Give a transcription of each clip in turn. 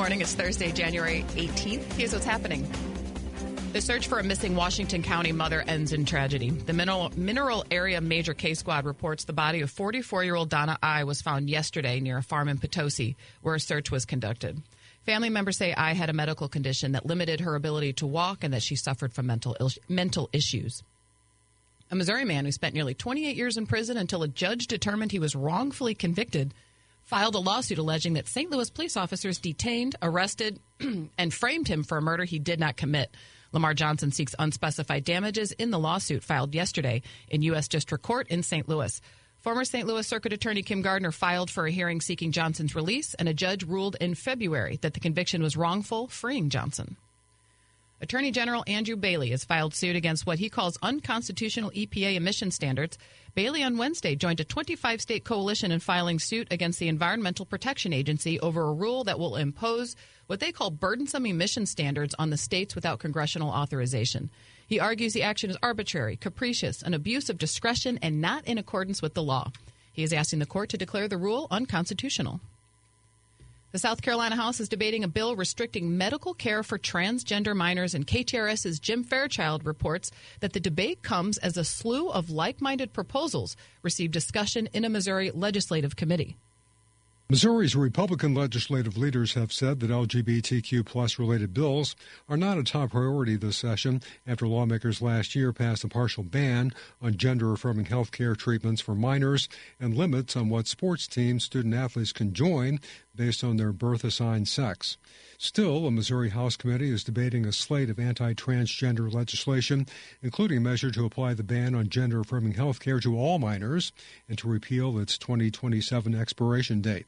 morning. It's Thursday, January 18th. Here's what's happening. The search for a missing Washington County mother ends in tragedy. The Mineral, Mineral Area Major Case Squad reports the body of 44 year old Donna I was found yesterday near a farm in Potosi, where a search was conducted. Family members say I had a medical condition that limited her ability to walk and that she suffered from mental, mental issues. A Missouri man who spent nearly 28 years in prison until a judge determined he was wrongfully convicted filed a lawsuit alleging that St. Louis police officers detained, arrested, and framed him for a murder he did not commit. Lamar Johnson seeks unspecified damages in the lawsuit filed yesterday in U.S. District Court in St. Louis. Former St. Louis Circuit Attorney Kim Gardner filed for a hearing seeking Johnson's release, and a judge ruled in February that the conviction was wrongful, freeing Johnson. Attorney General Andrew Bailey has filed suit against what he calls unconstitutional EPA emission standards. Bailey on Wednesday joined a 25 state coalition in filing suit against the Environmental Protection Agency over a rule that will impose what they call burdensome emission standards on the states without congressional authorization. He argues the action is arbitrary, capricious, an abuse of discretion, and not in accordance with the law. He is asking the court to declare the rule unconstitutional. The South Carolina House is debating a bill restricting medical care for transgender minors, and KTRS's Jim Fairchild reports that the debate comes as a slew of like minded proposals received discussion in a Missouri legislative committee. Missouri's Republican legislative leaders have said that LGBTQ plus related bills are not a top priority this session after lawmakers last year passed a partial ban on gender affirming health care treatments for minors and limits on what sports teams student athletes can join based on their birth assigned sex. Still, a Missouri House committee is debating a slate of anti transgender legislation, including a measure to apply the ban on gender affirming health care to all minors and to repeal its 2027 expiration date.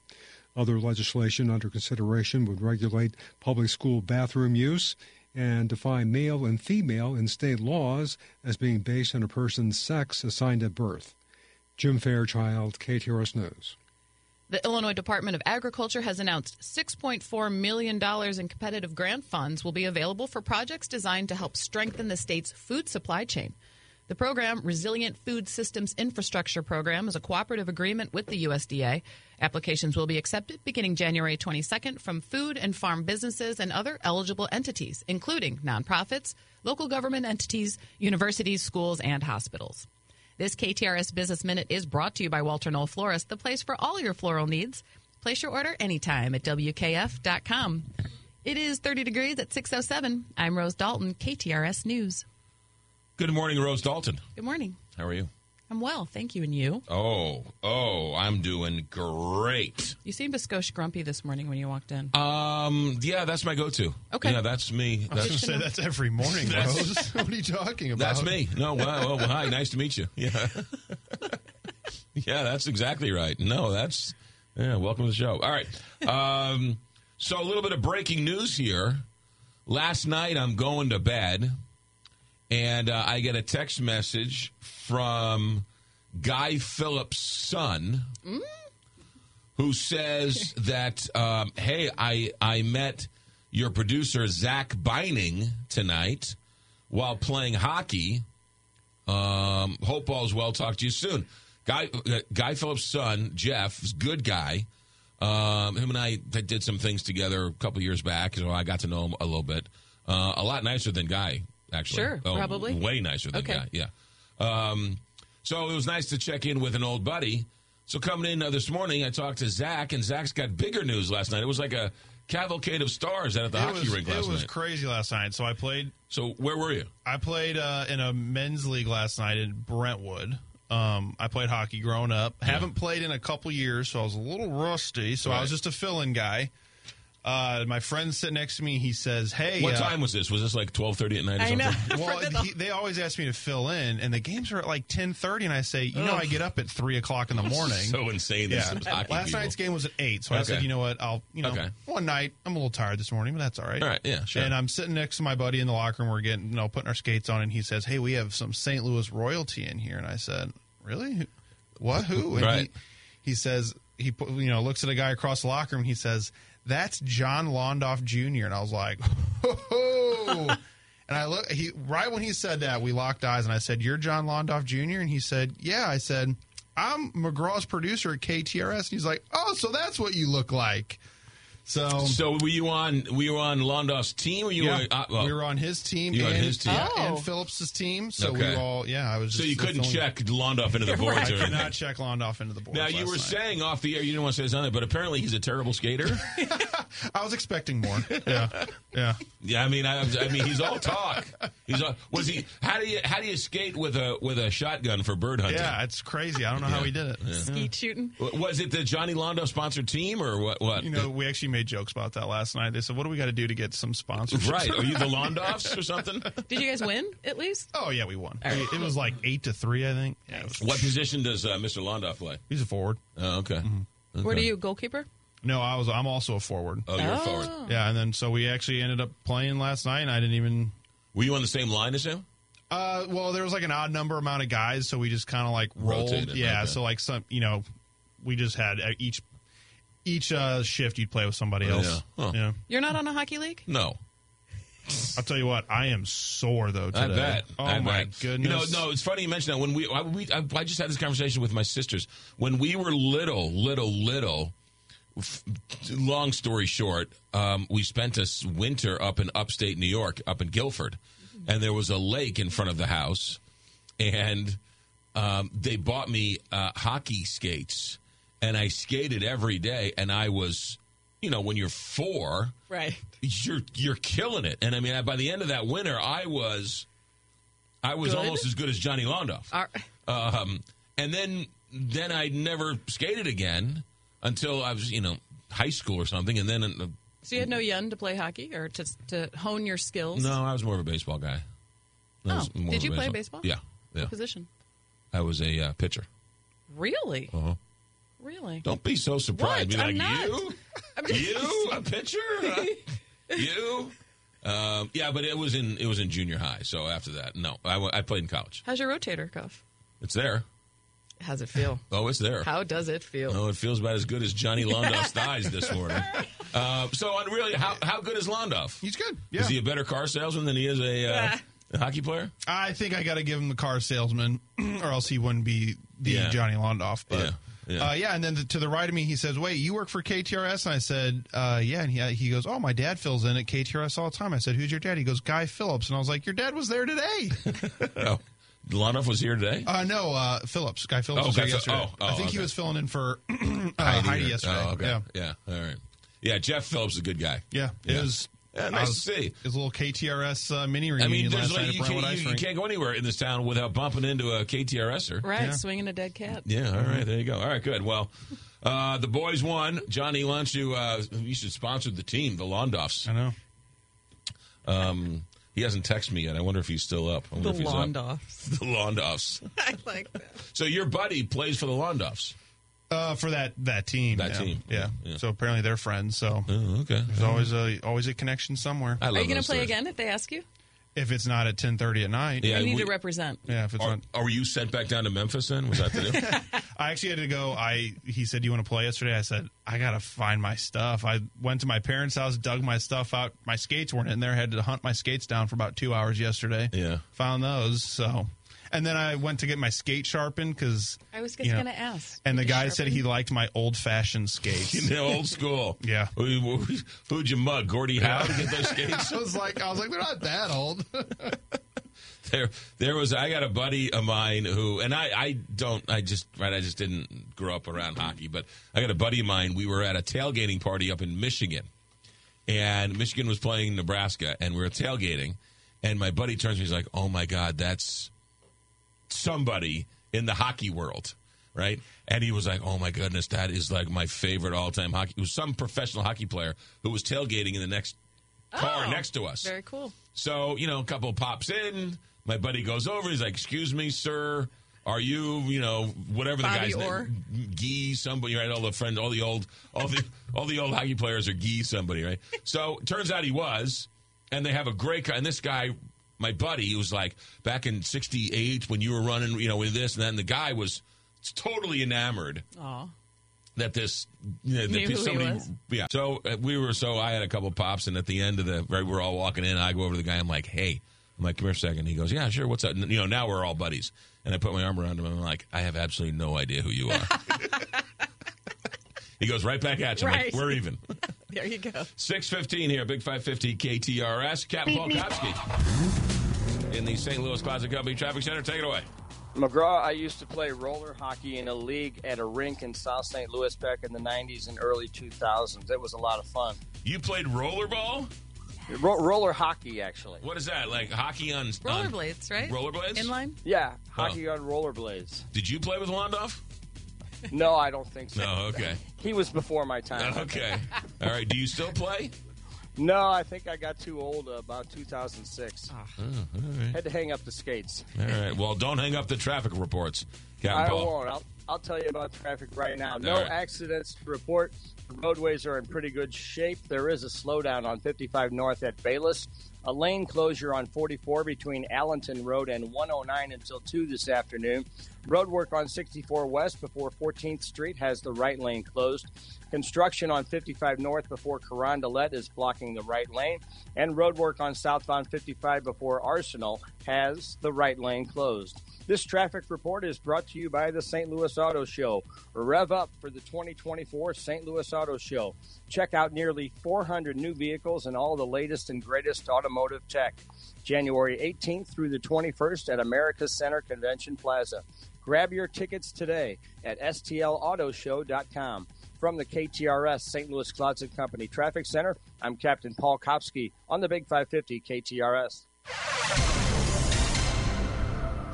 Other legislation under consideration would regulate public school bathroom use and define male and female in state laws as being based on a person's sex assigned at birth. Jim Fairchild, KTRS News. The Illinois Department of Agriculture has announced $6.4 million in competitive grant funds will be available for projects designed to help strengthen the state's food supply chain. The program, Resilient Food Systems Infrastructure Program, is a cooperative agreement with the USDA. Applications will be accepted beginning January 22nd from food and farm businesses and other eligible entities, including nonprofits, local government entities, universities, schools, and hospitals. This KTRS Business Minute is brought to you by Walter Knoll Florist, the place for all your floral needs. Place your order anytime at WKF.com. It is 30 degrees at 6.07. I'm Rose Dalton, KTRS News. Good morning, Rose Dalton. Good morning. How are you? I'm well, thank you. And you? Oh, oh, I'm doing great. You seemed a skosh grumpy this morning when you walked in. Um, yeah, that's my go-to. Okay. Yeah, that's me. I was That's, going to say that's every morning, Rose. what are you talking about? that's me. No, wow, well, hi, nice to meet you. Yeah. yeah, that's exactly right. No, that's yeah. Welcome to the show. All right. Um, so a little bit of breaking news here. Last night, I'm going to bed, and uh, I get a text message from Guy Phillips' son, who says that, um, "Hey, I I met your producer Zach Beining tonight while playing hockey. Um, hope all's well. Talk to you soon." Guy uh, Guy Phillips' son Jeff good guy. Um, him and I did some things together a couple years back, so I got to know him a little bit. Uh, a lot nicer than Guy, actually. Sure, Oh, probably. way nicer than Okay. Guy. Yeah. Um, so it was nice to check in with an old buddy. So coming in uh, this morning, I talked to Zach, and Zach's got bigger news last night. It was like a cavalcade of stars out at the It hockey was, rink it was night. crazy last night. So I played. so where were you? I played uh, in a men's league last night in Brentwood. Um, I played hockey growing up. Haven't played in a couple years, so I was a little rusty. So I was just a fill-in guy. Uh, my friend sitting next to me, he says, "Hey, What uh, time was this? Was this like twelve thirty at night or I something? know. Well, he, they always ask me to fill in, and the games are at like ten thirty, and I say, you know, I get up at three o'clock in the morning. So insane. yeah, This hockey last people. night's game was at eight, so I said, you know what, I'll, you know, Okay. one night I'm a little tired this morning, but that's all right. All right, yeah, sure. And I'm sitting next to my buddy in the locker room. We're getting, you know, putting our skates on, and he says, "Hey, we have some St. Louis royalty in here." And I said, "Really? Who- What? Who?" And Right. he, he says he, put, you know, looks at a guy across the locker room. And he says, "That's John Londoff Jr." And I was like, "Oh." And I look, he right when he said that, we locked eyes, and I said, "You're John Londoff Jr." And he said, "Yeah." I said, "I'm McGraw's producer at KTRS." And he's like, "Oh, so that's what you look like." So, So were you on? We were you on Londoff's team? Or you yeah, were? Uh, well, we were on his team. You were on and, his team. yeah, Oh. and Phillips's team. So we Okay. were all. Yeah, I was. so you couldn't fulfilling- check Londoff into the boards Right. or I anything. could not check Londoff into the board. Now you were saying off the air you didn't want to say this on it, but apparently he's a terrible skater. I was expecting more. Yeah, yeah. yeah, I mean, I, I mean, he's all talk. He's all, was he? How do you how do you skate with a with a shotgun for bird hunting? Yeah, it's crazy. I don't know how he did it. Skeet shooting. Was it the Johnny Londoff sponsored team or what? What? You know, we actually made jokes about that last night. They said, "What do we got to do to get some sponsors?" right? Are you the Londoffs or something? Did you guys win at least? Oh yeah, we won. We- it was like eight to three, I think. Yeah, was- What position does uh, Mr. Londoff play? he's a forward. Oh, okay. Mm-hmm. Where do you goalkeeper? No, I was. I'm also a forward. Oh, you're a Oh. forward. Yeah, and then so we actually ended up playing last night, and I didn't even. Were you on the same line as him? Uh, well, there was like an odd number amount of guys, so we just kind of like rolled. Rotated, Yeah, okay. so like some, you know, we just had uh, each each uh, shift you'd play with somebody Oh, else. yeah. Huh. yeah. You're not on a hockey league? No. I'll tell you what, I am sore though today. I bet. Oh I my bet. goodness. You know, no, it's funny you mention that. When we, I, we, I, I just had this conversation with my sisters. When we were little, little, little. f- Long story short, um, we spent a winter up in upstate New York, up in Guilford, and there was a lake in front of the house, and um, they bought me uh, hockey skates, and I skated every day, and I was, you know, when you're four, Right. you're you're killing it. And I mean, by the end of that winter, I was, I was Good? almost as good as Johnny Londoff. Are, Um, and then then I never skated again until I was, you know, high school or something. And then, uh, so you had no young to play hockey or to to hone your skills? no, I was more of a baseball guy. I Oh, did you play baseball? Yeah, yeah. Position. I was a uh, pitcher. Really? Uh-huh. Really? Don't be so surprised. What? Be like I'm not. you, I'm just- you, a pitcher, Huh? you. Um, yeah, but it was in it was in junior high. So after that, no, I played in college. How's your rotator cuff? It's there. How's it feel? Oh, it's there. How does it feel? Oh, it feels about as good as Johnny Londoff's thighs this morning. Uh, so, on really, how how good is Londoff? he's good. Yeah. Is he a better car salesman than he is a, uh, a hockey player? I think I got to give him the car salesman, or else he wouldn't be the Yeah. Johnny Londoff. But Yeah, yeah. Uh, yeah. And then to the right of me, he says, "Wait, you work for KTRS?" And I said, uh, "Yeah." And he he goes, "Oh, my dad fills in at KTRS all the time." I said, "Who's your dad?" He goes, "Guy Phillips." And I was like, "Your dad was there today." Oh, Londoff was here today. uh, no, uh, Phillips. Guy Phillips Oh, was here yesterday. oh, oh, I think he was filling in for uh, Heidi, yesterday. Oh, okay. Yeah. Yeah. All right. Yeah. Jeff Phillips is a good guy. Yeah, it Yeah. was. Yeah, nice was- to see. It was a little KTRS uh, mini I mean, there's last like, night you, at Brentwood can't, Ice you, you can't go anywhere in this town without bumping into a KTRSer. Right, Yeah. swinging a dead cat. Yeah, all right, there you go. All right, good. Well, uh, the boys won. Johnny, why don't you, uh, you should sponsor the team, the Londoffs. I know. Um, he hasn't texted me yet. I wonder if he's still up. I The if up. Londoffs. The Londoffs. I like that. So your buddy plays for the Londoffs. Uh, for that that team. That yeah. team. Yeah. Yeah. So apparently they're friends. So Oh, okay. there's always a always a connection somewhere. I love Are you going to play stories. again if they ask you? If it's not at ten thirty at night. Yeah, you need we- to represent. Yeah. If it's Are, not, are you sent back down to Memphis then? Was that the deal? I actually had to go. I he said, "Do you want to play yesterday?" I said, "I gotta find my stuff." I went to my parents' house, dug my stuff out. My skates weren't in there. I Had to hunt my skates down for about two hours yesterday. Yeah. Found those. So, and then I went to get my skate sharpened because I was just you know, going to ask. And the Did you guy said he liked my old fashioned skates. the old school. Yeah. Who, who, who'd you mug? Gordie Howe to get those skates? I was like, I was like, they're not that old. there there was I got a buddy of mine who and I I don't I just right I just didn't grow up around hockey but I got a buddy of mine we were at a tailgating party up in Michigan and Michigan was playing Nebraska and we were tailgating and my buddy turns to me he's like oh my god that's somebody in the hockey world right and he was like oh my goodness that is like my favorite all-time hockey it was some professional hockey player who was tailgating in the next car Oh, next to us Very cool. so, you know, a couple pops in. My buddy goes over. He's like, Excuse me, sir. Are you, you know, whatever the Bobby guy's Orr. name? Gee, somebody, right? All the friends, all the old, all the, all the old hockey players are Gee, somebody, right? So, turns out he was, and they have a great guy. And this guy, my buddy, he was like, back in 68 when you were running, you know, with this, and then the guy was totally enamored Aw. that this you know, that Knew this- who he somebody was. yeah. So uh, we were so i had a couple pops and at the end of the right we're all walking in i go over to the guy i'm like hey i'm like come here a second. He goes yeah sure what's up? And, you know now we're all buddies. And i put my arm around him and i'm like i have absolutely no idea who you are he goes right back at you I'm like we're even There you go. 615 here, Big 550 KTRS. Captain Paul Kopsky in the St. Louis Closet Company Traffic Center. Take it away. McGraw, I used to play roller hockey in a league at a rink in South St. Louis back in the 90s and early 2000s. It was a lot of fun. You played rollerball? Ro- roller hockey, actually. What is that? Like hockey on on- Rollerblades, right? Rollerblades? Inline? Yeah, hockey on rollerblades. Did you play with Londoff? No, I don't think so. No, okay. He was before my time. Okay. All right. Do you still play? No, I think I got too old uh, about 2006. Oh, all right. Had to hang up the skates. All right. Well, don't hang up the traffic reports, Captain I Paul. won't. I'll, I'll tell you about traffic right now. No All right. accidents to report. The roadways are in pretty good shape. There is a slowdown on 55 North at Bayless. A lane closure on 44 between Allenton Road and 109 until 2 this afternoon. Road work on 64 West before 14th Street has the right lane closed. Construction on 55 North before Carondelet is blocking the right lane. And road work on southbound 55 before Arsenal has the right lane closed. This traffic report is brought to you by the St. Louis Auto Show. Rev up for the 2024 St. Louis Auto Show. Check out nearly 400 new vehicles and all the latest and greatest automotive tech. January 18th through the 21st at America Center Convention Plaza. Grab your tickets today at stlautoshow.com. From the KTRS St. Louis Closet Company Traffic Center, I'm Captain Paul Kopsky on the Big 550 KTRS.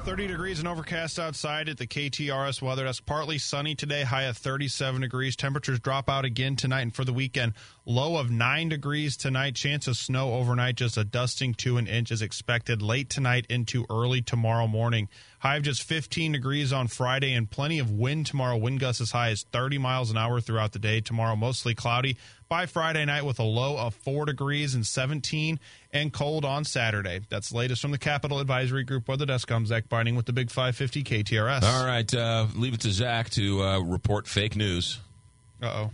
30 degrees and overcast outside at the KTRS weather desk. Partly sunny today, high of 37 degrees. Temperatures drop out again tonight and for the weekend. Low of 9 degrees tonight. Chance of snow overnight, just a dusting to an inch is expected late tonight into early tomorrow morning. High of just 15 degrees on Friday and plenty of wind tomorrow. Wind gusts as high as 30 miles an hour throughout the day. Tomorrow, mostly cloudy by Friday night with a low of 4 degrees and 17 and cold on Saturday. That's the latest from the Capital Advisory Group Weather Desk. I'm Zach Binding with the Big 550 KTRS. All right. Uh, leave it to Zach to uh, report fake news. Uh-oh.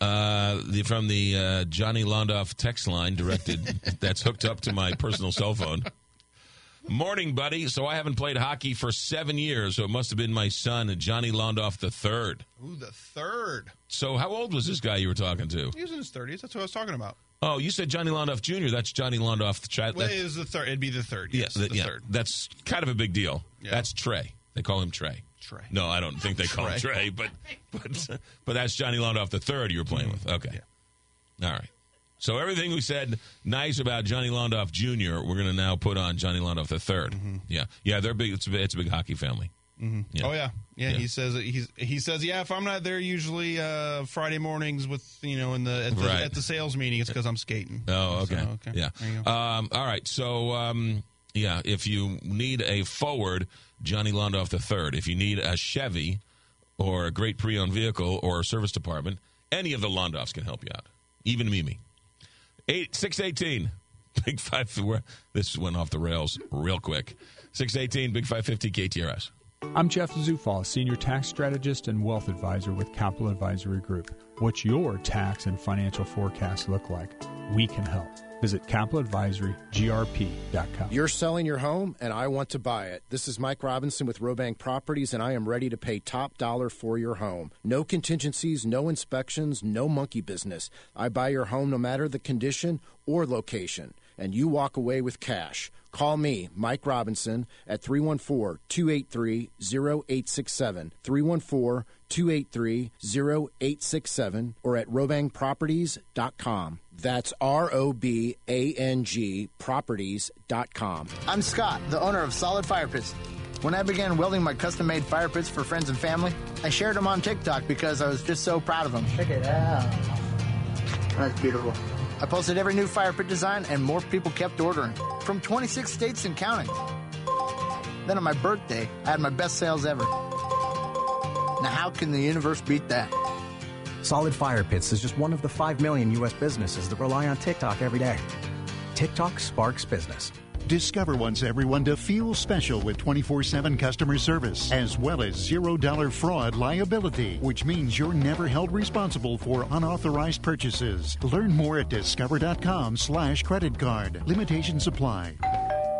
Uh, the, from the uh, Johnny Londoff text line directed that's hooked up to my personal cell phone. Morning, buddy. So I haven't played hockey for seven years, so it must have been my son, Johnny Londoff the third. Ooh, the third. So how old was this guy you were talking to? He was in his 30s. That's what I was talking about. Oh, you said Johnny Londoff Jr. That's Johnny Londoff the child. Well, it is the third. It'd be the third. Yes, yeah, the yeah, third. That's kind of a big deal. Yeah. That's Trey. They call him Trey. Trey. No, I don't think they call him Trey. Trey, but but but that's Johnny Londoff the third you were playing with. Mm-hmm. Okay. All right. So everything we said nice about Johnny Londoff Jr. We're going to now put on Johnny Londoff the 3rd mm-hmm. Yeah, yeah, they're big. It's a, it's a big hockey family. Yeah. Oh yeah. yeah, Yeah. He says he's he says yeah. If I'm not there usually uh, Friday mornings with you know in the at the, Right. at the sales meeting, it's because I'm skating. Oh, okay. So, okay. Yeah. There you go. Um, all right. So, um, yeah, if you need a forward, Johnny Londoff the third. If you need a Chevy or a great pre-owned vehicle or a service department, any of the Londoffs can help you out. Even Mimi. Eight six eighteen. Big five. This went off the rails real quick. Six eighteen. Big five fifty KTRS. I'm Jeff Zufall, Senior Tax Strategist and Wealth Advisor with Capital Advisory Group. What's your tax and financial forecast look like? We can help. Visit capitaladvisorygrp.com. You're selling your home and I want to buy it. This is Mike Robinson with Robang Properties and I am ready to pay top dollar for your home. No contingencies, no inspections, no monkey business. I buy your home no matter the condition or location and you walk away with cash. Call me, Mike Robinson, at 314 283 0867. 314 283 0867 or at robangproperties.com. That's R O B A N G properties.com. I'm Scott, the owner of Solid Fire Pits. When I began welding my custom made fire pits for friends and family, I shared them on TikTok because I was just so proud of them. Check it out. That's beautiful. I posted every new fire pit design, and more people kept ordering from 26 states and counting. Then on my birthday, I had my best sales ever. Now, how can the universe beat that? Solid Fire Pits is just one of the 5 million U.S. businesses that rely on TikTok every day. TikTok sparks business. Discover wants everyone to feel special with 24 7 customer service, as well as $0 fraud liability, which means you're never held responsible for unauthorized purchases. Learn more at discover.com slash credit card. Limitations apply.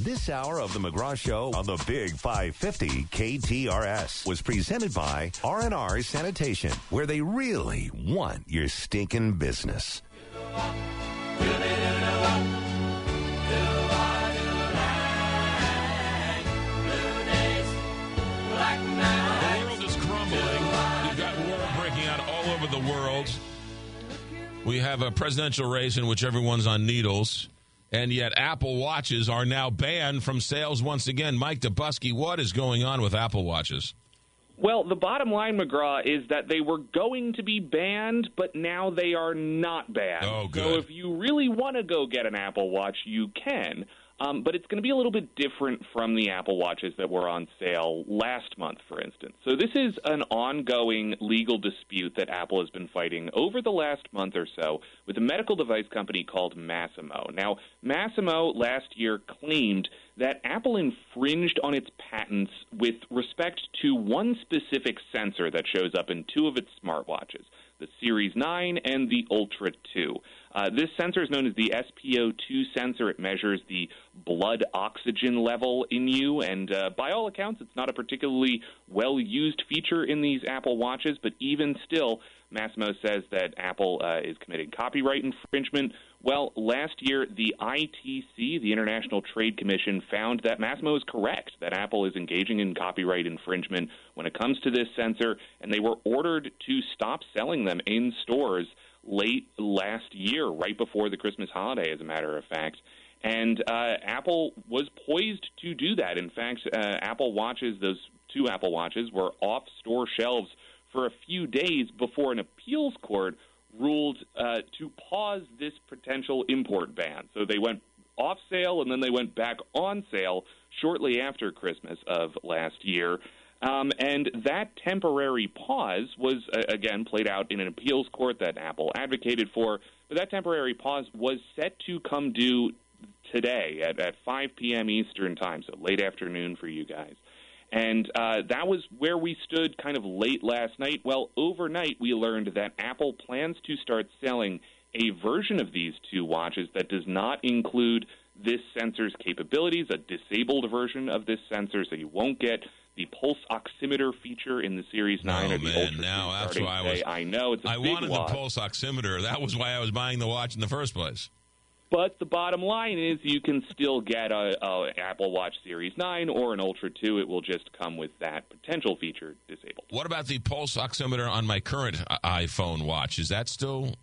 This hour of the McGraw Show on the Big 550 KTRS was presented by R&R Sanitation, where they really want your stinking business. The world is crumbling. We've got war breaking out all over the world. We have a presidential race in which everyone's on needles, and yet Apple Watches are now banned from sales once again. Mike Dubusky, what is going on with Apple Watches? Well, the bottom line, McGraw, is that they were going to be banned, but now they are not banned. Oh, good. So if you really want to go get an Apple Watch, you can. Um, but it's going to be a little bit different from the Apple Watches that were on sale last month, for instance. So this is an ongoing legal dispute that Apple has been fighting over the last month or so with a medical device company called Masimo. Now, Masimo last year claimed that Apple infringed on its patents with respect to one specific sensor that shows up in two of its smartwatches, the Series 9 and the Ultra 2. Uh, this sensor is known as the SPO2 sensor. It measures the blood oxygen level in you, and uh, by all accounts, it's not a particularly well used feature in these Apple Watches, but even still, Masimo says that Apple uh, is committing copyright infringement. Well, last year, the ITC, the International Trade Commission, found that Masimo is correct, that Apple is engaging in copyright infringement when it comes to this sensor, and they were ordered to stop selling them in stores late last year, right before the Christmas holiday, as a matter of fact. And uh, Apple was poised to do that. In fact, uh, Apple Watches, those two Apple Watches, were off store shelves for a few days before an appeals court ruled uh, to pause this potential import ban. So they went off sale and then they went back on sale shortly after Christmas of last year. Um, and that temporary pause was, uh, again, played out in an appeals court that Apple advocated for. But that temporary pause was set to come due today at, at 5 p.m. Eastern Time, so late afternoon for you guys. And uh, that was where we stood kind of late last night. Well, overnight, we learned that Apple plans to start selling a version of these two watches that does not include this sensor's capabilities, a disabled version of this sensor, so you won't get the pulse oximeter feature in the Series 9 oh, or the man, Ultra now that's why I was. I know it's a I wanted loss. the pulse oximeter. That was why I was buying the watch in the first place. But the bottom line is you can still get a, a Apple Watch Series 9 or an Ultra 2. It will just come with that potential feature disabled. What about the pulse oximeter on my current uh, iPhone watch? Is that still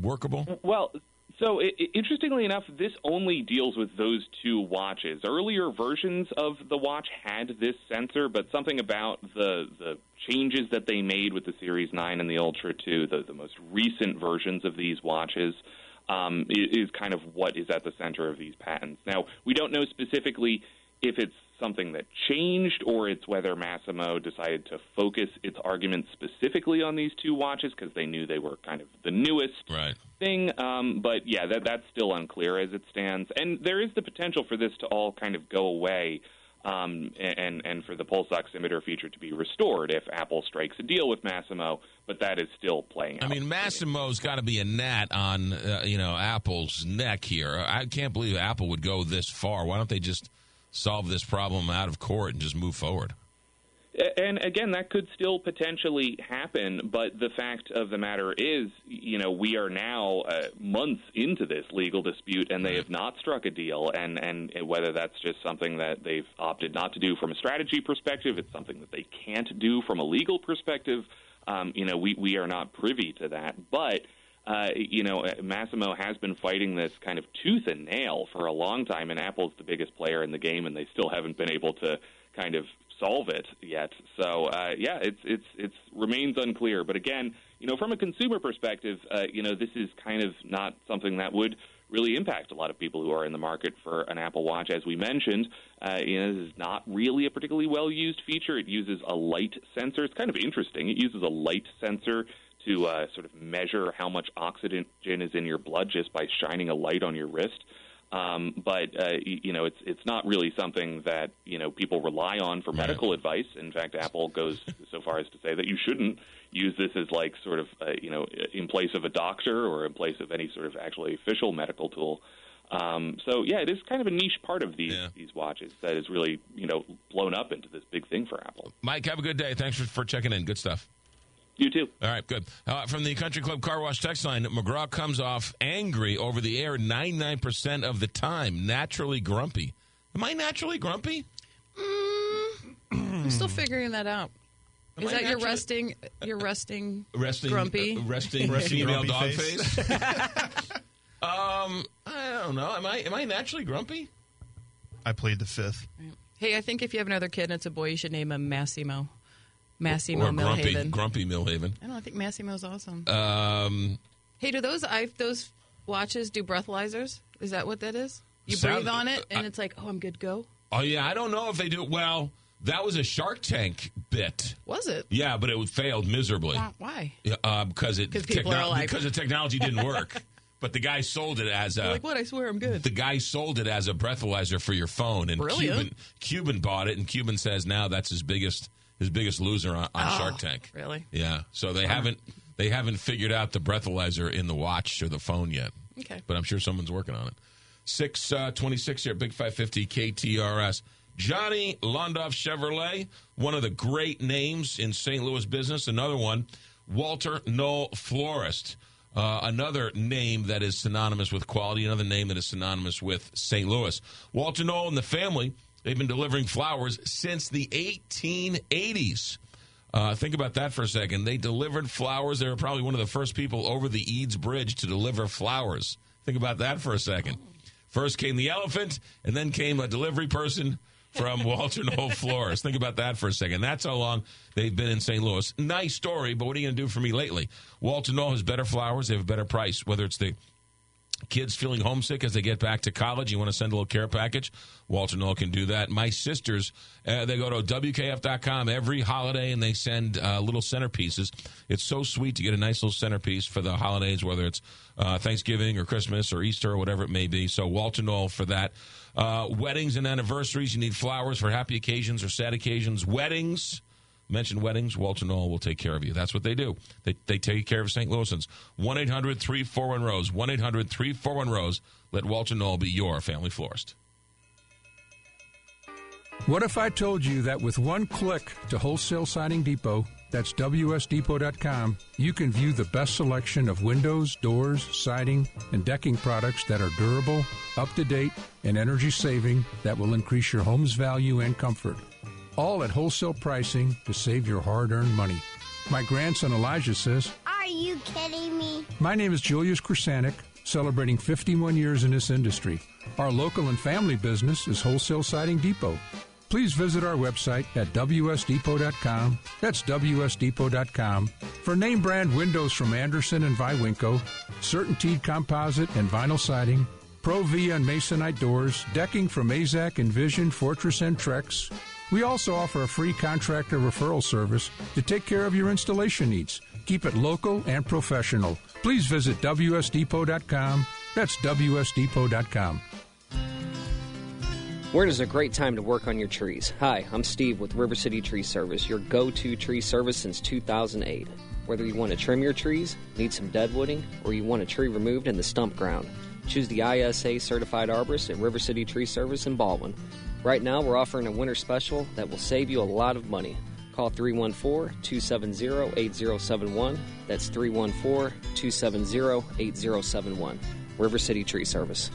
workable? Well, so i i- interestingly enough, this only deals with those two watches. Earlier versions of the watch had this sensor, but something about the the changes that they made with the Series 9 and the Ultra 2, the, the most recent versions of these watches, um, i- is kind of what is at the center of these patents. Now, we don't know specifically if it's something that changed or it's whether Masimo decided to focus its argument specifically on these two watches because they knew they were kind of the newest right. thing. Um, but yeah, that, that's still unclear as it stands. And there is the potential for this to all kind of go away. Um, and and for the pulse oximeter feature to be restored if Apple strikes a deal with Masimo, but that is still playing I out. mean, Masimo's got to be a gnat on uh, you know Apple's neck here. I can't believe Apple would go this far. Why don't they just solve this problem out of court and just move forward? And again, that could still potentially happen, but the fact of the matter is, you know, we are now uh, months into this legal dispute, and they have not struck a deal. And and whether that's just something that they've opted not to do from a strategy perspective, it's something that they can't do from a legal perspective. Um, you know, we we are not privy to that, but. Uh, you know, Masimo has been fighting this kind of tooth and nail for a long time, and Apple's the biggest player in the game, and they still haven't been able to kind of solve it yet. So uh, yeah, it's it's it's remains unclear. But again, you know, from a consumer perspective, uh, you know, this is kind of not something that would really impact a lot of people who are in the market for an Apple Watch. As we mentioned, uh, you know, this is not really a particularly well used feature. It uses a light sensor. It's kind of interesting. It uses a light sensor to uh, sort of measure how much oxygen is in your blood just by shining a light on your wrist. Um, but uh, you know, it's it's not really something that you know people rely on for medical advice. In fact, Apple goes so far as to say that you shouldn't use this as like sort of uh, you know in place of a doctor or in place of any sort of actually official medical tool. Um, so yeah, it is kind of a niche part of these Yeah. these watches that is really you know blown up into this big thing for Apple. Mike, have a good day. Thanks for, for checking in. Good stuff. You too. All right, good. Uh, from the Country Club Car Wash text line, McGraw comes off angry over the air 99% of the time, naturally grumpy. Am I naturally grumpy? I'm still figuring that out. Am Is I that your naturally- resting? Your resting? Resting, grumpy. uh, resting, Resting female grumpy dog face. face. um, I don't know. Am I am I naturally grumpy? I played the fifth. Hey, I think if you have another kid and it's a boy, you should name him Massimo. Massimo or grumpy, Milhaven. grumpy Milhaven. I don't know, I think Massimo's awesome. Um, hey, do those I those watches do breathalyzers? Is that what that is? You Sound- breathe on it and I- it's like, oh, I'm good go. oh yeah, I don't know if they do. Well, that was a Shark Tank bit. Was it? Yeah, but it failed miserably. Why? Yeah, uh, because it 'Cause people are like- because the technology didn't work. but the guy sold it as You're a like what? I swear I'm good. the guy sold it as a breathalyzer for your phone, and Brilliant. Cuban Cuban bought it, and Cuban says now that's his biggest his biggest loser on, on Oh, Shark Tank. Really? Yeah, so they haven't they haven't figured out the breathalyzer in the watch or the phone yet. Okay. but I'm sure someone's working on it. Six uh, twenty six here, Big Five Fifty KTRS. Johnny Londoff Chevrolet, one of the great names in St. Louis business. Another one, Walter Knoll Florist. Uh, another name that is synonymous with quality, another name that is synonymous with St. Louis. Walter Knoll and the family, they've been delivering flowers since the 1880s. Uh, think about that for a second. They delivered flowers. They were probably one of the first people over the Eads Bridge to deliver flowers. Think about that for a second. First came the elephant, and then came a delivery person from Walter Knoll Florist. Think about that for a second. That's how long they've been in St. Louis. Nice story, but what are you going to do for me lately? Walter Knoll has better flowers. They have a better price, whether it's the kids feeling homesick as they get back to college, you want to send a little care package, Walter Knoll can do that. My sisters, uh, they go to WKF.com every holiday and they send uh, little centerpieces. It's so sweet to get a nice little centerpiece for the holidays, whether it's uh, Thanksgiving or Christmas or Easter or whatever it may be. So, Walter Knoll for that. Uh, weddings and anniversaries, you need flowers for happy occasions or sad occasions. Weddings. Mention weddings, Walter Knoll will take care of you. That's what they do. They, they take care of St. Louisans. 1 800 341 Rose. 1 800 341 Rose. Let Walter Knoll be your family florist. What if I told you that with one click to Wholesale Siding Depot, that's WSDepot.com, you can view the best selection of windows, doors, siding, and decking products that are durable, up to date, and energy saving that will increase your home's value and comfort. All at wholesale pricing to save your hard earned money. My grandson Elijah says, Are you kidding me? My name is Julius Krasanik, celebrating 51 years in this industry. Our local and family business is Wholesale Siding Depot. Please visit our website at WSDepot.com. That's WSDepot.com. For name brand windows from Andersen and Viwinco, Certainteed composite and vinyl siding, Pro V and Masonite doors, decking from Mazak, Envision, Fortress, and Trex. We also offer a free contractor referral service to take care of your installation needs. Keep it local and professional. Please visit WSDepot.com. That's WSDepot.com. Is a great time to work on your trees? Hi, I'm Steve with River City Tree Service, your go to tree service since 2008. Whether you want to trim your trees, need some deadwooding, or you want a tree removed in the stump ground, choose the ISA certified arborist at River City Tree Service in Baldwin. Right now, we're offering a winter special that will save you a lot of money. Call 314 270 8071. That's 314 270 8071. River City Tree Service.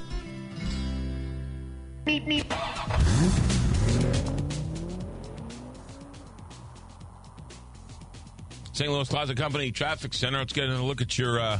St. Louis Plaza Company Traffic Center. Let's get a look at your uh,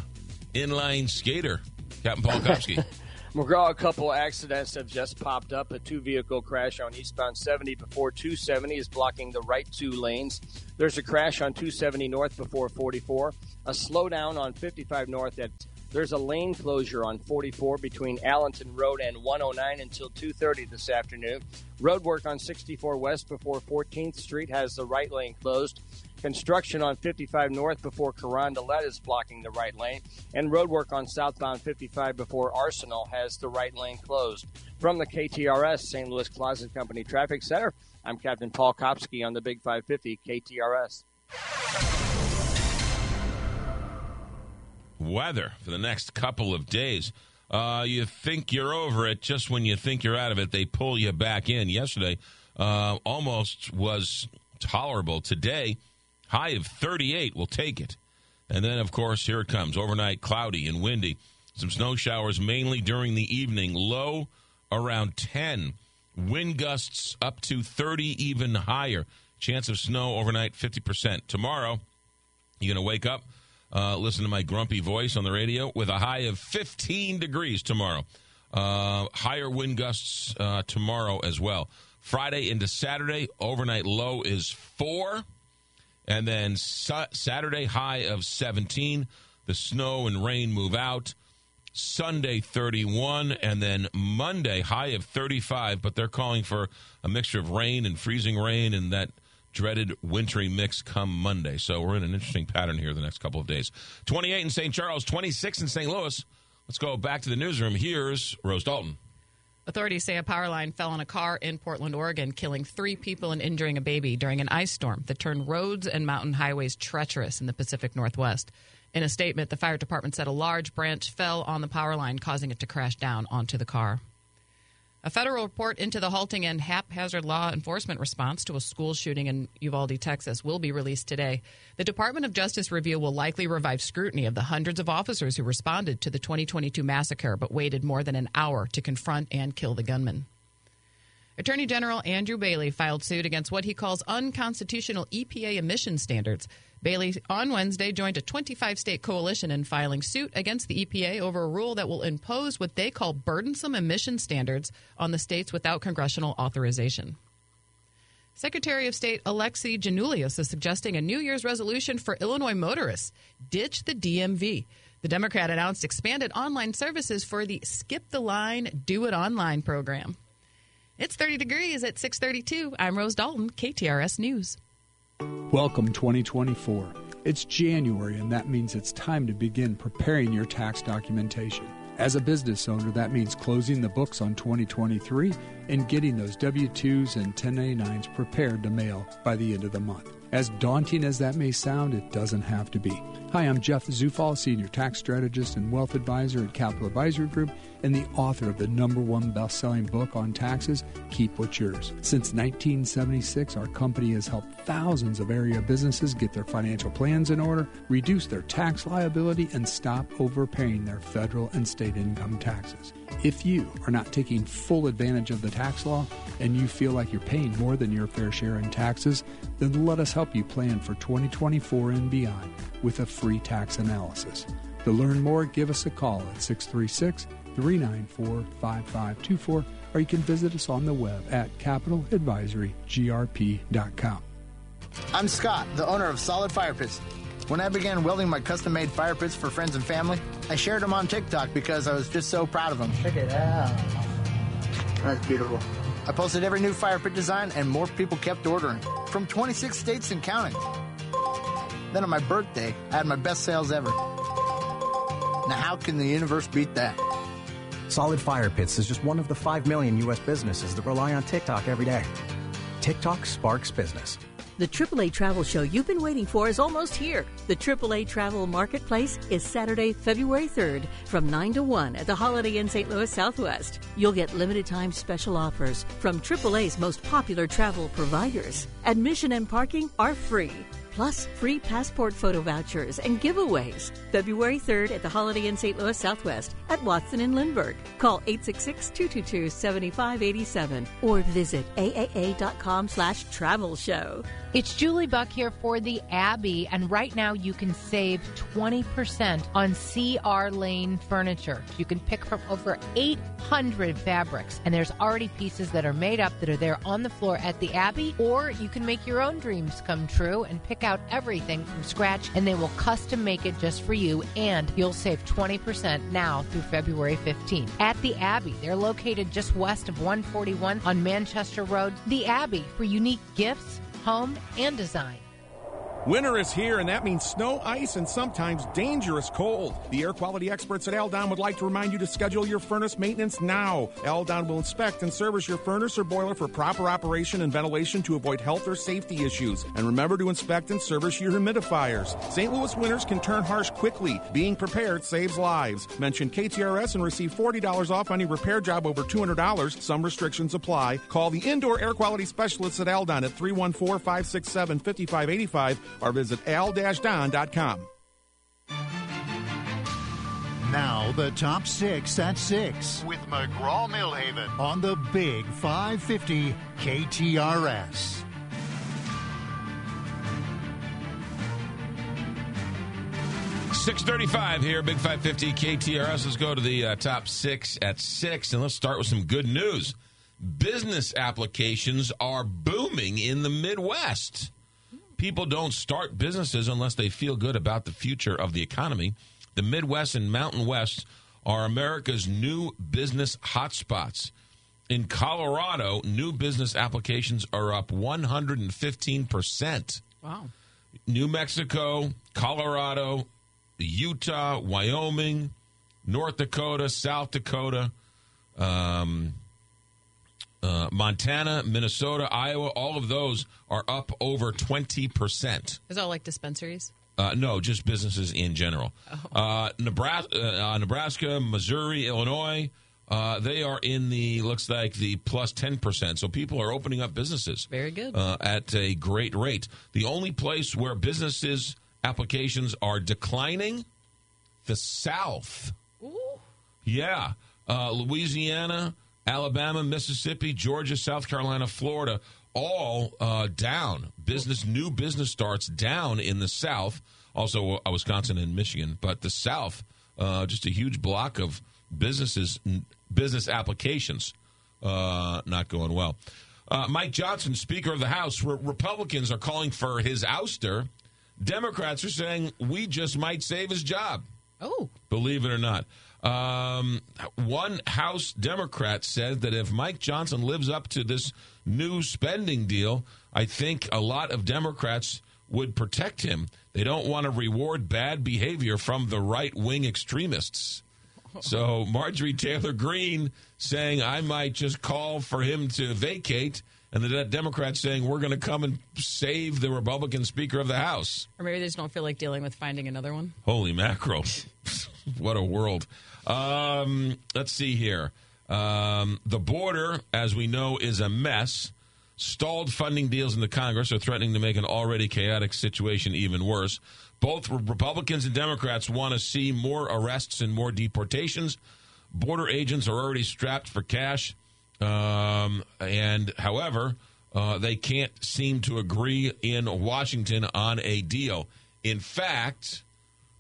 inline skater, Captain Paul Kopsky. McGraw, a couple accidents have just popped up. A two vehicle crash on eastbound 70 before 270 is blocking the right two lanes. There's a crash on 270 north before 44. A slowdown on 55 north at There's a lane closure on 44 between Allenton Road and 109 until 2:30 this afternoon. Road work on 64 West before 14th Street has the right lane closed. Construction on 55 North before Carondelet is blocking the right lane, and roadwork on southbound 55 before Arsenal has the right lane closed. From the KTRS St. Louis Closet Company Traffic Center, I'm Captain Paul Kopsky on the Big 550 KTRS. Weather for the next couple of days. Uh, you think you're over it just when you think you're out of it, they pull you back in. Yesterday uh, almost was tolerable. Today, high of 38. We'll take it. And then, of course, here it comes. Overnight, cloudy and windy. Some snow showers mainly during the evening. Low around 10. Wind gusts up to 30, even higher. Chance of snow overnight, 50%. Tomorrow, you're going to wake up, uh, listen to my grumpy voice on the radio with a high of 15 degrees tomorrow. Uh, higher wind gusts uh, tomorrow as well. Friday into Saturday, overnight low is 4. And then su- Saturday, high of 17. The snow and rain move out. Sunday 31 and then Monday high of 35 but they're calling for a mixture of rain and freezing rain and that dreaded wintry mix come Monday. So we're in an interesting pattern here the next couple of days. 28 in St. Charles, 26 in St. Louis. Let's go back to the newsroom. Here's Rose Dalton. Authorities say a power line fell on a car in Portland, Oregon, killing three people and injuring a baby during an ice storm that turned roads and mountain highways treacherous in the Pacific Northwest. In a statement, the fire department said a large branch fell on the power line, causing it to crash down onto the car. A federal report into the halting and haphazard law enforcement response to a school shooting in Uvalde, Texas, will be released today. The Department of Justice review will likely revive scrutiny of the hundreds of officers who responded to the 2022 massacre but waited more than an hour to confront and kill the gunman. Attorney General Andrew Bailey filed suit against what he calls unconstitutional EPA emission standards. Bailey on Wednesday joined a 25 state coalition in filing suit against the EPA over a rule that will impose what they call burdensome emission standards on the states without congressional authorization. Secretary of State Alexi Giannoulias is suggesting a New Year's resolution for Illinois motorists ditch the DMV. The Democrat announced expanded online services for the Skip the Line, Do It Online program. It's 30 degrees at 632. I'm Rose Dalton, KTRS News. Welcome 2024. It's January, and that means it's time to begin preparing your tax documentation. As a business owner, that means closing the books on 2023 and getting those W 2s and 1099s prepared to mail by the end of the month. As daunting as that may sound, it doesn't have to be. Hi, I'm Jeff Zufall, Senior Tax Strategist and Wealth Advisor at Capital Advisory Group, and the author of the number one best selling book on taxes, Keep What's Yours. Since 1976, our company has helped thousands of area businesses get their financial plans in order, reduce their tax liability, and stop overpaying their federal and state income taxes. If you are not taking full advantage of the tax law and you feel like you're paying more than your fair share in taxes, then let us help you plan for 2024 and beyond with a free tax analysis. To learn more, give us a call at 636 394 5524 or you can visit us on the web at capitaladvisorygrp.com. I'm Scott, the owner of Solid Fire Pits. When I began welding my custom made fire pits for friends and family, I shared them on TikTok because I was just so proud of them. Check it out. That's beautiful. I posted every new fire pit design, and more people kept ordering from 26 states and counting. Then on my birthday, I had my best sales ever. Now, how can the universe beat that? Solid Fire Pits is just one of the 5 million U.S. businesses that rely on TikTok every day. TikTok sparks business. The AAA travel show you've been waiting for is almost here. The AAA Travel Marketplace is Saturday, February 3rd from 9 to 1 at the Holiday Inn St. Louis Southwest. You'll get limited time special offers from AAA's most popular travel providers. Admission and parking are free. Plus, free passport photo vouchers and giveaways. February 3rd at the Holiday Inn St. Louis Southwest at Watson and Lindbergh. Call 866-222-7587 or visit aaa.com slash travel show. It's Julie Buck here for the Abbey, and right now you can save 20% on CR Laine furniture. You can pick from over 800 fabrics, and there's already pieces that are made up that are there on the floor at the Abbey, or you can make your own dreams come true and pick out everything from scratch, and they will custom make it just for you, and you'll save 20% now through February 15th. At the Abbey, they're located just west of 141 on Manchester Road. The Abbey for unique gifts home, and design. Winter is here, and that means snow, ice, and sometimes dangerous cold. The air quality experts at Aldon would like to remind you to schedule your furnace maintenance now. Aldon will inspect and service your furnace or boiler for proper operation and ventilation to avoid health or safety issues. And remember to inspect and service your humidifiers. St. Louis winters can turn harsh quickly. Being prepared saves lives. Mention KTRS and receive $40 off any repair job over $200. Some restrictions apply. Call the indoor air quality specialists at Aldon at 314 567 5585 or visit al-don.com. Now the top six at six with McGraw Milhaven on the Big 550 KTRS. Six thirty-five here, Big Five Fifty KTRS. Let's go to the uh, top six at six, and let's start with some good news. Business applications are booming in the Midwest people don't start businesses unless they feel good about the future of the economy. The Midwest and Mountain West are America's new business hotspots. In Colorado, new business applications are up 115%. Wow. New Mexico, Colorado, Utah, Wyoming, North Dakota, South Dakota, um, uh, Montana, Minnesota, Iowa, all of those are up over 20%. Is that like dispensaries? Uh, no, just businesses in general. Oh. Uh, Nebraska, uh, Nebraska, Missouri, Illinois, uh, they are in the, looks like the plus 10%. So people are opening up businesses. Very good. Uh, at a great rate. The only place where businesses applications are declining, the South. Ooh. Yeah. Louisiana, Alabama, Mississippi, Georgia, South Carolina, Florida, all uh, down. Business, new business starts down in the South. Also, uh, Wisconsin and Michigan, but the South, uh, just a huge block of businesses, business applications, uh, not going well. Uh, Mike Johnson, Speaker of the House, re- Republicans are calling for his ouster. Democrats are saying we just might save his job. Oh, believe it or not. Um, one House Democrat said that if Mike Johnson lives up to this new spending deal, I think a lot of Democrats would protect him. They don't want to reward bad behavior from the right wing extremists. So Marjorie Taylor Greene saying I might just call for him to vacate, and the Democrats saying we're going to come and save the Republican Speaker of the House. Or maybe they just don't feel like dealing with finding another one. Holy mackerel! what a world. Um, let's see here. Um, the border, as we know, is a mess. Stalled funding deals in the Congress are threatening to make an already chaotic situation even worse. Both Republicans and Democrats want to see more arrests and more deportations. Border agents are already strapped for cash. Um, and, however, uh, they can't seem to agree in Washington on a deal. In fact,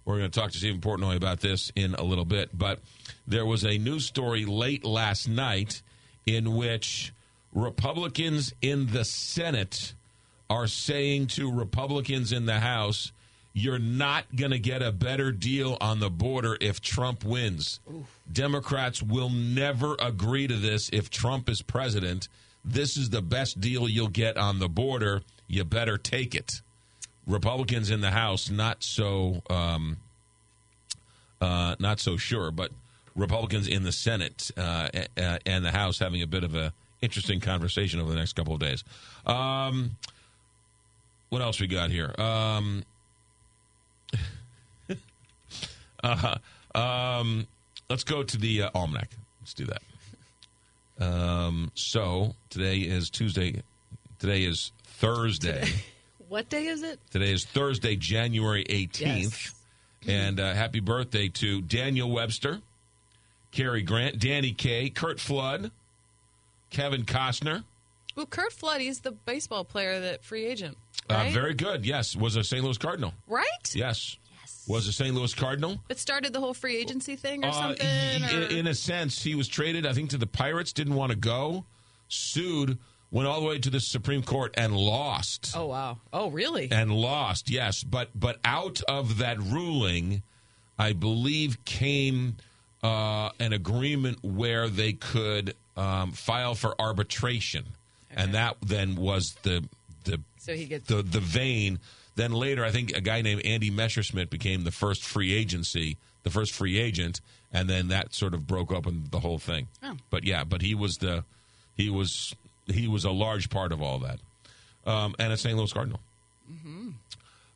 we're going to talk to Stephen Portnoy about this in a little bit. But there was a news story late last night in which Republicans in the Senate are saying to Republicans in the House, you're not going to get a better deal on the border if Trump wins. Oof. Democrats will never agree to this if Trump is president. This is the best deal you'll get on the border. You better take it. Republicans in the House not so um, uh, not so sure, but Republicans in the Senate uh, and the House having a bit of a interesting conversation over the next couple of days. Um, what else we got here? Um, uh, um, let's go to the uh, almanac. Let's do that. Um, so today is Tuesday. Today is Thursday. Today. What day is it? Today is Thursday, January 18th. Yes. And uh, happy birthday to Daniel Webster, Cary Grant, Danny Kaye, Curt Flood, Kevin Costner, Well, Curt Flood, he's the baseball player that free agent, Uh, very good. Yes, was a St. Louis Cardinal. right? Yes. Yes. Was a St. Louis Cardinal. It started the whole free agency thing or Uh, something. in, or- in a sense, he was traded, I think, to the Pirates, didn't want to go, sued, went all the way to the Supreme Court and lost. oh wow! Oh really? And lost, yes. But but out of that ruling, I believe came uh, an agreement where they could um, file for arbitration, and that then was the the So he gets the the vein. Then later, I think a guy named Andy Messersmith became the first free agency, the first free agent, and then that sort of broke open the whole thing. Oh. But yeah, but he was the he was he was a large part of all that, um, and a St. Louis Cardinal.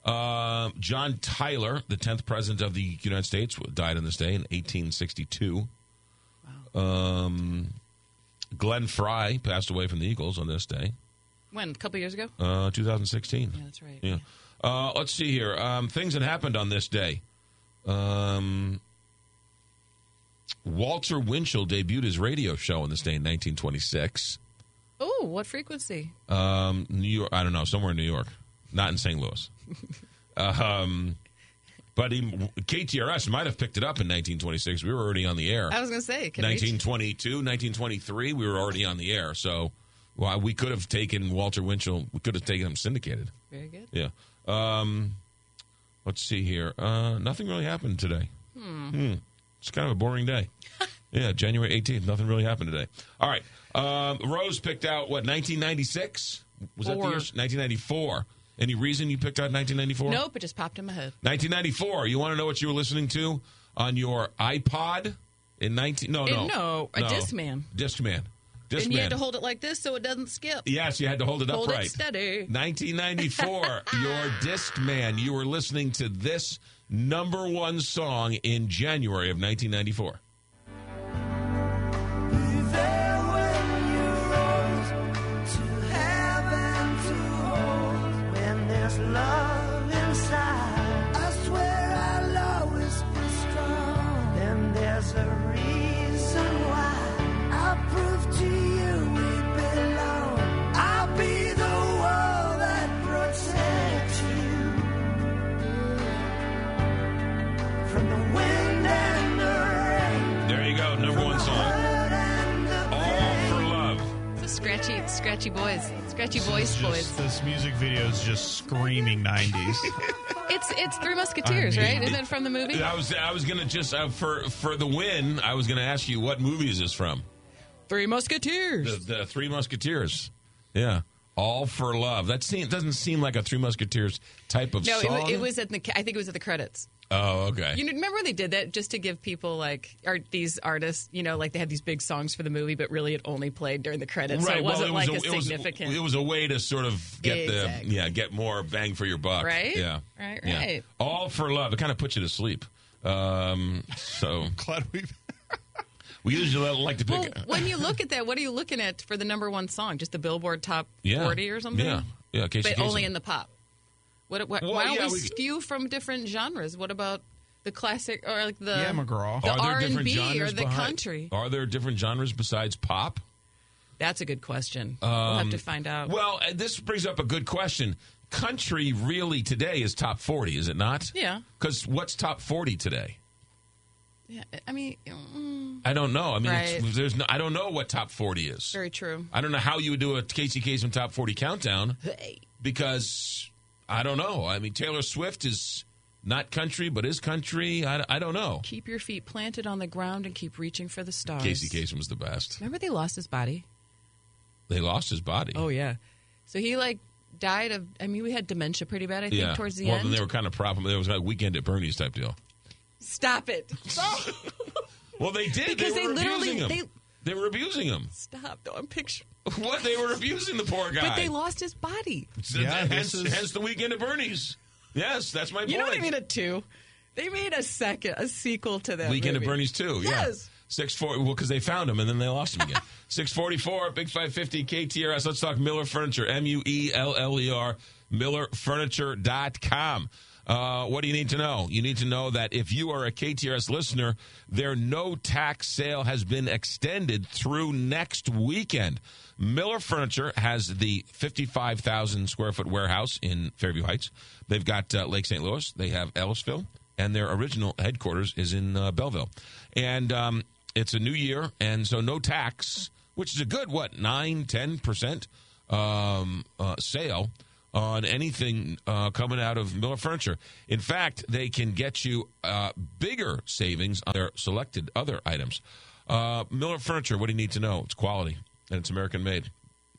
Uh, John Tyler, the tenth president of the United States, died on this day in 1862. Um, Glenn Frey passed away from the Eagles on this day. when a couple years ago. Uh, 2016. Yeah, that's right. Yeah. Uh, let's see here. Um, things that happened on this day. Um, Walter Winchell debuted his radio show on this day in 1926. Oh, what frequency? Um, New York. I don't know. Somewhere in New York, not in St. Louis. um, but he, KTRS might have picked it up in 1926. We were already on the air. I was going to say, can reach- 1922, 1923, we were already on the air. So well, we could have taken Walter Winchell. We could have taken him syndicated. Very good. Yeah. Um, let's see here. Uh, nothing really happened today. Hmm. Hmm. It's kind of a boring day. yeah, January 18th. Nothing really happened today. All right. Um, Rose picked out, what, 1996? Was that the year? 1994. Any reason you picked out 1994? Nope, it just popped in my head. 1994. You want to know what you were listening to on your iPod in 19? No, Eh, no, no, a Discman. Discman. Discman. and you had to hold it like this so it doesn't skip. Yes, you had to hold it Hold upright. it steady. 1994, your Discman. You were listening to this number one song in January of 1994. Scratchy, scratchy boys, scratchy This voice boys. just- This music video is just screaming 90s. It's it's Three Musketeers, I mean, right? Isn't it from the movie? I was I was gonna just uh, for for the win. I was gonna ask you what movie is this from? Three Musketeers. The, the Three Musketeers. Yeah, All for Love. That seem, doesn't seem like a Three Musketeers type of no, song. wa- it was at the. I think it was at the credits. Oh, okay. You know, remember they did that just to give people like or these artists, you know, like they had these big songs for the movie, but really it only played during the credits, right. so it wasn't was like a, it was- significant. it was a way to sort of get Exactly. the yeah get more bang for your buck. Right? Yeah. Right, Yeah. right. All for love. It kind of puts you to sleep. Um, so glad we. we usually like to pick. well, when you look at that, what are you looking at for the number one song? Just the Billboard Top Yeah. 40 or something? Yeah. Yeah, Casey but only in the pop. What, what, Well, why don't yeah, we, we- skew from different genres? What about the classic or like the yeah, McGraw. the Are there R and different B or genres the behind- country? Are there different genres besides pop? That's a good question. we'll have Um, to find out. Well, uh, this brings up a good question. Country really today is top forty, is it not? Yeah. Because what's top forty today? Yeah, I mean, mm, I don't know. I mean, Right. there's no, I don't know what top forty is. very true. I don't know how you would do a Casey Kasem top 40 countdown because I don't know. I mean, Taylor Swift is not country, but is country. I, I don't know. Keep your feet planted on the ground and keep reaching for the stars. Casey Kasem was the best. Remember they lost his body? They lost his body. Oh yeah. So he like died of. I mean, we had dementia pretty bad. I think yeah. towards the well, end. Well, then they were kind of problem. There was like weekend at Bernie's type deal. Stop it! Stop. Well, they did Because they they literally- him. they- They were abusing him. Stop! Though I'm picturing. What? They were abusing the poor guy. But they lost his body. So Yeah, that- hence, is- hence the weekend at Bernie's. Yes, that's my You know point. what I mean? A two. They made a second, a sequel to that. Weekend movie. at Bernie's too. Yeah. Yes. Six forty. Well, because they found him and then they lost him again. Six forty four. Big five fifty. KTRS. Let's talk Mueller Furniture. M U E L L E R. MuellerFurniture.com. Uh, what do you need to know? You need to know that if you are a KTRS listener, their no tax sale has been extended through next weekend. Mueller Furniture has the 55,000 square foot warehouse in Fairview Heights. They've got uh, Lake St. Louis, they have Ellisville, and their original headquarters is in uh, Belleville. And um, it's a new year, and so no tax, which is a good, what, 9, 10% um, uh, sale on anything uh, coming out of Mueller Furniture. In fact, they can get you uh, bigger savings on their selected other items. Uh, Mueller Furniture, what do you need to know? It's quality, and it's American made,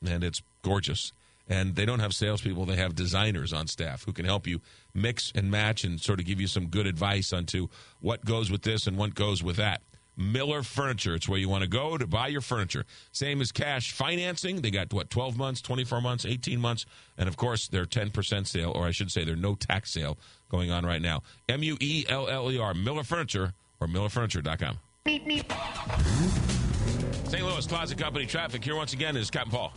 and it's gorgeous. And they don't have salespeople; they have designers on staff who can help you mix and match and sort of give you some good advice onto what goes with this and what goes with that. Mueller Furniture. It's where you want to go to buy your furniture. Same as cash financing. They got, what, 12 months, 24 months, 18 months. And of course, their 10% sale, or I should say, their no tax sale going on right now. M U E L L E R, Mueller Furniture, or MuellerFurniture.com. Meet me. St. Louis Closet Company traffic. Here once again is Captain Paul.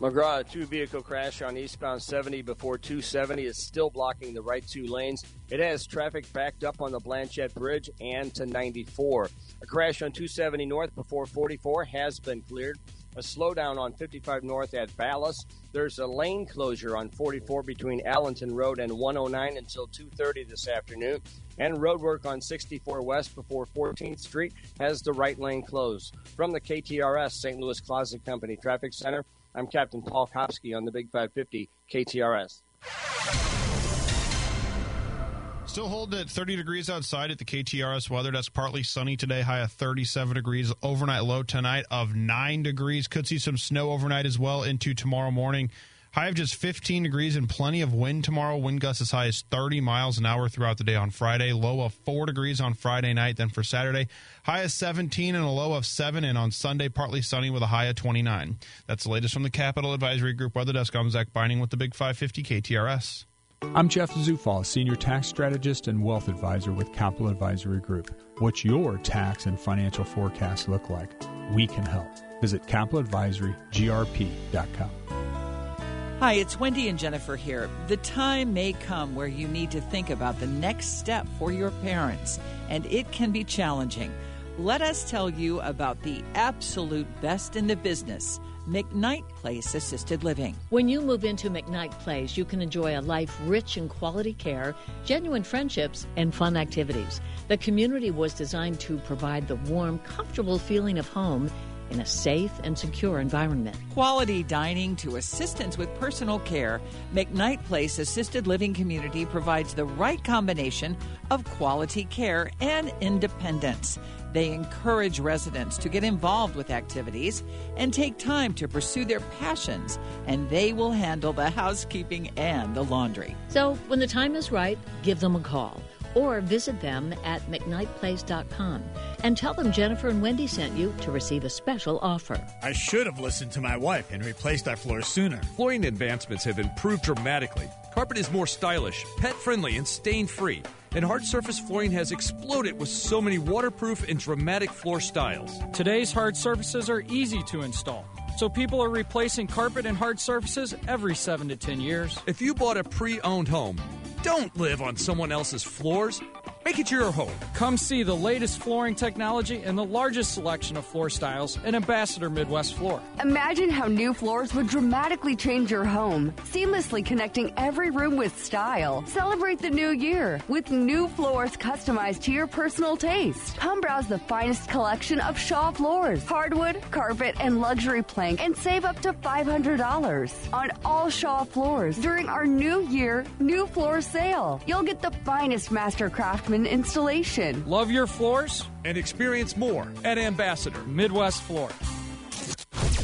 McGraw, a two vehicle crash on eastbound 70 before 270 is still blocking the right two lanes. It has traffic backed up on the Blanchette Bridge and to 94. A crash on 270 north before 44 has been cleared. A slowdown on 55 north at Ballas. There's a lane closure on 44 between Allenton Road and 109 until 2:30 this afternoon. And roadwork on 64 west before 14th Street has the right lane closed. From the KTRS St. Louis Closet Company Traffic Center, I'm Captain Paul Kopsky on the Big 550 KTRS. Still holding at 30 degrees outside at the KTRS weather desk. Partly sunny today, high of 37 degrees. Overnight low tonight of 9 degrees. Could see some snow overnight as well into tomorrow morning. High of just 15 degrees and plenty of wind tomorrow. Wind gusts as high as 30 miles an hour throughout the day on Friday. Low of 4 degrees on Friday night. Then for Saturday, high of 17 and a low of 7. And on Sunday, partly sunny with a high of 29. That's the latest from the Capital Advisory Group Weather Desk. I'm Zach Binding with the Big 550 KTRS. I'm Jeff Zufall, Senior Tax Strategist and Wealth Advisor with Capital Advisory Group. What's your tax and financial forecast look like? We can help. Visit capitaladvisorygrp.com. Hi, it's Wendy and Jennifer here. The time may come where you need to think about the next step for your parents, and it can be challenging. Let us tell you about the absolute best in the business. McKnight Place Assisted Living. When you move into McKnight Place, you can enjoy a life rich in quality care, genuine friendships, and fun activities. The community was designed to provide the warm, comfortable feeling of home in a safe and secure environment. Quality dining to assistance with personal care, McKnight Place Assisted Living Community provides the right combination of quality care and independence. They encourage residents to get involved with activities and take time to pursue their passions, and they will handle the housekeeping and the laundry. So when the time is right, give them a call or visit them at McKnightPlace.com and tell them Jennifer and Wendy sent you to receive a special offer. I should have listened to my wife and replaced our floors sooner. Flooring advancements have improved dramatically. Carpet is more stylish, pet friendly, and stain free. And hard surface flooring has exploded with so many waterproof and dramatic floor styles. Today's hard surfaces are easy to install. So people are replacing carpet and hard surfaces every 7 to 10 years. If you bought a pre-owned home, don't live on someone else's floors. Make it your home. Come see the latest flooring technology and the largest selection of floor styles in Ambassador Midwest Floor. Imagine how new floors would dramatically change your home, seamlessly connecting every room with style. Celebrate the new year with new floors customized to your personal taste. Come browse the finest collection of Shaw floors, hardwood, carpet, and luxury plank and save up to $500 on all Shaw floors during our new year, new floor sale. You'll get the finest master craftsman installation. Love your floors? And experience more at Ambassador Midwest Floor.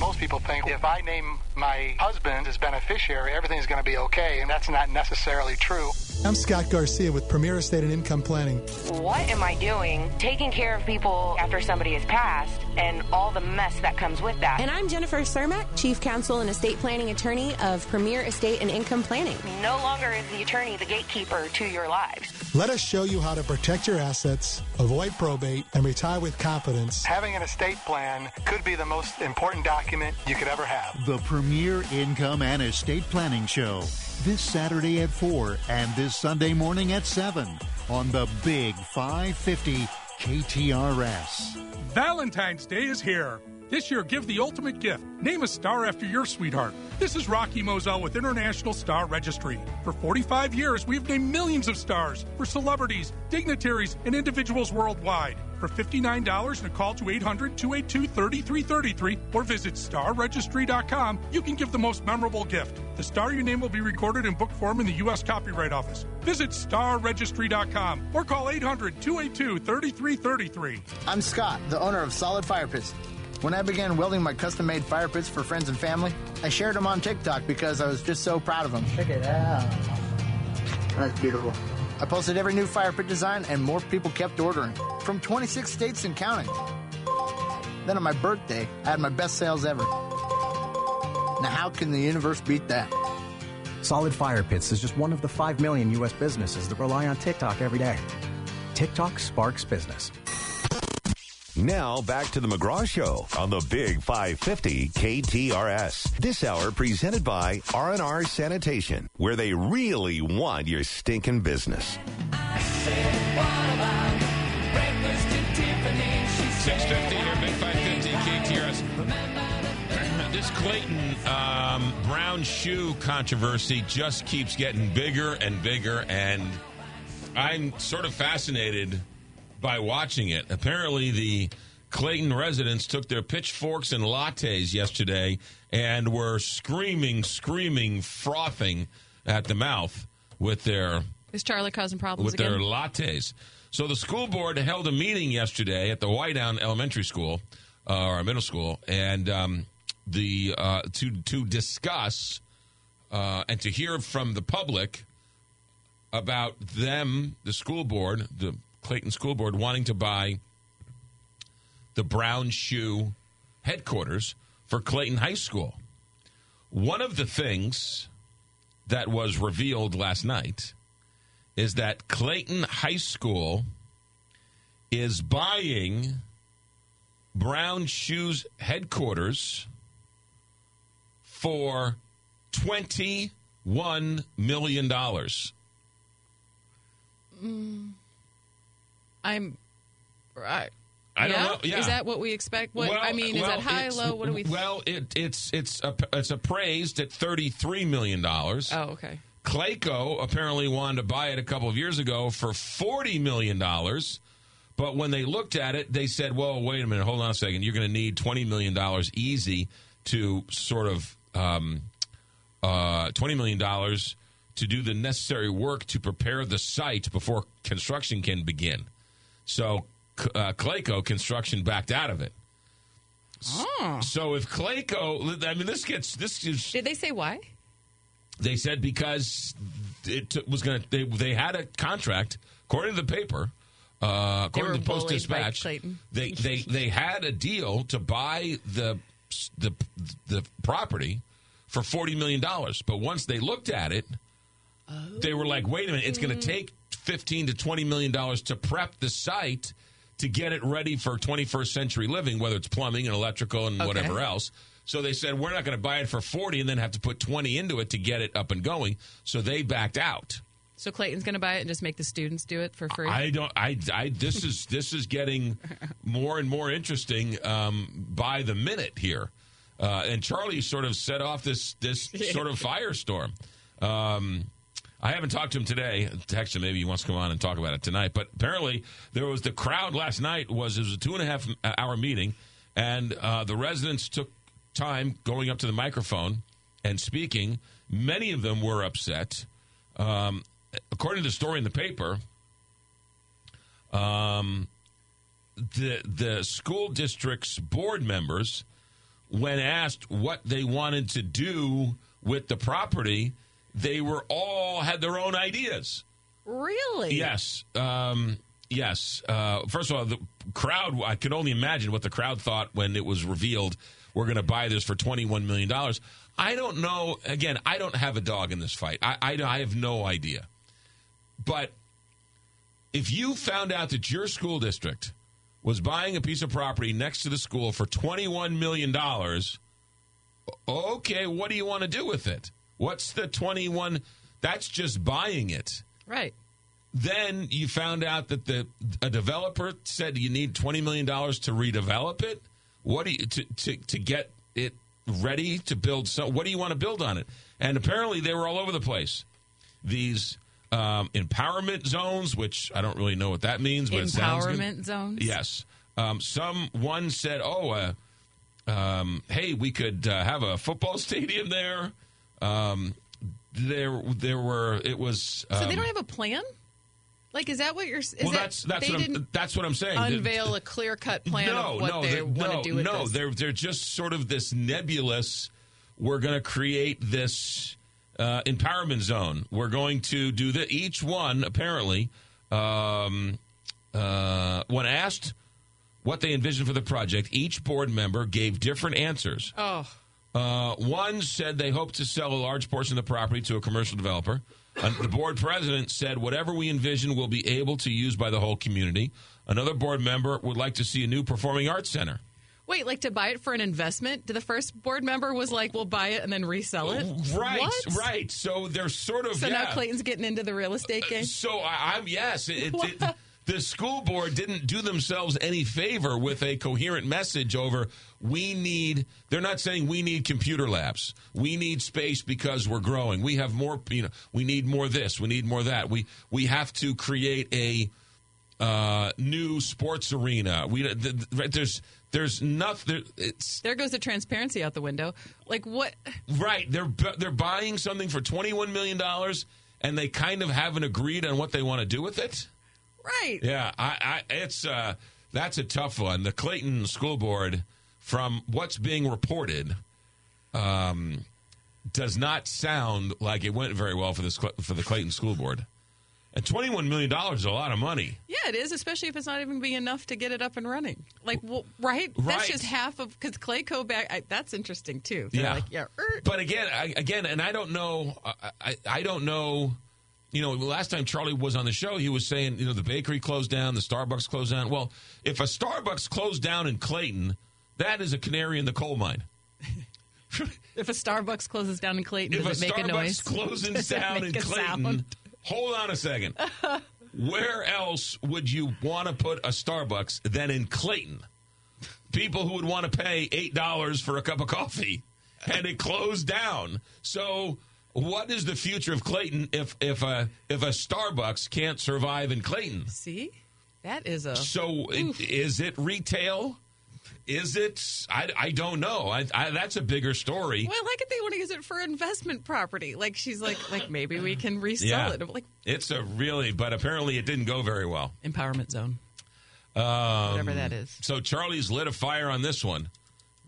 Most people think if I name my husband is beneficiary, everything's going to be okay, and that's not necessarily true. I'm Scott Garcia with Premier Estate and Income Planning. What am I doing taking care of people after somebody has passed and all the mess that comes with that? And I'm Jennifer Cermak, Chief Counsel and Estate Planning Attorney of Premier Estate and Income Planning. No longer is the attorney the gatekeeper to your lives. Let us show you how to protect your assets, avoid probate, and retire with confidence. Having an estate plan could be the most important document you could ever have. The Premier Income and Estate Planning Show. this Saturday at 4 and this Sunday morning at 7 on the Big 550 KTRS. Valentine's Day is here. This year, give the ultimate gift. Name a star after your sweetheart. This is Rocky Moselle with International Star Registry. For 45 years, we've named millions of stars for celebrities, dignitaries, and individuals worldwide. For $59 and a call to 800 282 3333 or visit starregistry.com, you can give the most memorable gift. The star you name will be recorded in book form in the U.S. Copyright Office. Visit starregistry.com or call 800 282 3333. I'm Scott, the owner of Solid Fire Pits. When I began welding my custom made fire pits for friends and family, I shared them on TikTok because I was just so proud of them. Check it out. That's beautiful. I posted every new fire pit design, and more people kept ordering from 26 states and counting. Then on my birthday, I had my best sales ever. Now, how can the universe beat that? Solid Fire Pits is just one of the 5 million U.S. businesses that rely on TikTok every day. TikTok sparks business. Now back to the McGraw Show on the Big 550 KTRS. This hour presented by R&R Sanitation, where they really want your stinking business. 650 here, Big 550 KTRS. This Clayton um, brown shoe controversy just keeps getting bigger and bigger, and I'm sort of fascinated by watching it. Apparently, the Clayton residents took their pitchforks and lattes yesterday and were screaming, screaming, frothing at the mouth with their Is Charlie causing problems with again? their lattes. So the school board held a meeting yesterday at the Wydown Elementary School uh, or middle school, and um, the uh, to to discuss uh, and to hear from the public about them, the school board, the Clayton School Board, wanting to buy the Brown Shoe headquarters for Clayton High School. One of the things that was revealed last night is that Clayton High School is buying Brown Shoes headquarters for $21 million. Mm, I'm right. I don't yeah? know. Yeah. Is that what we expect? What Well, I mean, is well, that high, low? What do we? Well, it, it's it's a, it's appraised at thirty three million dollars. oh, okay. Clayco apparently wanted to buy it a couple of years ago for forty million dollars, but when they looked at it, they said, "Well, wait a minute, hold on a second. You're going to need twenty million dollars easy to sort of um, uh, twenty million dollars to do the necessary work to prepare the site before construction can begin." So uh, Clayco construction backed out of it. Oh. So if Clayco, I mean, this gets this is Did they say why? they said because it t- was going to they they had a contract according to the paper uh, according to the Post Dispatch they they they had a deal to buy the the the property for 40 million dollars but once they looked at it they were like wait a minute it's going to take 15 to 20 million dollars to prep the site to get it ready for 21st century living whether it's plumbing and electrical and Okay. whatever else so they said we're not going to buy it for 40 and then have to put 20 into it to get it up and going so they backed out So Clayton's going to buy it and just make the students do it for free. I don't. I. I. This is. This is getting more and more interesting um, by the minute here. Uh, and Charlie sort of set off this this sort of firestorm. Um, I haven't talked to him today. Text him. Maybe he wants to come on and talk about it tonight. But apparently, there was the crowd last night. Was it was a two and a half hour meeting, and uh, the residents took time going up to the microphone and speaking. Many of them were upset. Um, according to the story in the paper, um, the the school district's board members, when asked what they wanted to do with the property, they were all had their own ideas. Really? Yes. Um, yes. Uh, first of all, the crowd, I could only imagine what the crowd thought when it was revealed we're going to buy this for $21 million. I don't know. Again, I don't have a dog in this fight. I, I, I have no idea. But if you found out that your school district was buying a piece of property next to the school for $21 million, okay, what do you want to do with it? What's the 21? That's just buying it. Right. Then you found out that the a developer said you need 20 million dollars to redevelop it. What do you to, to to get it ready to build so what do you want to build on it? And apparently they were all over the place. These um, empowerment zones, which I don't really know what that means, but it sounds good. Empowerment zones. Yes. Um, some one said, "Oh, uh, um, hey, we could uh, have a football stadium there." Um, there, there were. It was. So um, they don't have a plan. Like, is that what you're? Is well, that, that's that's they what I'm, didn't that's what I'm saying. unveil a clear cut plan no, of what no, they they're- no, do with no, this. they're they're just sort of this nebulous. We're going to create this uh, empowerment zone. We're going to do that. Each one apparently, um, uh, when asked what they envisioned for the project, each board member gave different answers. Oh, Uh, one said they hope to sell a large portion of the property to a commercial developer. Uh, the board president said whatever we envision will be able to use by the whole community. Another board member would like to see a new performing arts center. wait, like to buy it for an investment? The first board member was like, "We'll buy it and then resell it." Right, What? right. So they're sort of So yeah. now Clayton's getting into the real estate game. So I, I'm yes. It, it- the school board didn't do themselves any favor with a coherent message over. We need. They're not saying we need computer labs. We need space because we're growing. We have more. You know, we need more this. We need more that. We we have to create a uh, new sports arena. We th- th- right, there's there's nothing. It's There goes the transparency out the window. Like what? Right. They're they're buying something for twenty one million dollars, and they kind of haven't agreed on what they want to do with it. Right. Yeah, I, I it's uh, that's a tough one. The Clayton School Board, from what's being reported, um, does not sound like it went very well for this for the Clayton School Board. And twenty one million dollars is a lot of money. Yeah, it is, especially if it's not even being enough to get it up and running. Like, well, right? That's just half of because Clayco back. I, that's interesting too. They're Yeah. like, yeah, er, But again, I, again, and I don't know. I, I don't know. You know, last time Charlie was on the show, he was saying, you know, the bakery closed down, the Starbucks closed down. Well, if a Starbucks closed down in Clayton, that is a canary in the coal mine. if a Starbucks closes down in Clayton, If does a it make a noise? Starbucks closes down in Clayton, sound? hold on a second. Where else would you want to put a Starbucks than in Clayton? People who would want to pay eight dollars for a cup of coffee, and it closed down. So, what is the future of Clayton if if a if a Starbucks can't survive in Clayton? See, that is a So, it, is it retail? Is it? I, I don't know. I, I, that's a bigger story. Well, I like it. They want to use it for investment property. Like she's like, like maybe we can resell Yeah. it. I'm like It's a really, but apparently it didn't go very well. empowerment zone. Um, Whatever that is. So Charlie's lit a fire on this one.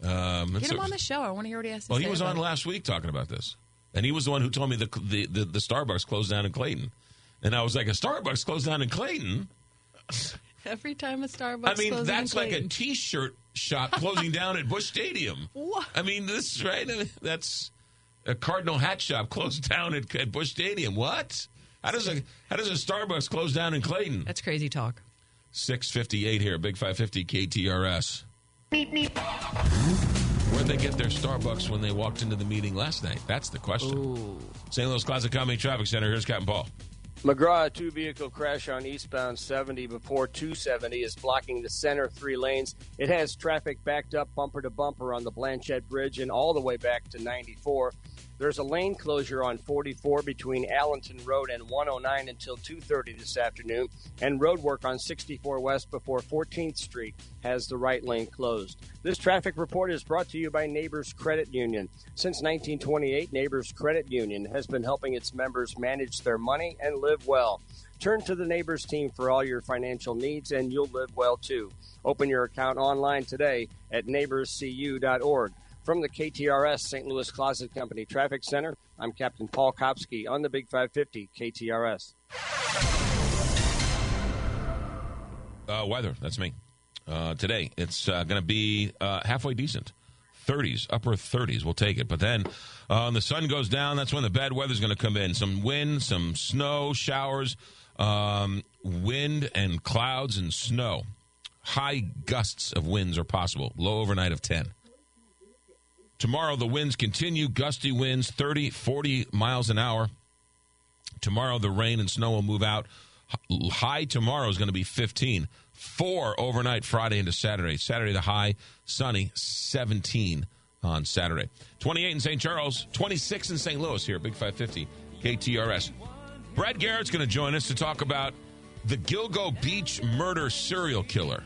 Um, Get him a- on the show. I want to hear what he has to well, say. Well, he was on it. last week talking about this, and he was the one who told me the the, the, the Starbucks closed down in Clayton, and I was like, a Starbucks closed down in Clayton. Every time a Starbucks. I mean, that's like a. T-shirt shop closing down at Busch Stadium. What? I mean, this right. I mean, that's a Cardinal hat shop closed down at, at Busch Stadium. What? How does a how does a Starbucks close down in Clayton? That's crazy talk. Six fifty eight here, Big Five Fifty KTRS. Where'd they get their Starbucks when they walked into the meeting last night? That's the question. St. Louis Closet Company Traffic Center. Here's Captain Paul. McGraw, a two vehicle crash on eastbound 70 before 270 is blocking the center three lanes. It has traffic backed up bumper to bumper on the Blanchette Bridge and all the way back to 94. There's a lane closure on 44 between Allenton Road and 109 until 2:30 this afternoon, and road work on 64 West before 14th Street has the right lane closed. This traffic report is brought to you by Neighbors Credit Union. Since 1928, Neighbors Credit Union has been helping its members manage their money and live well. Turn to the Neighbors team for all your financial needs, and you'll live well too. Open your account online today at neighborscu.org. From the KTRS St. Louis Closet Company Traffic Center, I'm Captain Paul Kopsky on the Big 550 KTRS. Uh, weather, that's me. Uh, today, it's uh, going to be uh, halfway decent. 30s, upper 30s, we'll take it. But then uh, when the sun goes down, that's when the bad weather's going to come in. Some wind, some snow, showers, um, wind and clouds and snow. High gusts of winds are possible. Low overnight of 10. Tomorrow, the winds continue, gusty winds 30, 40 miles an hour. Tomorrow, the rain and snow will move out. High tomorrow is going to be 15. Four overnight Friday into Saturday. Saturday, the high, sunny, 17 on Saturday. 28 in St. Charles, 26 in St. Louis here, Big 550 KTRS. Brad Garrett's going to join us to talk about the Gilgo Beach murder serial killer,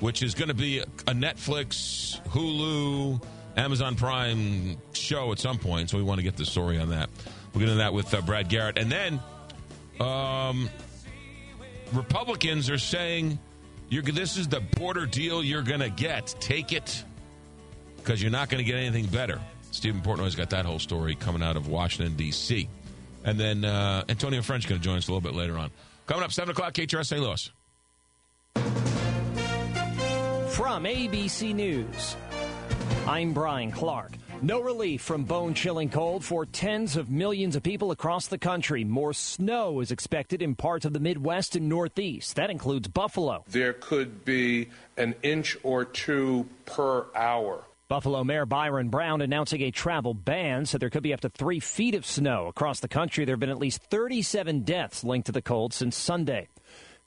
which is going to be a Netflix, Hulu, Amazon Prime show at some point. So we want to get the story on that. We'll get into that with uh, Brad Garrett. And then um, Republicans are saying this is the border deal you're going to get. Take it because you're not going to get anything better. Stephen Portnoy's got that whole story coming out of Washington, D.C. And then uh, Antonio French going to join us a little bit later on. Coming up, 7 o'clock, KTRS St. Louis. From ABC News, I'm Brian Clark. No relief from bone chilling cold for tens of millions of people across the country. More snow is expected in parts of the Midwest and Northeast. That includes Buffalo. There could be an inch or two per hour. Buffalo Mayor Byron Brown announcing a travel ban, so there could be up to three feet of snow across the country. There have been at least 37 deaths linked to the cold since Sunday.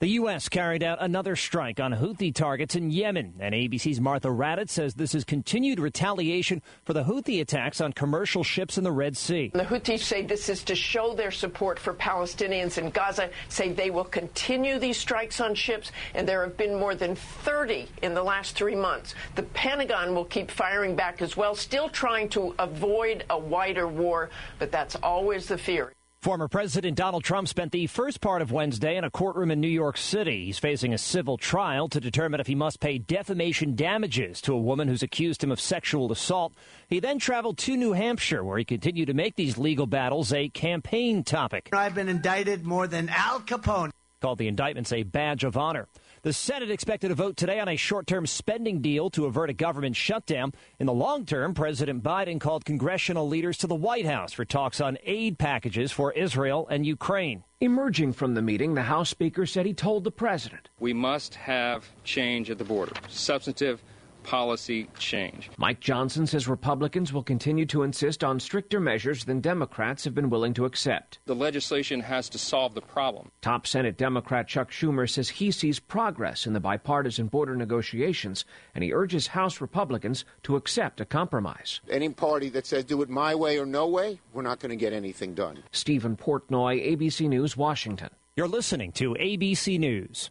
The U.S. carried out another strike on Houthi targets in Yemen, and ABC's Martha Raddatz says this is continued retaliation for the Houthi attacks on commercial ships in the Red Sea. The Houthis say this is to show their support for Palestinians in Gaza, say they will continue these strikes on ships, and there have been more than 30 in the last three months. The Pentagon will keep firing back as well, still trying to avoid a wider war, but that's always the fear. Former President Donald Trump spent the first part of Wednesday in a courtroom in New York City. He's facing a civil trial to determine if he must pay defamation damages to a woman who's accused him of sexual assault. He then traveled to New Hampshire, where he continued to make these legal battles a campaign topic. I've been indicted more than Al Capone. Called the indictments a badge of honor. The Senate expected to vote today on a short term spending deal to avert a government shutdown. In the long term, President Biden called congressional leaders to the White House for talks on aid packages for Israel and Ukraine. Emerging from the meeting, the House Speaker said he told the President We must have change at the border, substantive policy change. Mike Johnson says Republicans will continue to insist on stricter measures than Democrats have been willing to accept. The legislation has to solve the problem. Top Senate Democrat Chuck Schumer says he sees progress in the bipartisan border negotiations, and he urges House Republicans to accept a compromise. Any party that says do it my way or no way, we're not going to get anything done. Stephen Portnoy, ABC News, Washington. You're listening to ABC News.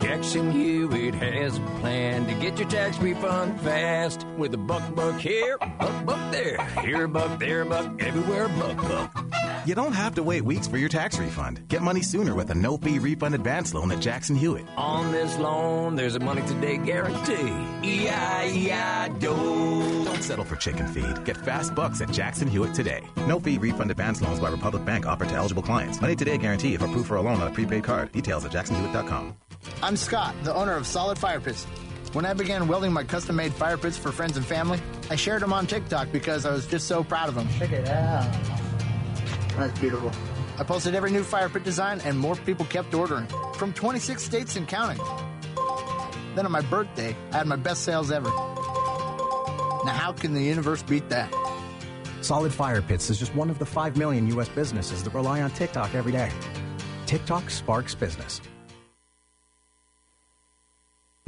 Jackson Hewitt has a plan to get your tax refund fast with a buck buck here, buck buck there, here buck, there buck, everywhere buck buck. You don't have to wait weeks for your tax refund. Get money sooner with a no fee refund advance loan at Jackson Hewitt. On this loan, there's a money today guarantee. E-I-E-I-Do. Don't settle for chicken feed. Get fast bucks at Jackson Hewitt today. No fee refund advance loans by Republic Bank offered to eligible clients. Money today guarantee if approved for a loan on a prepaid card. Details at jacksonhewitt.com. I'm Scott, the owner of Solid Fire Pits. When I began welding my custom made fire pits for friends and family, I shared them on TikTok because I was just so proud of them. Check it out. That's beautiful. I posted every new fire pit design, and more people kept ordering from 26 states and counting. Then on my birthday, I had my best sales ever. Now, how can the universe beat that? Solid Fire Pits is just one of the 5 million U.S. businesses that rely on TikTok every day. TikTok sparks business.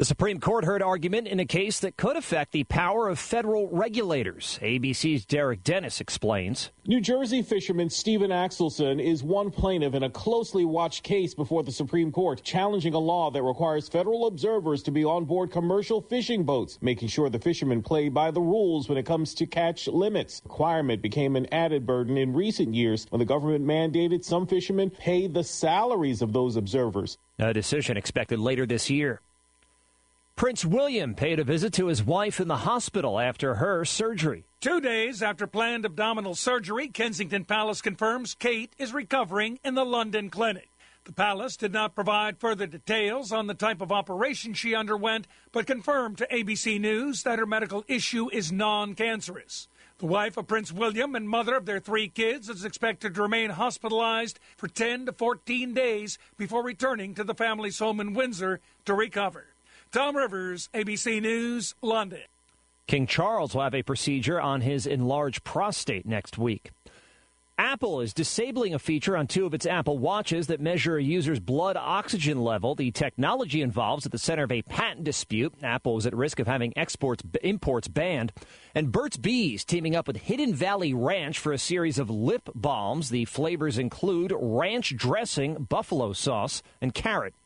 The Supreme Court heard argument in a case that could affect the power of federal regulators. ABC's Derek Dennis explains. New Jersey fisherman Stephen Axelson is one plaintiff in a closely watched case before the Supreme Court, challenging a law that requires federal observers to be on board commercial fishing boats, making sure the fishermen play by the rules when it comes to catch limits. The requirement became an added burden in recent years when the government mandated some fishermen pay the salaries of those observers. A decision expected later this year. Prince William paid a visit to his wife in the hospital after her surgery. Two days after planned abdominal surgery, Kensington Palace confirms Kate is recovering in the London clinic. The palace did not provide further details on the type of operation she underwent, but confirmed to ABC News that her medical issue is non cancerous. The wife of Prince William and mother of their three kids is expected to remain hospitalized for 10 to 14 days before returning to the family's home in Windsor to recover. Tom Rivers, ABC News, London. King Charles will have a procedure on his enlarged prostate next week. Apple is disabling a feature on two of its Apple Watches that measure a user's blood oxygen level. The technology involves at the center of a patent dispute. Apple is at risk of having exports imports banned. And Burt's Bees teaming up with Hidden Valley Ranch for a series of lip balms. The flavors include ranch dressing, buffalo sauce, and carrot.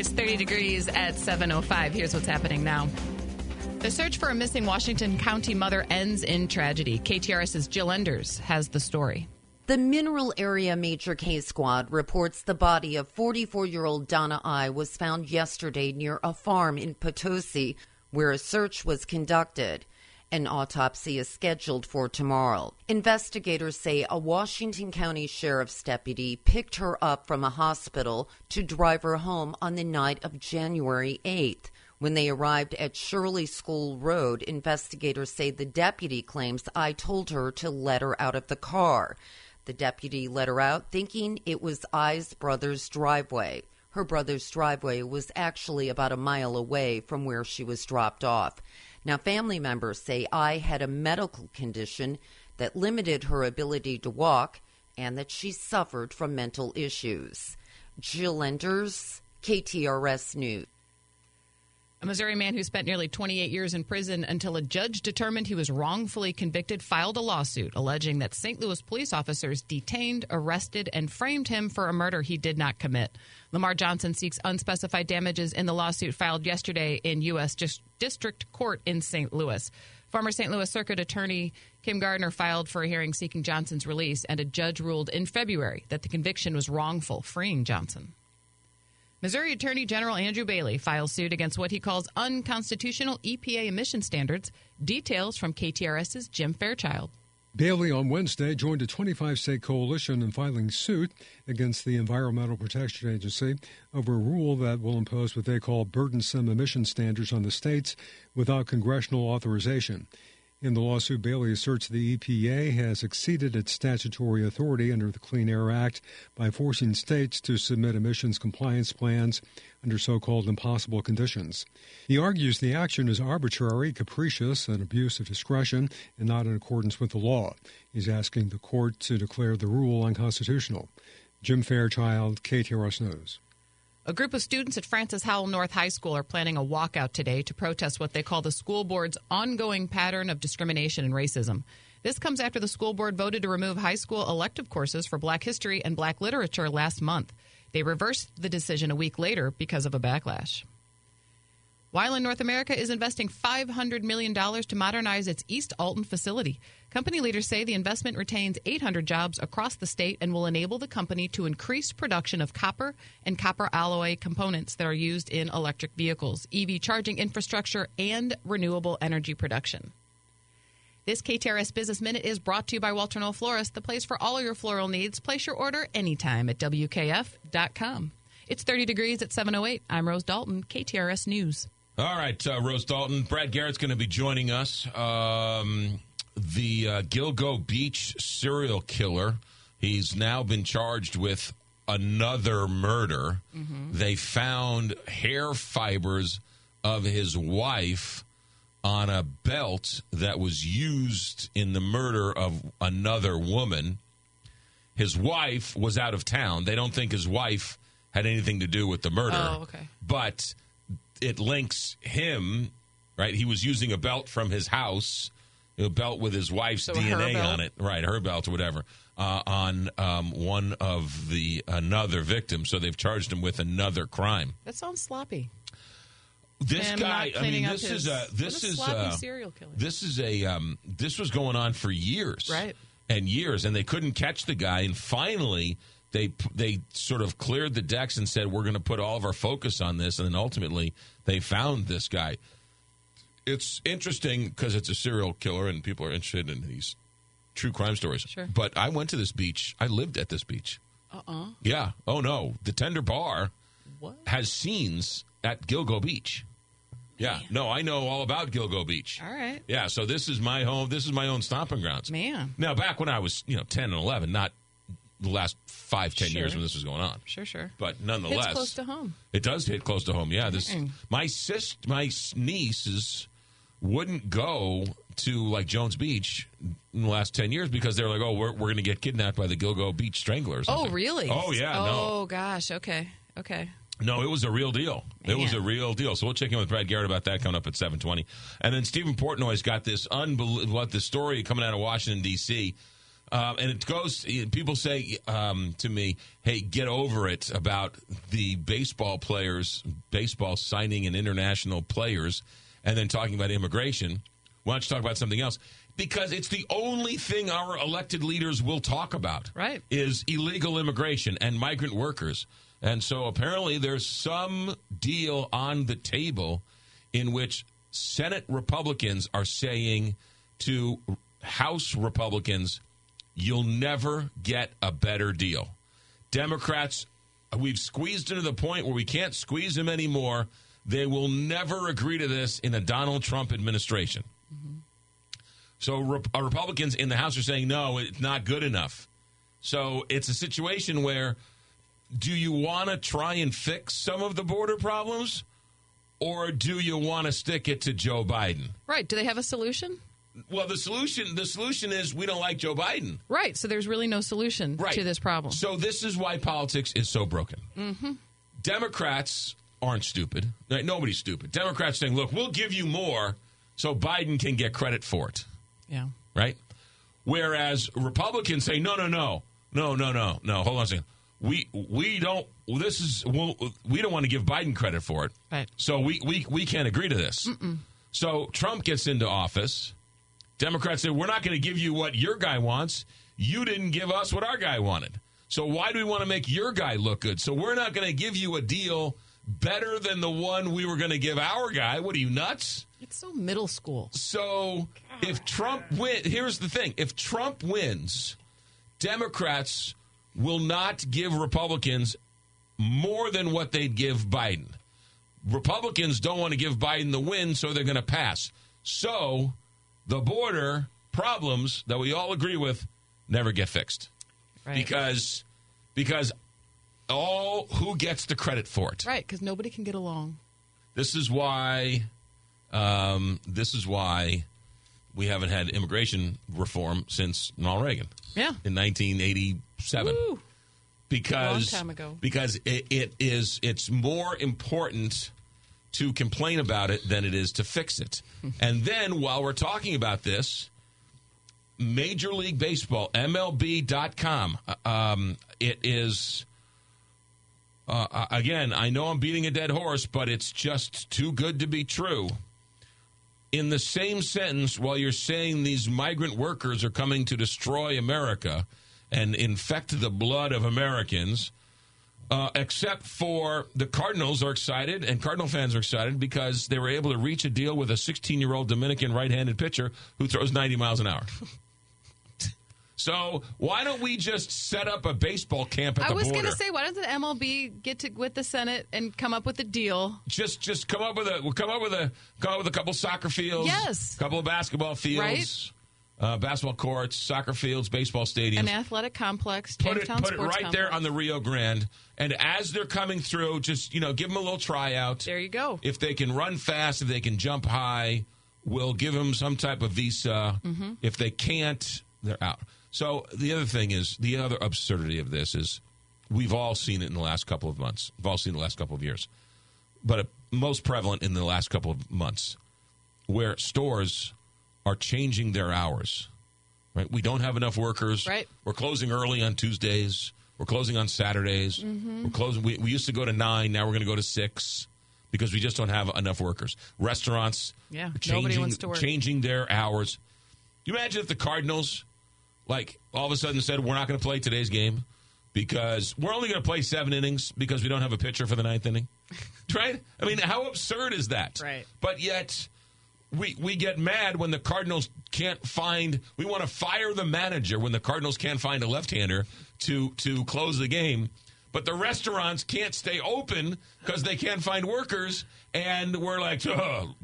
It's 30 degrees at 7.05. Here's what's happening now. The search for a missing Washington County mother ends in tragedy. KTRS's Jill Enders has the story. The Mineral Area Major Case Squad reports the body of 44 year old Donna I was found yesterday near a farm in Potosi, where a search was conducted. An autopsy is scheduled for tomorrow. Investigators say a Washington County Sheriff's deputy picked her up from a hospital to drive her home on the night of January 8th. When they arrived at Shirley School Road, investigators say the deputy claims I told her to let her out of the car. The deputy let her out thinking it was I's brother's driveway. Her brother's driveway was actually about a mile away from where she was dropped off. Now, family members say I had a medical condition that limited her ability to walk and that she suffered from mental issues. Jill Enders, KTRS News. A Missouri man who spent nearly 28 years in prison until a judge determined he was wrongfully convicted filed a lawsuit alleging that St. Louis police officers detained, arrested, and framed him for a murder he did not commit. Lamar Johnson seeks unspecified damages in the lawsuit filed yesterday in U.S. District Court in St. Louis. Former St. Louis Circuit Attorney Kim Gardner filed for a hearing seeking Johnson's release, and a judge ruled in February that the conviction was wrongful, freeing Johnson. Missouri Attorney General Andrew Bailey files suit against what he calls unconstitutional EPA emission standards. Details from KTRS's Jim Fairchild. Bailey on Wednesday joined a 25 state coalition in filing suit against the Environmental Protection Agency over a rule that will impose what they call burdensome emission standards on the states without congressional authorization. In the lawsuit, Bailey asserts the EPA has exceeded its statutory authority under the Clean Air Act by forcing states to submit emissions compliance plans under so called impossible conditions. He argues the action is arbitrary, capricious, and abuse of discretion, and not in accordance with the law. He's asking the court to declare the rule unconstitutional. Jim Fairchild, KTRS News. A group of students at Francis Howell North High School are planning a walkout today to protest what they call the school board's ongoing pattern of discrimination and racism. This comes after the school board voted to remove high school elective courses for black history and black literature last month. They reversed the decision a week later because of a backlash. Wieland North America is investing $500 million to modernize its East Alton facility. Company leaders say the investment retains 800 jobs across the state and will enable the company to increase production of copper and copper alloy components that are used in electric vehicles, EV charging infrastructure, and renewable energy production. This KTRS Business Minute is brought to you by Walter Knoll Florist, the place for all your floral needs. Place your order anytime at WKF.com. It's 30 degrees at 708. I'm Rose Dalton, KTRS News. All right, uh, Rose Dalton. Brad Garrett's going to be joining us. Um, the uh, Gilgo Beach serial killer. He's now been charged with another murder. Mm-hmm. They found hair fibers of his wife on a belt that was used in the murder of another woman. His wife was out of town. They don't think his wife had anything to do with the murder. Oh, okay. But it links him, right? He was using a belt from his house, a belt with his wife's So DNA on it, right? Her belt or whatever, uh, on um, one of the another victim. So they've charged him with another crime. That sounds sloppy. This guy, I mean, this his- is a this a is uh, serial killer. this is a um, this was going on for years, Right. And years, and they couldn't catch the guy, and finally they they sort of cleared the decks and said we're going to put all of our focus on this, and then ultimately they found this guy. It's interesting because it's a serial killer, and people are interested in these true crime stories. Sure. But I went to this beach. I lived at this beach. Uh uh Yeah. Oh no, the Tender Bar What? has scenes at Gilgo Beach. Yeah. No, I know all about Gilgo Beach. All right. Yeah. So this is my home. This is my own stomping grounds. Man. Now, back when I was, you know, ten and eleven, not the last five, ten years when this was going on. Sure, sure. But nonetheless, It's close to home. it does hit close to home. Yeah, this my sis, my nieces wouldn't go to like Jones Beach in the last ten years because they're like, oh, we're, we're going to get kidnapped by the Gilgo Beach Stranglers. Oh, really? Oh yeah, no, Oh, gosh. Okay. Okay. no, it was a real deal. It was a real deal. So we'll check in with Brad Garrett about that coming up at seven twenty, and then Stephen Portnoy's got this unbelievable what the story coming out of Washington D.C. Um, and it goes. People say um, to me, "Hey, get over it about the baseball players, baseball signing and international players, and then talking about immigration. Why don't you talk about something else? Because it's the only thing our elected leaders will talk about. Right. Is illegal immigration and migrant workers. And so apparently there's some deal on the table in which Senate Republicans are saying to House Republicans, you'll never get a better deal. Democrats, we've squeezed into the point where we can't squeeze them anymore. They will never agree to this in a Donald Trump administration. So Rep- uh, Republicans in the House are saying, no, it's not good enough. So it's a situation where do you want to try and fix some of the border problems or do you want to stick it to Joe Biden? Right. Do they have a solution? Well, the solution the solution is we don't like Joe Biden. Right. So there's really no solution Right. to this problem. So this is why politics is so broken. Mm-hmm. Democrats aren't stupid. Right? Nobody's stupid. Democrats saying, "Look, we'll give you more so Biden can get credit for it." Yeah. right? Whereas Republicans say, no, no, no, no, no, no, no. Hold on a second. We we don't. This is well, we don't want to give Biden credit for it. Right. So we we we can't agree to this. So Trump gets into office. Democrats said, we're not going to give you what your guy wants. You didn't give us what our guy wanted. So why do we want to make your guy look good? So we're not going to give you a deal better than the one we were going to give our guy. What are you nuts? It's so middle school. So if Trump win, here's the thing: if Trump wins, Democrats will not give Republicans more than what they'd give Biden. Republicans don't want to give Biden the win, so they're going to pass. So the border problems that we all agree with never get fixed Right. because because all who gets the credit for it. Right. Because nobody can get along. This is why. Um, this is why we haven't had immigration reform since Ronald Reagan. Yeah. In 1987. Because Long time ago. because it, it is it's more important to complain about it than it is to fix it. and then while we're talking about this, Major League Baseball, MLB.com, uh, um, it is uh, uh, again, I know I'm beating a dead horse, but it's just too good to be true. In the same sentence, while you're saying these migrant workers are coming to destroy America and infect the blood of Americans, uh, except for the Cardinals are excited, and Cardinal fans are excited because they were able to reach a deal with a 16 year old Dominican right handed pitcher who throws 90 miles an hour. so why don't we just set up a baseball camp at I the border? I was going to say, why doesn't the MLB get to with the Senate and come up with a deal? just just come up with a we'll come up with a come up with a couple soccer fields, Yes. a couple of basketball fields, uh, basketball courts, soccer fields, baseball stadiums. An athletic complex, put it, put it right there on the Rio Grande, and as they're coming through, just you know, give them a little tryout. There you go. If they can run fast, if they can jump high, we'll give them some type of visa. Mhm. If they can't, they're out. So the other thing is the other absurdity of this is we've all seen it in the last couple of months. We've all seen it in the last couple of years, but most prevalent in the last couple of months, where stores are changing their hours. Right, we don't have enough workers. Right. we're closing early on Tuesdays. We're closing on Saturdays. Mhm. We're closing. We, we used to go to nine. Now we're going to go to six because we just don't have enough workers. Restaurants. Yeah, changing, wants to work. Changing their hours. You imagine if the Cardinals, like, all of a sudden said, "We're not going to play today's game." because we're only going to play seven innings because we don't have a pitcher for the ninth inning. right? I mean, how absurd is that? Right. But yet, we we get mad when the Cardinals can't find. We want to fire the manager when the Cardinals can't find a left-hander to to close the game. But the restaurants can't stay open because they can't find workers, and we're like, oh,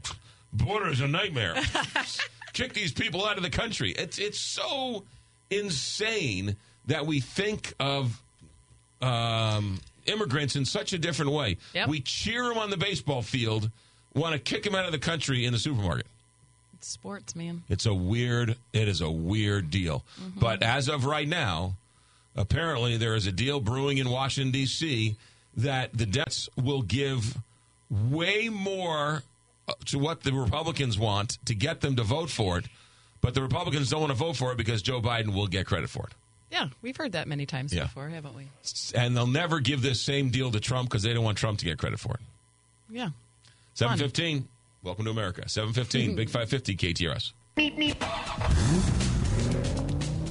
border is a nightmare. Kick these people out of the country. It's it's so insane that we think of um, immigrants in such a different way. Yep. We cheer them on the baseball field, want to kick him out of the country in the supermarket. It's sports, man. It's a weird. It is a weird deal. But as of right now, apparently there is a deal brewing in Washington D.C. that the Democrats will give way more uh, to what the Republicans want to get them to vote for it. But the Republicans don't want to vote for it because Joe Biden will get credit for it. Yeah, we've heard that many times Yeah. before, haven't we? And they'll never give this same deal to Trump because they don't want Trump to get credit for it. Yeah. 715. Welcome to America. 715, Big 550, KTRS.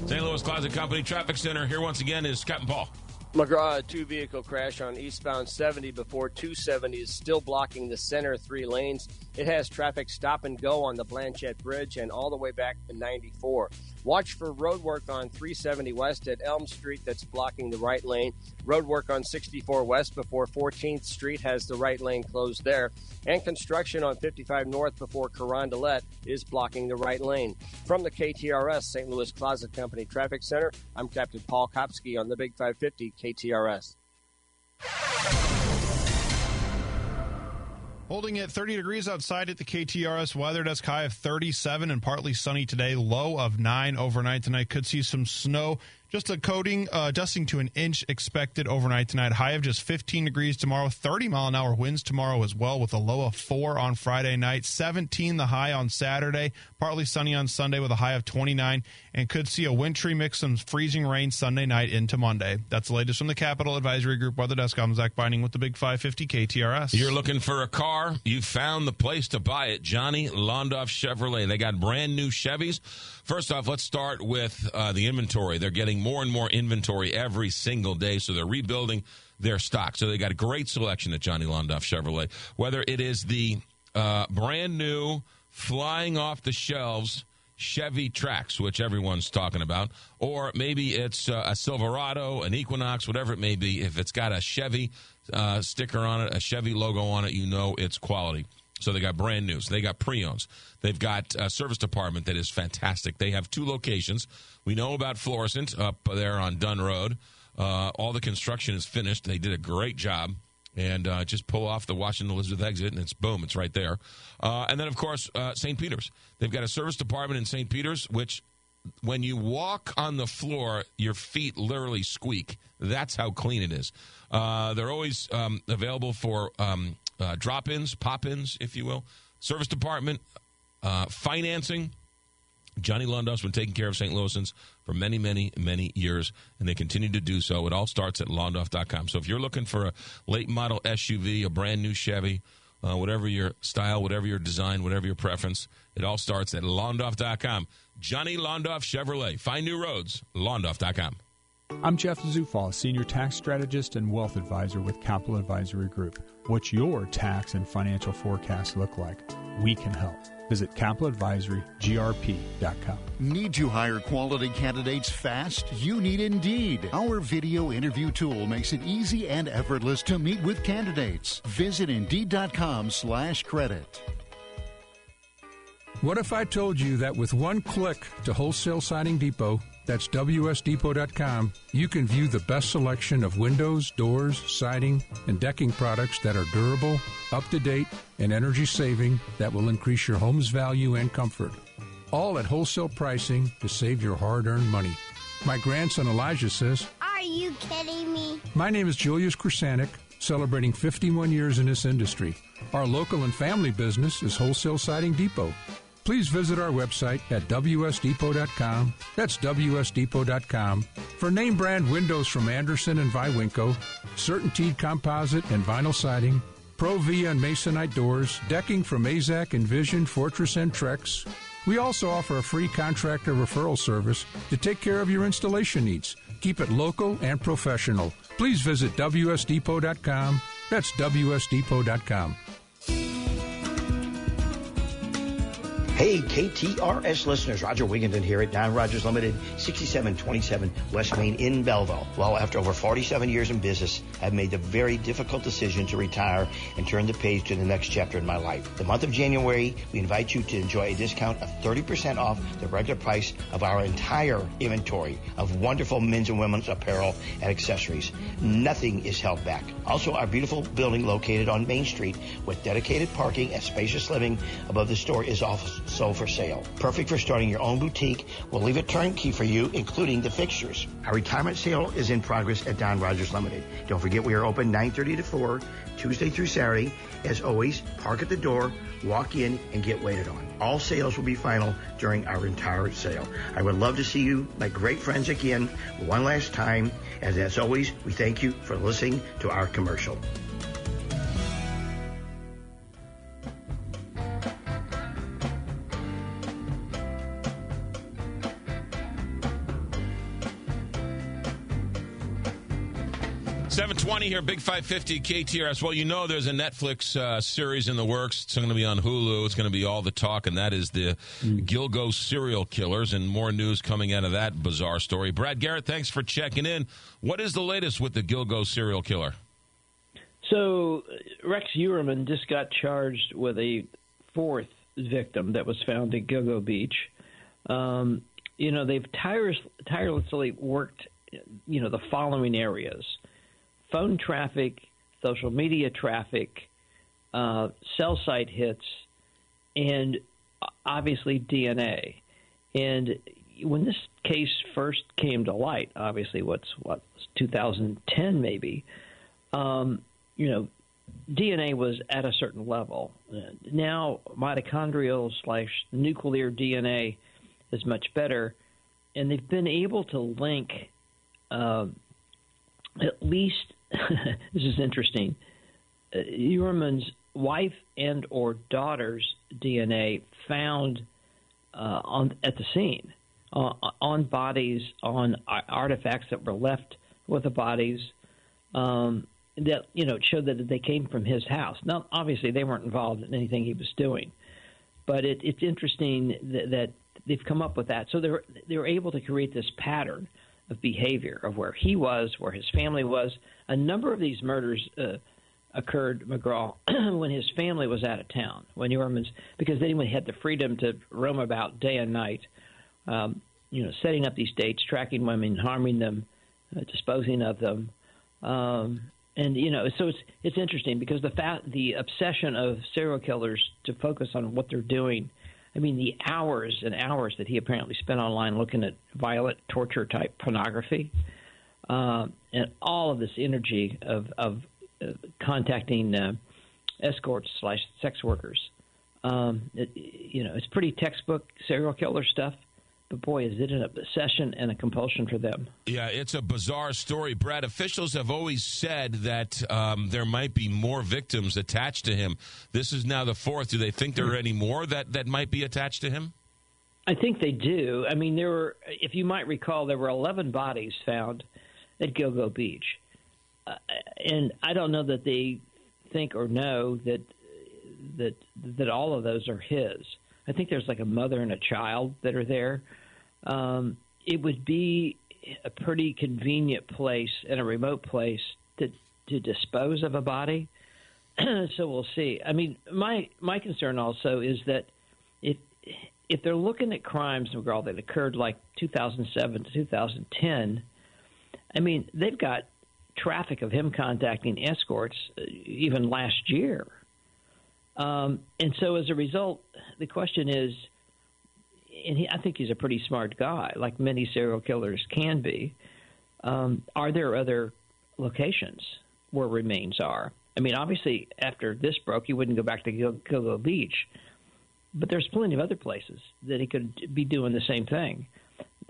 St. Louis Closet Company Traffic Center. Here once again is Captain Paul. McGraw, a uh, two vehicle crash on eastbound 70 before 270 is still blocking the center three lanes. It has traffic stop and go on the Blanchette Bridge and all the way back to 94. Watch for road work on 370 West at Elm Street that's blocking the right lane. Road work on 64 West before 14th Street has the right lane closed there. And construction on 55 North before Carondelet is blocking the right lane. From the KTRS St. Louis Closet Company Traffic Center, I'm Captain Paul Kopsky on the Big 550 KTRS. Holding at 30 degrees outside at the KTRS weather desk, high of 37 and partly sunny today, low of 9 overnight tonight. Could see some snow. Just a coating, uh, dusting to an inch expected overnight tonight. High of just 15 degrees tomorrow. 30 mile an hour winds tomorrow as well, with a low of 4 on Friday night. 17 the high on Saturday. Partly sunny on Sunday with a high of 29. And could see a wintry mix of freezing rain Sunday night into Monday. That's the latest from the Capital Advisory Group Weather Desk. I'm Zach Binding with the Big 550 KTRS. You're looking for a car, you found the place to buy it. Johnny Londoff Chevrolet. They got brand new Chevys. First off, let's start with uh, the inventory. They're getting more and more inventory every single day, so they're rebuilding their stock. So they got a great selection at Johnny Londoff Chevrolet. Whether it is the uh, brand new, flying off the shelves Chevy Trax, which everyone's talking about, or maybe it's uh, a Silverado, an Equinox, whatever it may be. If it's got a Chevy uh, sticker on it, a Chevy logo on it, you know it's quality. So they got brand new. So they got pre-owns. They've got a service department that is fantastic. They have two locations. We know about Florissant up there on Dunn Road. Uh, all the construction is finished. They did a great job. And uh, just pull off the Washington Elizabeth exit, and it's boom, it's right there. Uh, and then, of course, uh, St. Peter's. They've got a service department in St. Peter's, which when you walk on the floor, your feet literally squeak. That's how clean it is. Uh, they're always um, available for um, uh, drop ins, pop ins, if you will. Service department, uh, financing. Johnny Londoff's been taking care of St. Louisans for many, many, many years, and they continue to do so. It all starts at Londoff.com. So if you're looking for a late model SUV, a brand new Chevy, uh, whatever your style, whatever your design, whatever your preference, it all starts at Londoff.com. Johnny Londoff Chevrolet. Find new roads, Londoff.com. I'm Jeff Zufall, Senior Tax Strategist and Wealth Advisor with Capital Advisory Group. What's your tax and financial forecast look like? We can help. Visit capitaladvisorygrp.com. Need to hire quality candidates fast? You need Indeed. Our video interview tool makes it easy and effortless to meet with candidates. Visit Indeed.com slash credit. What if I told you that with one click to Wholesale Siding Depot, that's WSDepot.com, you can view the best selection of windows, doors, siding, and decking products that are durable, up to date, and energy saving that will increase your home's value and comfort. All at wholesale pricing to save your hard earned money. My grandson Elijah says, Are you kidding me? My name is Julius Krasanik, celebrating 51 years in this industry. Our local and family business is Wholesale Siding Depot. Please visit our website at WSDepot.com. That's WSDepot.com for name brand windows from Andersen and Viwinco, Certainteed composite and vinyl siding, Pro V and Masonite doors, decking from AZEK, Envision, Fortress, and Trex. We also offer a free contractor referral service to take care of your installation needs. Keep it local and professional. Please visit WSDepot.com. That's WSDepot.com. Hey, KTRS listeners, Roger Wigginton here at Don Rogers Limited, 6727 West Main in Belleville. Well, after over 47 years in business, I've made the very difficult decision to retire and turn the page to the next chapter in my life. The month of January, we invite you to enjoy a discount of 30% off the regular price of our entire inventory of wonderful men's and women's apparel and accessories. Nothing is held back. Also, our beautiful building located on Main Street with dedicated parking and spacious living above the store is also sold for sale. Perfect for starting your own boutique. We'll leave it turnkey for you, including the fixtures. Our retirement sale is in progress at Don Rogers Limited. Don't forget we are open 9.30 to 4, Tuesday through Saturday. As always, park at the door, walk in, and get waited on. All sales will be final during our entire sale. I would love to see you, my great friends, again one last time. And as always, we thank you for listening to our commercial. Seven twenty here, Big Five Fifty KTRS. Well, you know, there's a Netflix uh, series in the works. It's going to be on Hulu. It's going to be all the talk, and that is the Gilgo serial killers, and more news coming out of that bizarre story. Brad Garrett, thanks for checking in. What is the latest with the Gilgo serial killer? So Rex Heuermann just got charged with a fourth victim that was found at Gilgo Beach. Um, you know, they've tires, tirelessly worked, you know, the following areas phone traffic, social media traffic, uh, cell site hits, and obviously DNA. And when this case first came to light, obviously, what's what 2010 maybe, um, you know, DNA was at a certain level. Now mitochondrial slash nuclear DNA is much better, and they've been able to link uh, at least this is interesting. Uh, wife and or daughter's DNA found uh, on at the scene uh, on bodies, on artifacts that were left with the bodies. Um, that you know showed that they came from his house. Now, obviously, they weren't involved in anything he was doing, but it, it's interesting that, that they've come up with that. So they're they were able to create this pattern of behavior of where he was, where his family was. A number of these murders uh, occurred, McGraw, when his family was out of town, when Heuermann's because they had the freedom to roam about day and night, um, you know, setting up these dates, tracking women, harming them, uh, disposing of them. Um, and you know, so it's it's interesting because the fact the obsession of serial killers to focus on what they're doing I mean, the hours and hours that he apparently spent online looking at violent torture type pornography, uh, and all of this energy of, of uh, contacting uh, escorts slash sex workers. Um, it, you know, it's pretty textbook serial killer stuff. But boy, is it an obsession and a compulsion for them. Yeah, it's a bizarre story. Brad, officials have always said that um, there might be more victims attached to him. This is now the fourth. Do they think there are any more that, that might be attached to him? I think they do. I mean, there were, if you might recall, there were 11 bodies found at Gilgo Beach. Uh, and I don't know that they think or know that that that all of those are his. I think there's like a mother and a child that are there. Um, it would be a pretty convenient place and a remote place to to dispose of a body. so we'll see. I mean, my my concern also is that if if they're looking at crimes, McGraw, that occurred like 2007 to 2010, I mean, they've got traffic of him contacting escorts uh, even last year. Um, and so as a result, the question is, and he, I think he's a pretty smart guy, like many serial killers can be. Um, are there other locations where remains are? I mean, obviously, after this broke, he wouldn't go back to Gilgo Beach, but there's plenty of other places that he could be doing the same thing.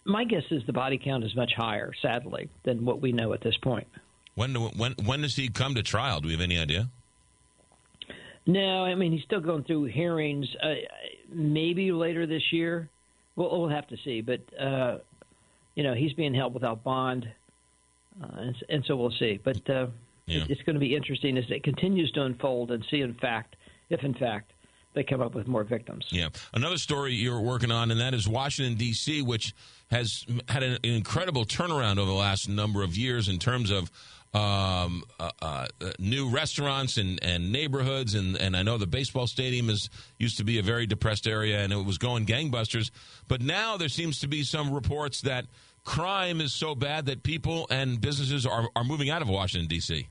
My guess is the body count is much higher, sadly, than what we know at this point. When when when does he come to trial? Do we have any idea? No, I mean he's still going through hearings. Uh, maybe later this year. We'll, we'll have to see. But uh, you know, he's being held without bond, uh, and, and so we'll see. But uh, Yeah. it, it's going to be interesting as it continues to unfold and see, in fact, if in fact they come up with more victims. Yeah. Another story you're working on, and that is Washington, D.C., which has had an incredible turnaround over the last number of years in terms of um, uh, uh, new restaurants and, and neighborhoods. And, and I know the baseball stadium is used to be a very depressed area and it was going gangbusters. But now there seems to be some reports that crime is so bad that people and businesses are, are moving out of Washington, D.C.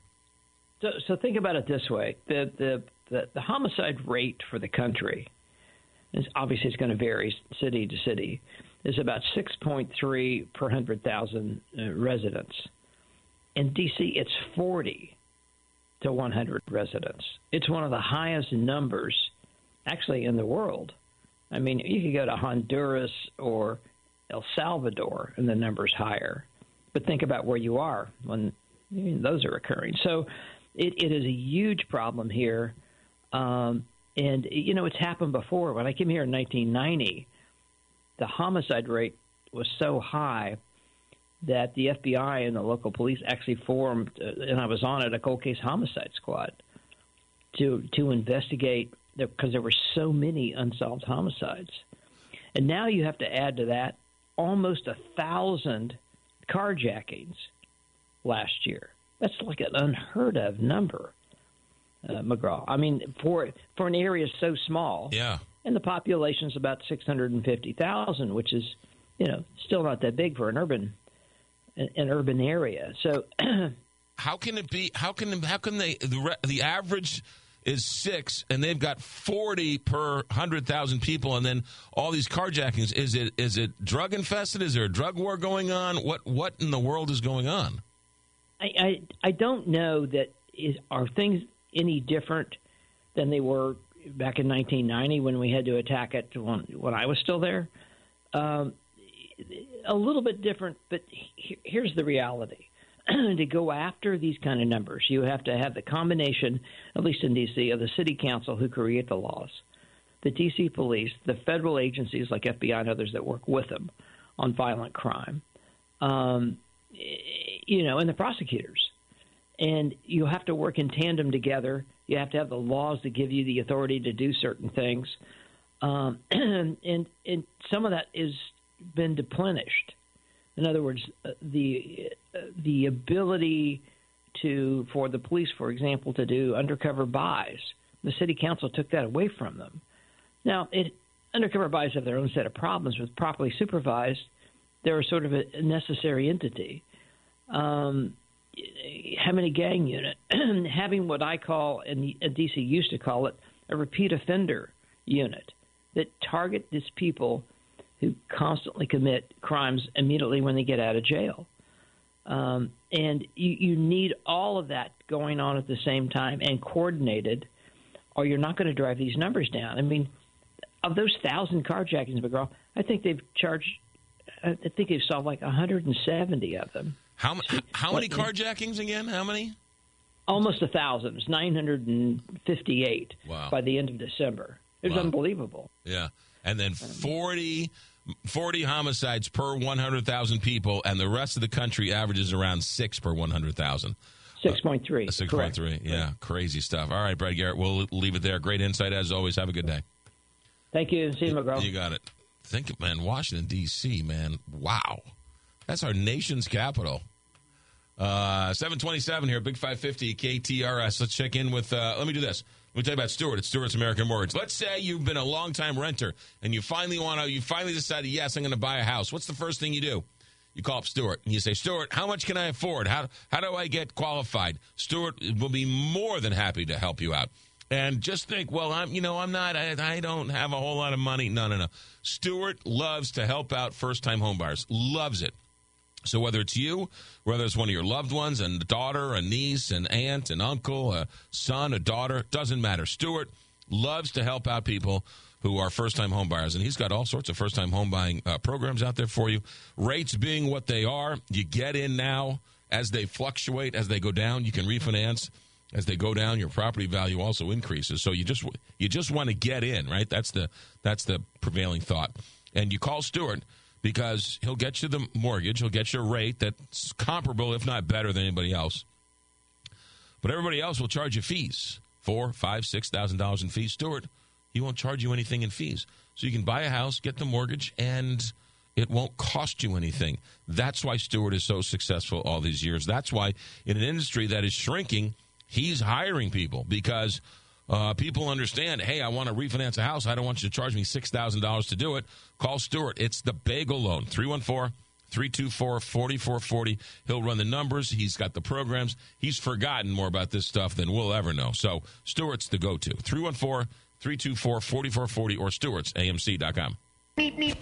So, so think about it this way: the the the, the homicide rate for the country is obviously it's going to vary city to city. Is about six point three per hundred thousand uh, residents. In D.C., it's forty to one hundred residents. It's one of the highest numbers, actually, in the world. I mean, you could go to Honduras or El Salvador, and the number's higher. But think about where you are when those are occurring. So it, it is a huge problem here. Um, and, you know, it's happened before. When I came here in 1990, the homicide rate was so high that the FBI and the local police actually formed, uh, and I was on it, a cold case homicide squad to to investigate because there were so many unsolved homicides. And now you have to add to that almost a thousand carjackings last year. That's like an unheard of number, uh, McGraw. I mean, for for an area so small, Yeah. and the population's about six hundred and fifty thousand, which is, you know, still not that big for an urban an, an urban area. So How can it be? How can how can they the the average is six and they've got forty per hundred thousand people, and then all these carjackings. Is it is it drug infested? Is there a drug war going on? What what in the world is going on? I, I I don't know that is are things any different than they were back in 1990 when we had to attack it when when I was still there. Um, a little bit different, but he- here's the reality. to go after these kind of numbers, you have to have the combination, at least in D.C., of the city council who create the laws, the D.C. police, the federal agencies like FBI and others that work with them on violent crime, um, you know, and the prosecutors. And you have to work in tandem together. You have to have the laws that give you the authority to do certain things. Um, and and some of that has been deplenished. In other words, uh, the uh, the ability to for the police, for example, to do undercover buys, the city council took that away from them. Now, it, undercover buys have their own set of problems. With properly supervised, they're sort of a necessary entity. Um, having a gang unit, having what I call, and DC used to call it, a repeat offender unit that target these people who constantly commit crimes immediately when they get out of jail. Um, and you, you need all of that going on at the same time and coordinated, or you're not going to drive these numbers down. I mean, of those thousand carjackings, McGraw, I think they've charged. I think they've solved like 170 of them. How how many carjackings again? How many? Almost a thousand. It was 958 Wow. by the end of December. It was Wow. unbelievable. Yeah, and then 40, 40 homicides per one hundred thousand people, and the rest of the country averages around six per one hundred thousand. Six point three. Six point three. Yeah, crazy stuff. All right, Brad Garrett, we'll leave it there. Great insight as always. Have a good day. Thank you. See you, McGraw. You got it. Think, man, Washington D.C. Man, wow, that's our nation's capital. Uh, seven twenty-seven here, Big Five Fifty KTRS. Let's check in with. Uh, let me do this. Tell you about Stewart. It's Stewart's American Mortgage. Let's say you've been a long-time renter and you finally want to. You finally decided, yes, I'm going to buy a house. What's the first thing you do? You call up Stewart and you say, Stewart, how much can I afford? How how do I get qualified? Stewart will be more than happy to help you out. And just think, well, I'm, you know, I'm not, I, I don't have a whole lot of money. No, no, no. Stewart loves to help out first-time homebuyers. Loves it. So whether it's you, whether it's one of your loved ones, a daughter, a niece, an aunt, an uncle, a son, a daughter, doesn't matter. Stewart loves to help out people who are first-time homebuyers, and he's got all sorts of first-time home buying uh, programs out there for you. Rates being what they are, you get in now as they fluctuate, as they go down. You can refinance as they go down. Your property value also increases. So you just you just want to get in, right? That's the that's the prevailing thought. And you call Stewart because he'll get you the mortgage, he'll get you a rate that's comparable, if not better, than anybody else. But everybody else will charge you fees four, five, six thousand dollars in fees. Stewart, he won't charge you anything in fees, so you can buy a house, get the mortgage, and it won't cost you anything. That's why Stewart is so successful all these years. That's why in an industry that is shrinking, he's hiring people because uh, people understand. Hey, I want to refinance a house. I don't want you to charge me six thousand dollars to do it. Call Stewart. It's the Bagel Loan three one four. 324 4440. He'll run the numbers. He's got the programs. He's forgotten more about this stuff than we'll ever know. So, Stewart's the go to. 314 324 4440 or stewartsamc.com. Meet me.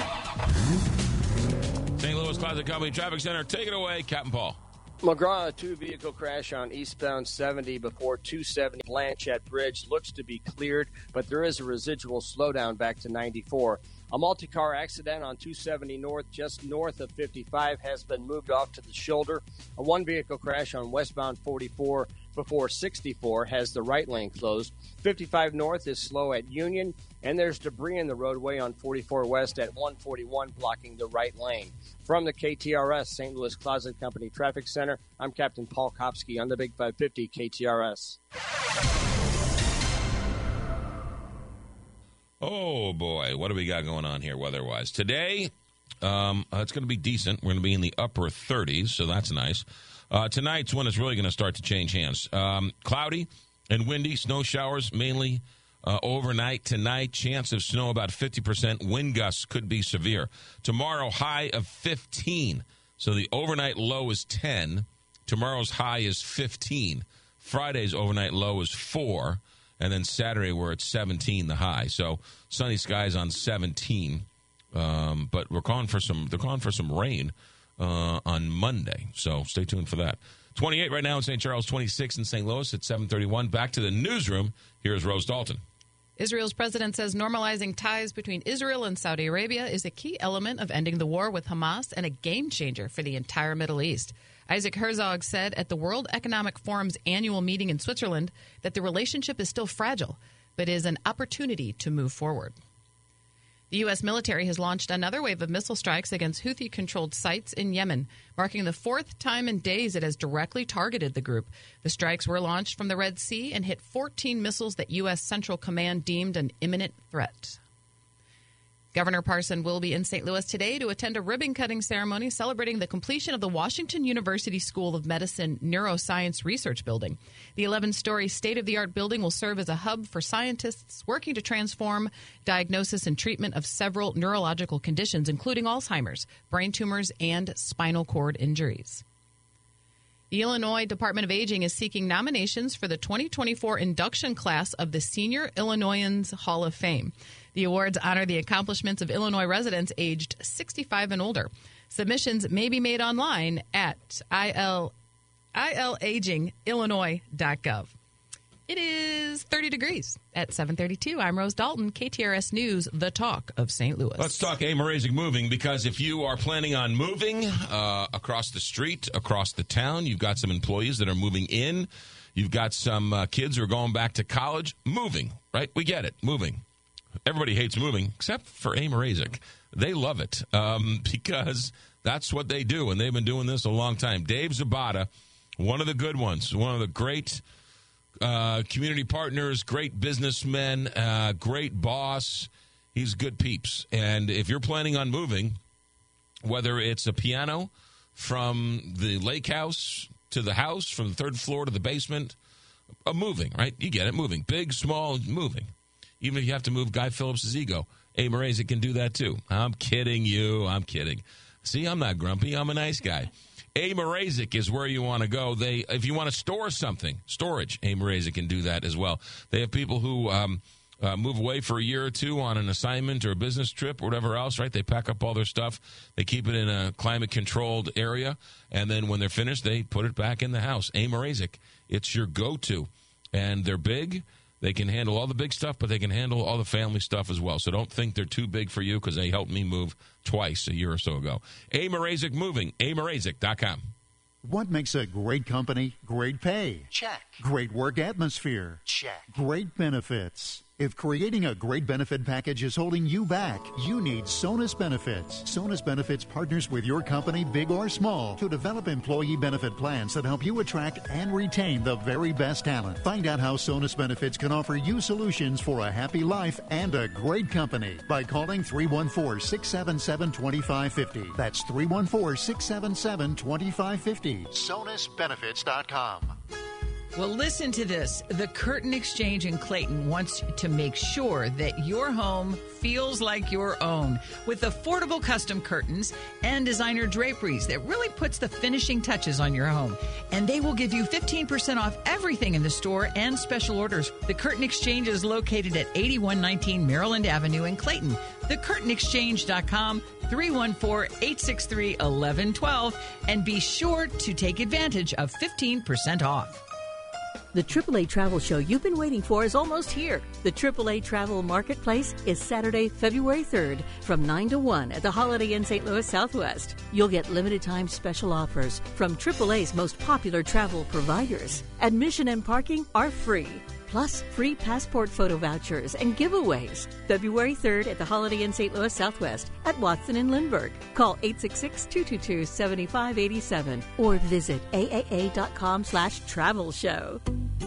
St. Louis Closet Company Traffic Center. Take it away, Captain Paul. McGraw, a two vehicle crash on eastbound 70 before 270 Blanchette Bridge looks to be cleared, but there is a residual slowdown back to 94. A multi car accident on 270 North, just north of 55, has been moved off to the shoulder. A one vehicle crash on westbound 44 before 64 has the right lane closed. 55 North is slow at Union, and there's debris in the roadway on 44 West at 141 blocking the right lane. From the KTRS St. Louis Closet Company Traffic Center, I'm Captain Paul Kopsky on the Big 550 KTRS. Oh boy, what do we got going on here weather-wise today? Um, uh, it's going to be decent. We're going to be in the upper 30s, so that's nice. Uh, tonight's when it's really going to start to change hands. Um, cloudy and windy, snow showers mainly uh, overnight tonight. Chance of snow about 50%. Wind gusts could be severe. Tomorrow, high of 15. So the overnight low is 10. Tomorrow's high is 15. Friday's overnight low is 4 and then Saturday we're at 17, the high. So sunny skies on 17, um, but we're calling for some. They're calling for some rain uh, on Monday. So stay tuned for that. 28 right now in St. Charles, 26 in St. Louis at 7:31. Back to the newsroom. Here's Rose Dalton. Israel's president says normalizing ties between Israel and Saudi Arabia is a key element of ending the war with Hamas and a game changer for the entire Middle East. Isaac Herzog said at the World Economic Forum's annual meeting in Switzerland that the relationship is still fragile, but is an opportunity to move forward. The U.S. military has launched another wave of missile strikes against Houthi controlled sites in Yemen, marking the fourth time in days it has directly targeted the group. The strikes were launched from the Red Sea and hit 14 missiles that U.S. Central Command deemed an imminent threat. Governor Parson will be in St. Louis today to attend a ribbon cutting ceremony celebrating the completion of the Washington University School of Medicine Neuroscience Research Building. The 11 story state of the art building will serve as a hub for scientists working to transform diagnosis and treatment of several neurological conditions, including Alzheimer's, brain tumors, and spinal cord injuries. The Illinois Department of Aging is seeking nominations for the 2024 induction class of the Senior Illinoisans Hall of Fame. The awards honor the accomplishments of Illinois residents aged 65 and older. Submissions may be made online at il, ilagingillinois.gov. It is 30 degrees at 732. I'm Rose Dalton, KTRS News, the talk of St. Louis. Let's talk A. Mrazek moving because if you are planning on moving uh, across the street, across the town, you've got some employees that are moving in, you've got some uh, kids who are going back to college, moving, right? We get it, moving. Everybody hates moving except for A. Mrazek. They love it um, because that's what they do, and they've been doing this a long time. Dave Zabata, one of the good ones, one of the great – uh, community partners, great businessmen, uh, great boss. He's good peeps. And if you're planning on moving, whether it's a piano from the lake house to the house, from the third floor to the basement, a moving, right? You get it, moving. Big, small, moving. Even if you have to move Guy Phillips' ego. A. Mrazek can do that too. I'm kidding you. I'm kidding. See, I'm not grumpy. I'm a nice guy. A. Mrazek is where you want to go. They, if you want to store something, storage, A. Mrazek can do that as well. They have people who um, uh, move away for a year or two on an assignment or a business trip or whatever else, right? They pack up all their stuff, they keep it in a climate controlled area, and then when they're finished, they put it back in the house. A. Mrazek, it's your go to. And they're big they can handle all the big stuff, but they can handle all the family stuff as well. So don't think they're too big for you because they helped me move twice a year or so ago. A. Mrazek Moving, amarazic.com. What makes a great company? Great pay. Check. Great work atmosphere. Check. Great benefits. If creating a great benefit package is holding you back, you need Sonus Benefits. Sonus Benefits partners with your company, big or small, to develop employee benefit plans that help you attract and retain the very best talent. Find out how Sonus Benefits can offer you solutions for a happy life and a great company by calling 314 677 2550. That's 314 677 2550. SonusBenefits.com. Well, listen to this. The Curtain Exchange in Clayton wants to make sure that your home feels like your own with affordable custom curtains and designer draperies that really puts the finishing touches on your home. And they will give you 15% off everything in the store and special orders. The Curtain Exchange is located at 8119 Maryland Avenue in Clayton. TheCurtainExchange.com 314 863 1112 and be sure to take advantage of 15% off. The AAA Travel Show you've been waiting for is almost here. The AAA Travel Marketplace is Saturday, February 3rd from 9 to 1 at the Holiday Inn St. Louis Southwest. You'll get limited time special offers from AAA's most popular travel providers. Admission and parking are free plus free passport photo vouchers and giveaways. February 3rd at the Holiday Inn St. Louis Southwest at Watson and Lindbergh. Call 866-222-7587 or visit aaa.com slash travel show.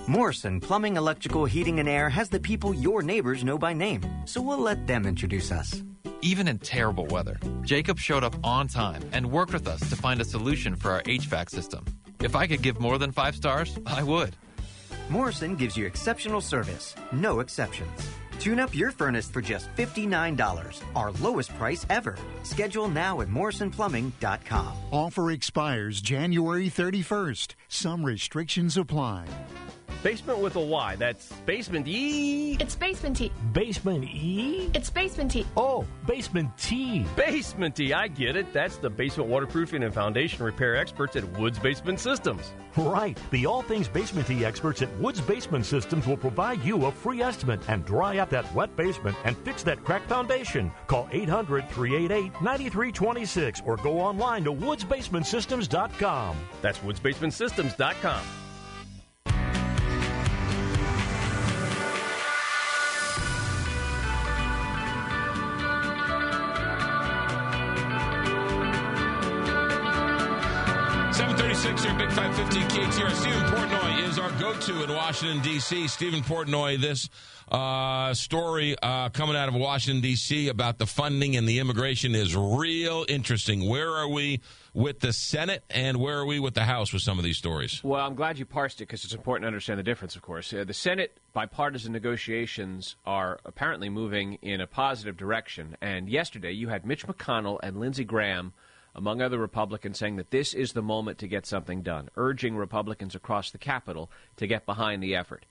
Morrison Plumbing, Electrical, Heating, and Air has the people your neighbors know by name, so we'll let them introduce us. Even in terrible weather, Jacob showed up on time and worked with us to find a solution for our HVAC system. If I could give more than five stars, I would. Morrison gives you exceptional service, no exceptions. Tune up your furnace for just $59, our lowest price ever. Schedule now at morrisonplumbing.com. Offer expires January 31st. Some restrictions apply. Basement with a Y. That's Basement E. It's Basement T. Basement E? It's Basement T. Oh, Basement T. Basement T. I get it. That's the basement waterproofing and foundation repair experts at Woods Basement Systems. Right. The all things Basement T experts at Woods Basement Systems will provide you a free estimate and dry out that wet basement and fix that cracked foundation. Call 800 388 9326 or go online to woodsbasementsystems.com. That's woodsbasementsystems.com. KTR. Stephen Portnoy is our go-to in Washington D.C. Stephen Portnoy, this uh, story uh, coming out of Washington D.C. about the funding and the immigration is real interesting. Where are we with the Senate, and where are we with the House with some of these stories? Well, I'm glad you parsed it because it's important to understand the difference. Of course, uh, the Senate bipartisan negotiations are apparently moving in a positive direction. And yesterday, you had Mitch McConnell and Lindsey Graham among other Republicans, saying that this is the moment to get something done, urging Republicans across the Capitol to get behind the effort.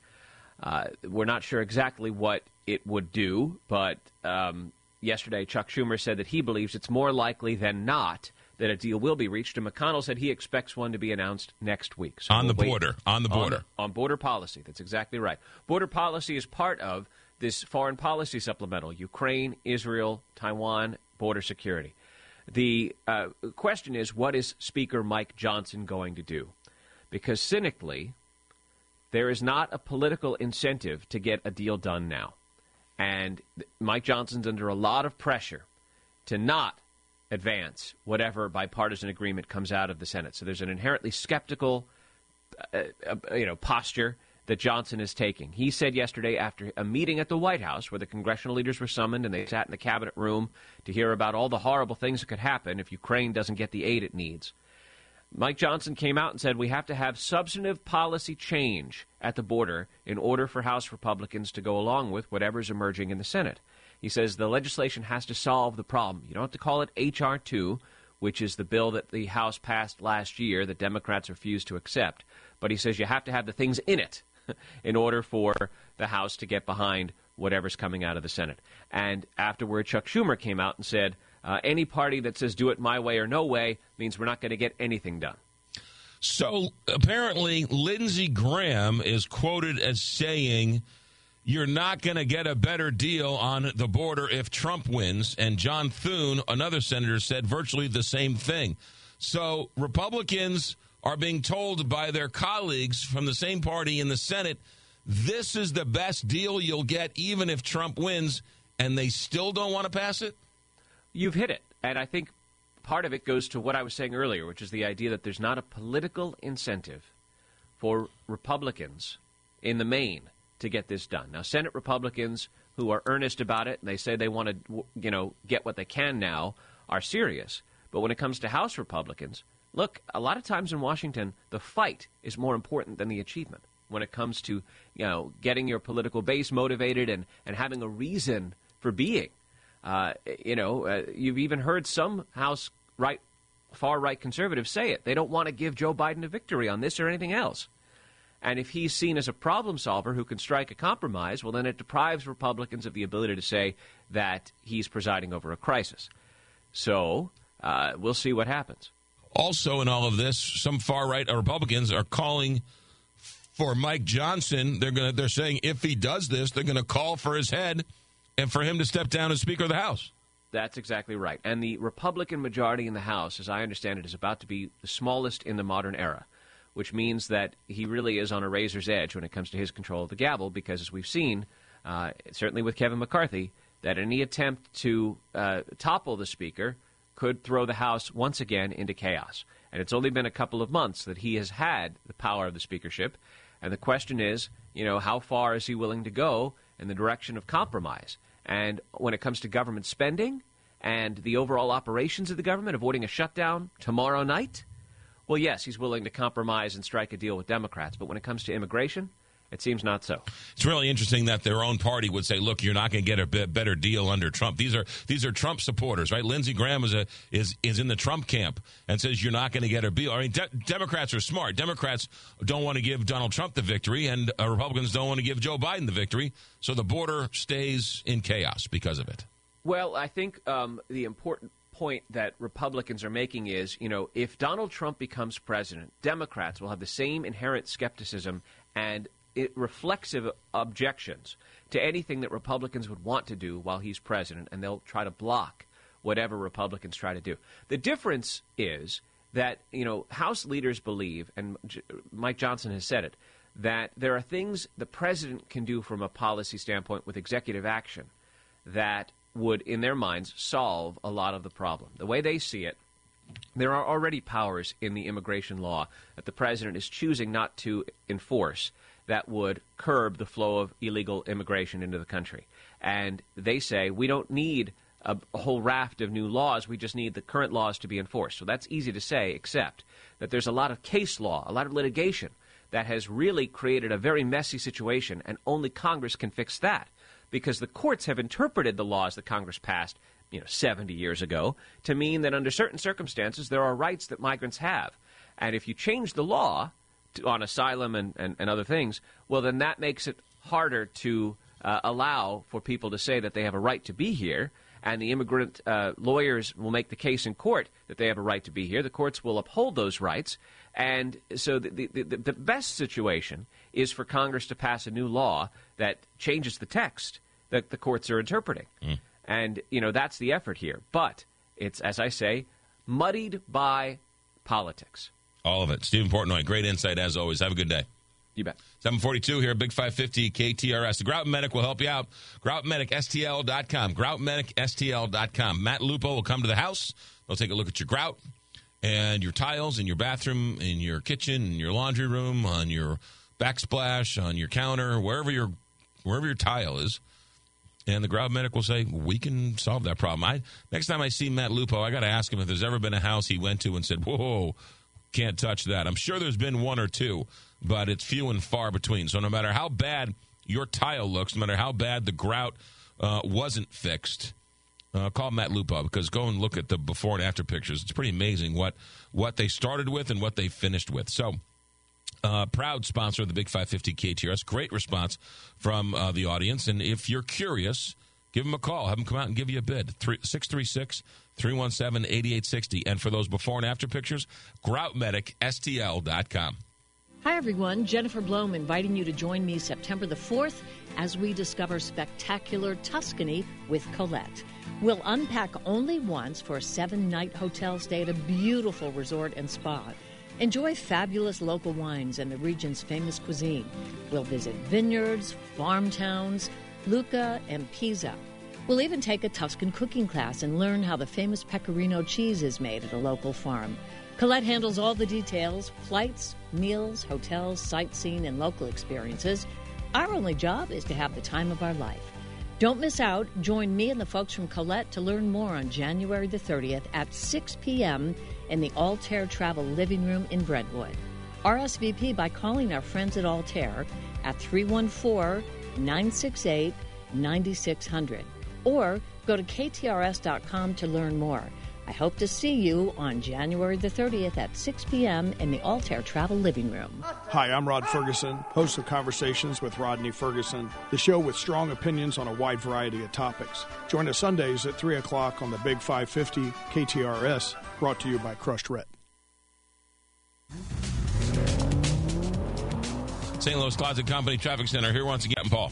Uh, we're not sure exactly what it would do, but um, yesterday Chuck Schumer said that he believes it's more likely than not that a deal will be reached, and McConnell said he expects one to be announced next week. So on we'll the wait- border, on the border. on border policy. That's exactly right. Border policy is part of this foreign policy supplemental Ukraine, Israel, Taiwan, border security. The uh, question is what is Speaker Mike Johnson going to do? Because cynically, there is not a political incentive to get a deal done now. And Mike Johnson's under a lot of pressure to not advance whatever bipartisan agreement comes out of the Senate. So there's an inherently skeptical uh, uh, you know, posture that Johnson is taking. He said yesterday after a meeting at the White House where the congressional leaders were summoned and they sat in the cabinet room to hear about all the horrible things that could happen if Ukraine doesn't get the aid it needs. Mike Johnson came out and said we have to have substantive policy change at the border in order for House Republicans to go along with whatever's emerging in the Senate. He says the legislation has to solve the problem. You don't have to call it H.R. 2, which is the bill that the House passed last year that Democrats refused to accept. But he says you have to have the things in it in order for the House to get behind whatever's coming out of the Senate. And afterward, Chuck Schumer came out and said uh, any party that says do it my way or no way means we're not going to get anything done. So apparently, Lindsey Graham is quoted as saying, You're not going to get a better deal on the border if Trump wins. And John Thune, another senator, said virtually the same thing. So Republicans are being told by their colleagues from the same party in the Senate this is the best deal you'll get, even if Trump wins, and they still don't want to pass it? You've hit it. And I think part of it goes to what I was saying earlier, which is the idea that there's not a political incentive for Republicans in the main to get this done. Now, Senate Republicans who are earnest about it and they say they want to, you know, get what they can now are serious. But when it comes to House Republicans, look, a lot of times in Washington, the fight is more important than the achievement. When it comes to, you know, getting your political base motivated and, and having a reason for being. Uh, you know, uh, you've even heard some House right, far right conservatives say it. They don't want to give Joe Biden a victory on this or anything else. And if he's seen as a problem solver who can strike a compromise, well, then it deprives Republicans of the ability to say that he's presiding over a crisis. So uh, we'll see what happens. Also, in all of this, some far right Republicans are calling for Mike Johnson. They're going they're saying if he does this, they're going to call for his head and for him to step down as Speaker of the House. That's exactly right. And the Republican majority in the House, as I understand it, is about to be the smallest in the modern era which means that he really is on a razor's edge when it comes to his control of the gavel, because as we've seen, uh, certainly with Kevin McCarthy, that any attempt to uh, topple the Speaker could throw the House once again into chaos. And it's only been a couple of months that he has had the power of the speakership. And the question is, you know, how far is he willing to go in the direction of compromise? And when it comes to government spending and the overall operations of the government, avoiding a shutdown tomorrow night, well, yes, he's willing to compromise and strike a deal with Democrats, but when it comes to immigration, it seems not so. It's really interesting that their own party would say, "Look, you're not going to get a better deal under Trump." These are these are Trump supporters, right? Lindsey Graham is a is is in the Trump camp and says you're not going to get a deal. I mean, de- Democrats are smart. Democrats don't want to give Donald Trump the victory, and uh, Republicans don't want to give Joe Biden the victory. So the border stays in chaos because of it. Well, I think um, the important point that Republicans are making is, you know, if Donald Trump becomes president, Democrats will have the same inherent skepticism and reflexive objections to anything that Republicans would want to do while he's president, and they'll try to block whatever Republicans try to do. The difference is that, you know, House leaders believe, and Mike Johnson has said it, that there are things the president can do from a policy standpoint with executive action that would, in their minds, solve a lot of the problem. The way they see it, there are already powers in the immigration law that the president is choosing not to enforce that would curb the flow of illegal immigration into the country. And they say we don't need a, a, whole raft of new laws, we just need the current laws to be enforced. So that's easy to say, except that there's a lot of case law, a lot of litigation that has really created a very messy situation, and only Congress can fix that because the courts have interpreted the laws that Congress passed, you know, 70 years ago to mean that under certain circumstances there are rights that migrants have. And if you change the law to, on asylum and, and, and, other things, well, then that makes it harder to uh, allow for people to say that they have a right to be here. And the immigrant uh, lawyers will make the case in court that they have a right to be here. The courts will uphold those rights. And so the, the, the, the best situation is for Congress to pass a new law that changes the text that the courts are interpreting. Mm. And, you know, that's the effort here. But it's, as I say, muddied by politics. All of it. Stephen Portnoy, great insight as always. Have a good day. You bet. 742 here, Big 550 KTRS. The Grout Medic will help you out. GroutMedicSTL.com. GroutMedicSTL.com. Matt Lupo will come to the house. They'll take a look at your grout and your tiles in your bathroom, in your kitchen, in your laundry room, on your backsplash, on your counter, wherever your wherever your tile is. And the grout medic will say, we can solve that problem. I Next time I see Matt Lupo, I got to ask him if there's ever been a house he went to and said, whoa, can't touch that. I'm sure there's been one or two, but it's few and far between. So no matter how bad your tile looks, no matter how bad the grout uh, wasn't fixed, uh, call Matt Lupo because go and look at the before and after pictures. It's pretty amazing what what they started with and what they finished with. So uh, proud sponsor of the Big 550 KTRS. Great response from uh, the audience. And if you're curious, give them a call. Have them come out and give you a bid. 636 317 8860. And for those before and after pictures, groutmedicstl.com. Hi, everyone. Jennifer Blome inviting you to join me September the 4th as we discover spectacular Tuscany with Colette. We'll unpack only once for a seven night hotel stay at a beautiful resort and spa. Enjoy fabulous local wines and the region's famous cuisine. We'll visit vineyards, farm towns, Lucca, and Pisa. We'll even take a Tuscan cooking class and learn how the famous pecorino cheese is made at a local farm. Colette handles all the details flights, meals, hotels, sightseeing, and local experiences. Our only job is to have the time of our life. Don't miss out. Join me and the folks from Colette to learn more on January the 30th at 6 p.m. in the Altair Travel Living Room in Brentwood. RSVP by calling our friends at Altair at 314 968 9600 or go to ktrs.com to learn more. I hope to see you on January the 30th at 6 p.m. in the Altair Travel Living Room. Hi, I'm Rod Ferguson, host of Conversations with Rodney Ferguson, the show with strong opinions on a wide variety of topics. Join us Sundays at 3 o'clock on the Big 550 KTRS, brought to you by Crushed Red. St. Louis Closet Company Traffic Center here once again, Paul.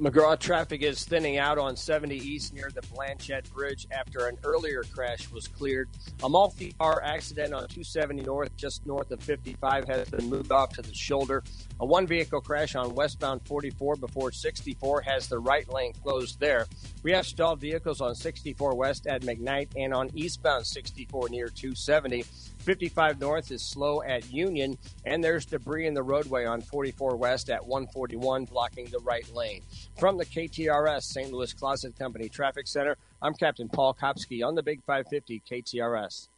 McGraw traffic is thinning out on 70 East near the Blanchette Bridge after an earlier crash was cleared. A multi car accident on 270 North, just north of 55, has been moved off to the shoulder. A one vehicle crash on westbound 44 before 64 has the right lane closed there. We have stalled vehicles on 64 West at McKnight and on eastbound 64 near 270. 55 North is slow at Union, and there's debris in the roadway on 44 West at 141 blocking the right lane. From the KTRS St. Louis Closet Company Traffic Center, I'm Captain Paul Kopsky on the Big 550 KTRS.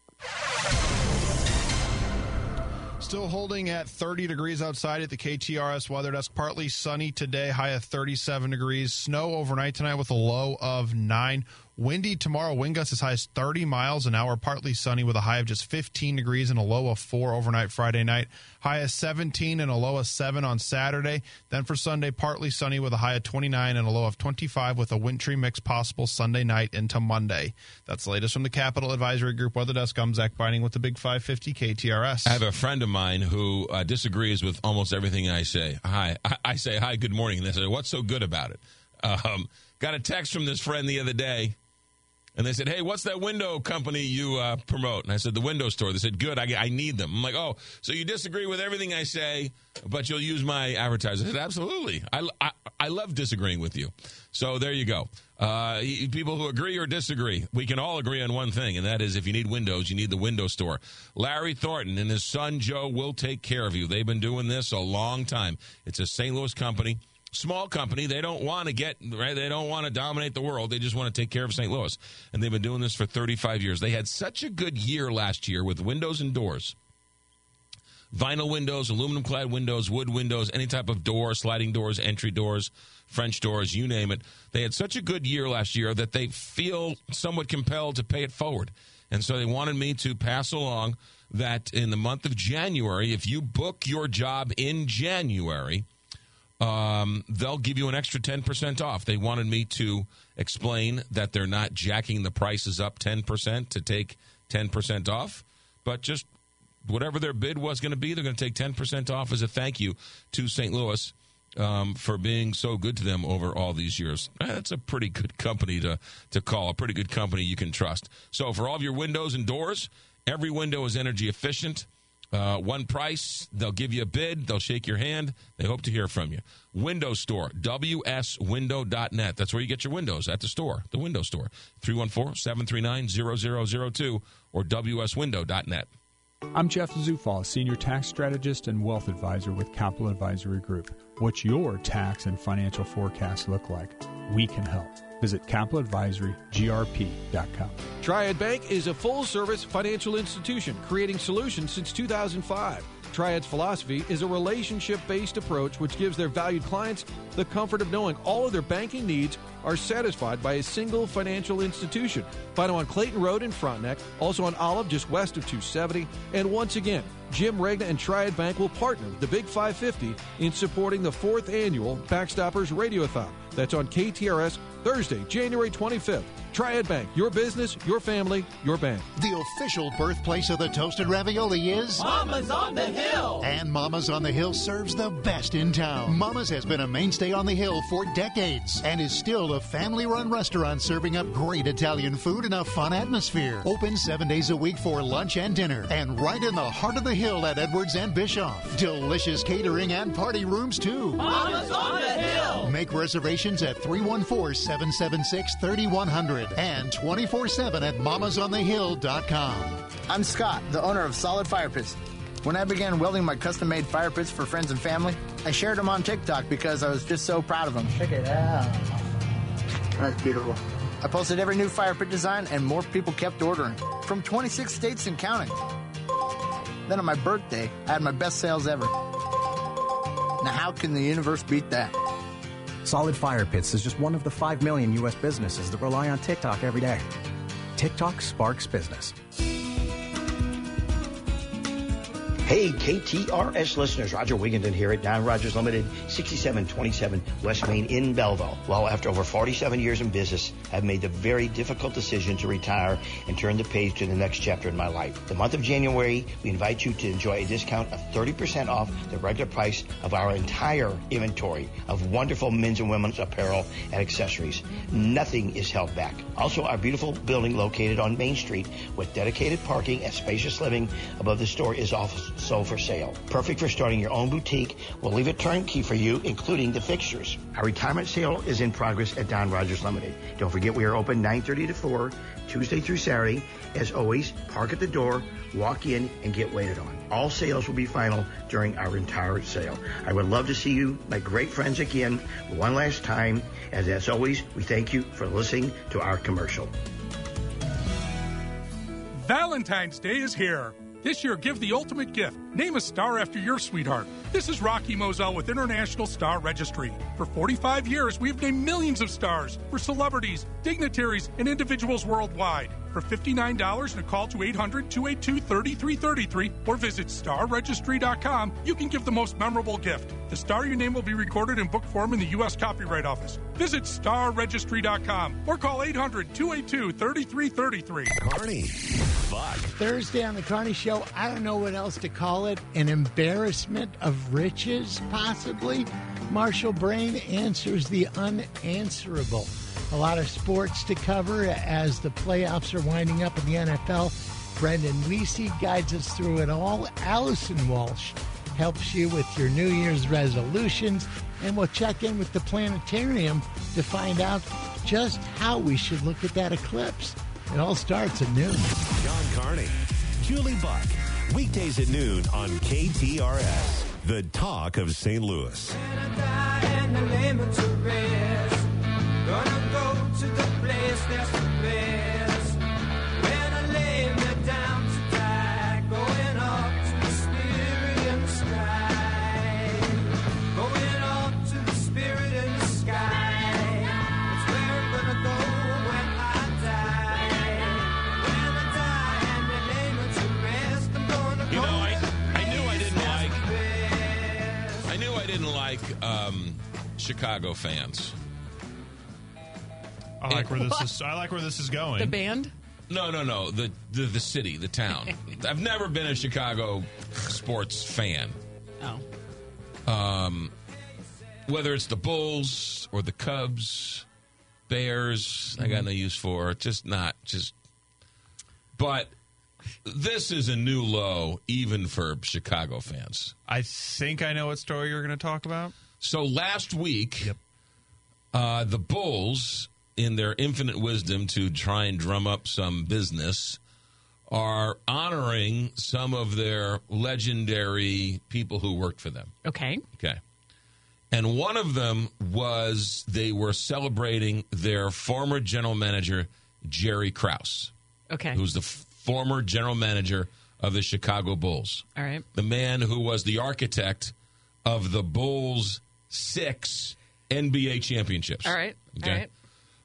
Still holding at 30 degrees outside at the KTRS weather desk. Partly sunny today, high of 37 degrees. Snow overnight tonight with a low of 9. Windy tomorrow, wind gusts as high as 30 miles an hour, partly sunny with a high of just 15 degrees and a low of 4 overnight Friday night. High of 17 and a low of 7 on Saturday. Then for Sunday, partly sunny with a high of 29 and a low of 25 with a wintry mix possible Sunday night into Monday. That's the latest from the Capital Advisory Group Weather Desk. I'm Zach Binding with the Big 550 KTRS. I have a friend of mine who uh, disagrees with almost everything I say. Hi, I, I, say hi, good morning, and they say, "What's so good about it?" Um, got a text from this friend the other day. And they said, "Hey, what's that window company you uh, promote?" And I said, "The window store." They said, "Good, I, I, need them." I'm like, "Oh, so you disagree with everything I say, but you'll use my advertising?" I said, "Absolutely. I, I, I love disagreeing with you." So there you go. Uh, people who agree or disagree, we can all agree on one thing, and that is if you need windows, you need the window store. Larry Thornton and his son Joe will take care of you. They've been doing this a long time. It's a St. Louis company small company. They don't want to get right. They don't want to dominate the world. They just want to take care of St. Louis, and they've been doing this for 35 years. They had such a good year last year with windows and doors. Vinyl windows, aluminum clad windows, wood windows, any type of door, sliding doors, entry doors, French doors, you name it. They had such a good year last year that they feel somewhat compelled to pay it forward. And so they wanted me to pass along that in the month of January, if you book your job in January, um, they'll give you an extra 10% off. They wanted me to explain that they're not jacking the prices up 10% to take 10% off, but just whatever their bid was going to be, they're going to take 10% off as a thank you to St. Louis um, for being so good to them over all these years. That's a pretty good company to, to call, a pretty good company you can trust. So, for all of your windows and doors, every window is energy efficient. Uh, one price. They'll give you a bid. They'll shake your hand. They hope to hear from you. Window Store, WSWindow.net. That's where you get your windows at the store, the window store. 314 739 0002 or WSWindow.net. I'm Jeff Zufall, Senior Tax Strategist and Wealth Advisor with Capital Advisory Group. What's your tax and financial forecast look like? We can help. Visit capitaladvisorygrp.com. Triad Bank is a full service financial institution creating solutions since 2005. Triad's philosophy is a relationship based approach which gives their valued clients the comfort of knowing all of their banking needs are satisfied by a single financial institution. Find them on Clayton Road in Frontenac, also on Olive just west of 270. And once again, Jim Regna and Triad Bank will partner with the Big 550 in supporting the fourth annual Backstoppers Radiothon. That's on KTRS Thursday, January 25th. Triad Bank, your business, your family, your bank. The official birthplace of the toasted ravioli is Mama's on the Hill. And Mama's on the Hill serves the best in town. Mama's has been a mainstay on the Hill for decades and is still a family run restaurant serving up great Italian food in a fun atmosphere. Open seven days a week for lunch and dinner. And right in the heart of the hill at Edwards and Bischoff. Delicious catering and party rooms, too. Mama's on the hill. Make reservations at 314 776 3100 and 24 7 at mamasonthehill.com. I'm Scott, the owner of Solid Fire Pits. When I began welding my custom made fire pits for friends and family, I shared them on TikTok because I was just so proud of them. Check it out. That's beautiful. I posted every new fire pit design, and more people kept ordering from 26 states and counting. Then on my birthday, I had my best sales ever. Now, how can the universe beat that? Solid Fire Pits is just one of the 5 million U.S. businesses that rely on TikTok every day. TikTok sparks business. Hey, KTRS listeners, Roger Wigginton here at Don Rogers Limited, 6727 West Main in Belleville. Well, after over 47 years in business, I've made the very difficult decision to retire and turn the page to the next chapter in my life. The month of January, we invite you to enjoy a discount of 30% off the regular price of our entire inventory of wonderful men's and women's apparel and accessories. Nothing is held back. Also, our beautiful building located on Main Street with dedicated parking and spacious living above the store is also for sale. Perfect for starting your own boutique. We'll leave it turnkey for you, including the fixtures. Our retirement sale is in progress at Don Rogers Limited. Don't forget we are open 9.30 to 4, Tuesday through Saturday. As always, park at the door, walk in, and get waited on. All sales will be final during our entire sale. I would love to see you, my great friends, again one last time. As as always, we thank you for listening to our commercial. Valentine's Day is here. This year, give the ultimate gift. Name a star after your sweetheart. This is Rocky Moselle with International Star Registry. For 45 years, we've named millions of stars for celebrities, dignitaries, and individuals worldwide. For $59 and a call to 800 282 3333 or visit starregistry.com, you can give the most memorable gift. The star you name will be recorded in book form in the U.S. Copyright Office. Visit starregistry.com or call 800 282 3333. Carney. Buck. Thursday on the Carney Show, I don't know what else to call it. An embarrassment of riches, possibly. Marshall Brain answers the unanswerable. A lot of sports to cover as the playoffs are winding up in the NFL. Brendan Weesey guides us through it all. Allison Walsh helps you with your New Year's resolutions. And we'll check in with the planetarium to find out just how we should look at that eclipse. It all starts at noon. John Carney, Julie Buck, weekdays at noon on KTRS, the talk of St. Louis. You like um, Chicago fans. I like where this is. I like where this is going. The band? No, no, no. The the, the city, the town. I've never been a Chicago sports fan. Oh. Um, whether it's the Bulls or the Cubs, Bears, I got no use for. Just not just. But this is a new low, even for Chicago fans. I think I know what story you're going to talk about. So last week, uh, the Bulls, in their infinite wisdom to try and drum up some business, are honoring some of their legendary people who worked for them. Okay. Okay. And one of them was they were celebrating their former general manager, Jerry Krause, Okay. who's the f- former general manager of the Chicago Bulls. All right. The man who was the architect of the Bulls' six NBA championships. All right. All right.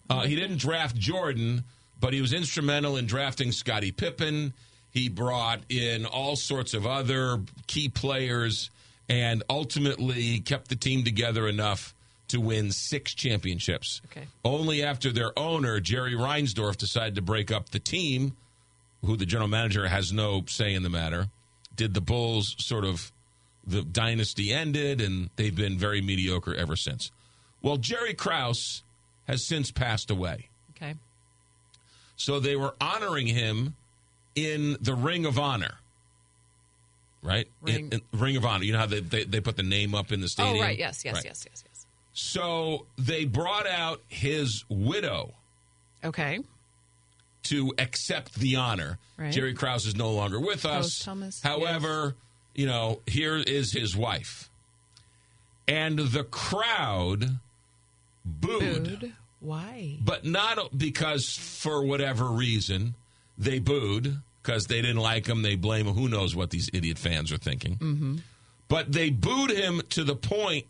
Uh, he didn't draft Jordan, but he was instrumental in drafting Scottie Pippen. He brought in all sorts of other key players and ultimately kept the team together enough to win six championships. Okay. Only after their owner, Jerry Reinsdorf, decided to break up the team, who the general manager has no say in the matter, did the Bulls sort of the dynasty ended and they've been very mediocre ever since. Well, Jerry Krause has since passed away. Okay. So they were honoring him in the Ring of Honor. Right? Ring. In, in Ring of Honor. You know how they, they, they put the name up in the oh, stadium? Oh, right. Yes, yes, Right. yes, yes, yes. So they brought out his widow Okay. To accept the honor. Right. Jerry Krause is no longer with us. Thomas, However, you know, here is his wife. And the crowd booed, Booed. Why? but not because for whatever reason they booed because they didn't like him. They blame him. Who knows what these idiot fans are thinking? Mm-hmm. But they booed him to the point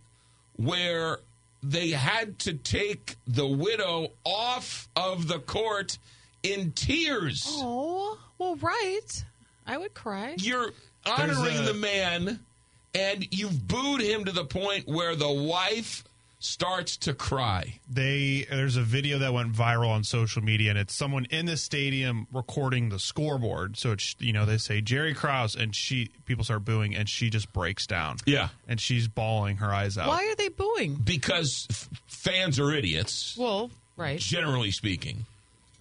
where they had to take the widow off of the court in tears. Oh, well, right. I would cry. You're honoring a- the man, and you've booed him to the point where the wife starts to cry. They there's a video that went viral on social media, and it's someone in the stadium recording the scoreboard. So it's you know they say Jerry Krause, and she people start booing, and she just breaks down. Yeah. and she's bawling her eyes out. Why are they booing? Because f- fans are idiots, Well, right. generally speaking,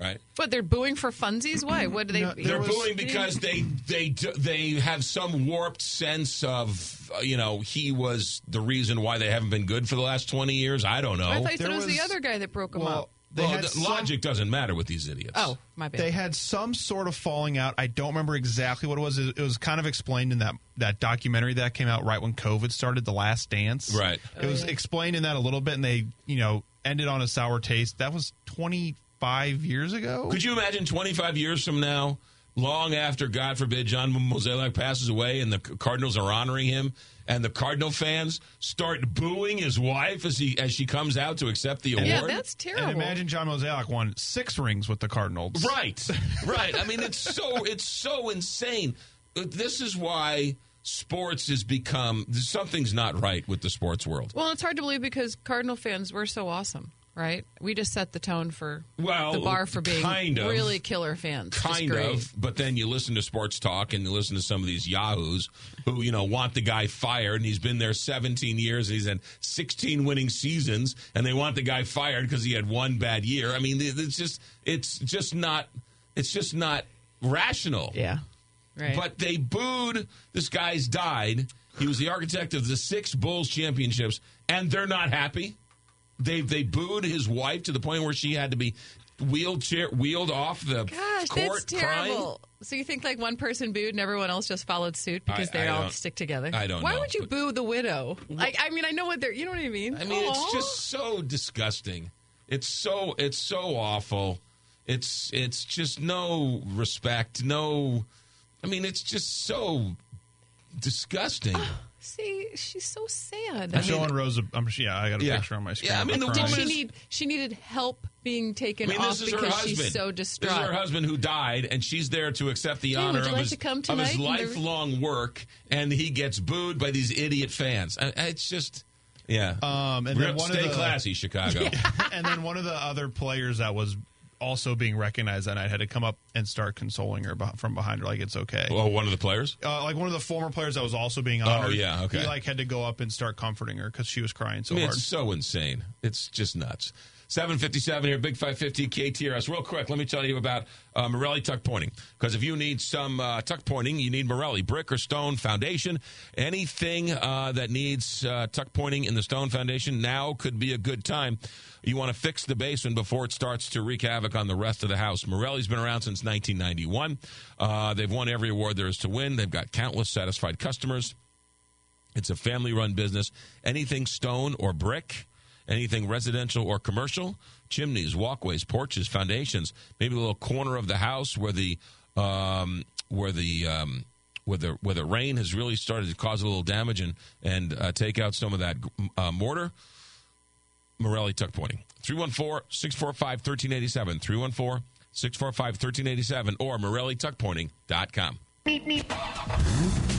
right? But they're booing for funsies? Why? What do they? They're booing because they they they have some warped sense of uh, you know he was the reason why they haven't been good for the last twenty years. I don't know. I thought you said it was, the other guy that broke them up. Well, the logic doesn't matter with these idiots. Oh, my bad. They had some sort of falling out. I don't remember exactly what it was. It was kind of explained in that that documentary that came out right when COVID started, The Last Dance. Right. It was explained in that a little bit, and they you know ended on a sour taste. That was twenty five years ago. Could you imagine 25 years from now, long after, God forbid, John Mozeliak passes away and the Cardinals are honoring him, and the Cardinal fans start booing his wife as he as she comes out to accept the award? Yeah, that's terrible. And imagine John Mozeliak won six rings with the Cardinals. Right, right. I mean, it's so it's so insane. This is why sports has become something's not right with the sports world. Well, it's hard to believe because Cardinal fans were so awesome, right? We just set the tone for Well, the bar for being kind of. really killer fans. Kind of but then you listen to sports talk and you listen to some of these yahoos who you know want the guy fired and he's been there 17 years and he's had 16 winning seasons and they want the guy fired because he had one bad year. I mean it's just it's just not it's just not rational. Yeah. Right. But they booed this guy's died. He was the architect of the six bulls championships and they're not happy they they booed his wife to the point where she had to be wheelchair wheeled off the Gosh, court that's terrible. So you think like one person booed and everyone else just followed suit because I- they I all stick together? I don't Why know, would you boo the widow? Like, I mean, I know what they're. You know what I mean? I mean, it's just so disgusting. It's so it's so awful. It's it's just no respect. No, I mean, it's just so disgusting. See, she's so sad. I'm showing Rose. A, I'm, yeah, I got a Yeah. picture on my screen. Yeah, I mean, the I'm Did crying. she need? She needed help being taken I mean, off this is her because she's so distraught. This is her husband who died, and she's there to accept the Hey, honor would you of, his, to come of his tonight? And lifelong work, and he gets booed by these idiot fans. I- I- It's just, yeah. Um, and Real- then one stay of the, classy, Chicago. and then one of the other players that was also being recognized that night had to come up and start consoling her from behind her, like it's okay. Oh, one of the players. Uh, like one of the former players that was also being Oh, honored. yeah, okay. He like had to go up and start comforting her because she was crying so I mean, hard. it's so insane. It's just nuts. 757 here, Big 550 KTRS. Real quick, let me tell you about uh, Morelli Tuck Pointing. Because if you need some uh, tuck pointing, you need Morelli. Brick or stone foundation. Anything uh, that needs uh, tuck pointing in the stone foundation, now could be a good time. You want to fix the basement before it starts to wreak havoc on the rest of the house. Morelli's been around since 1991. Uh, they've won every award there is to win. They've got countless satisfied customers. It's a family run business. Anything stone or brick, anything residential or commercial, chimneys, walkways, porches, foundations, maybe a little corner of the house where the um, where the um, where the where the rain has really started to cause a little damage and and uh, take out some of that uh, mortar. Morelli tuck pointing. 314-645-1387 314 645 1387 or morellituckpointing.com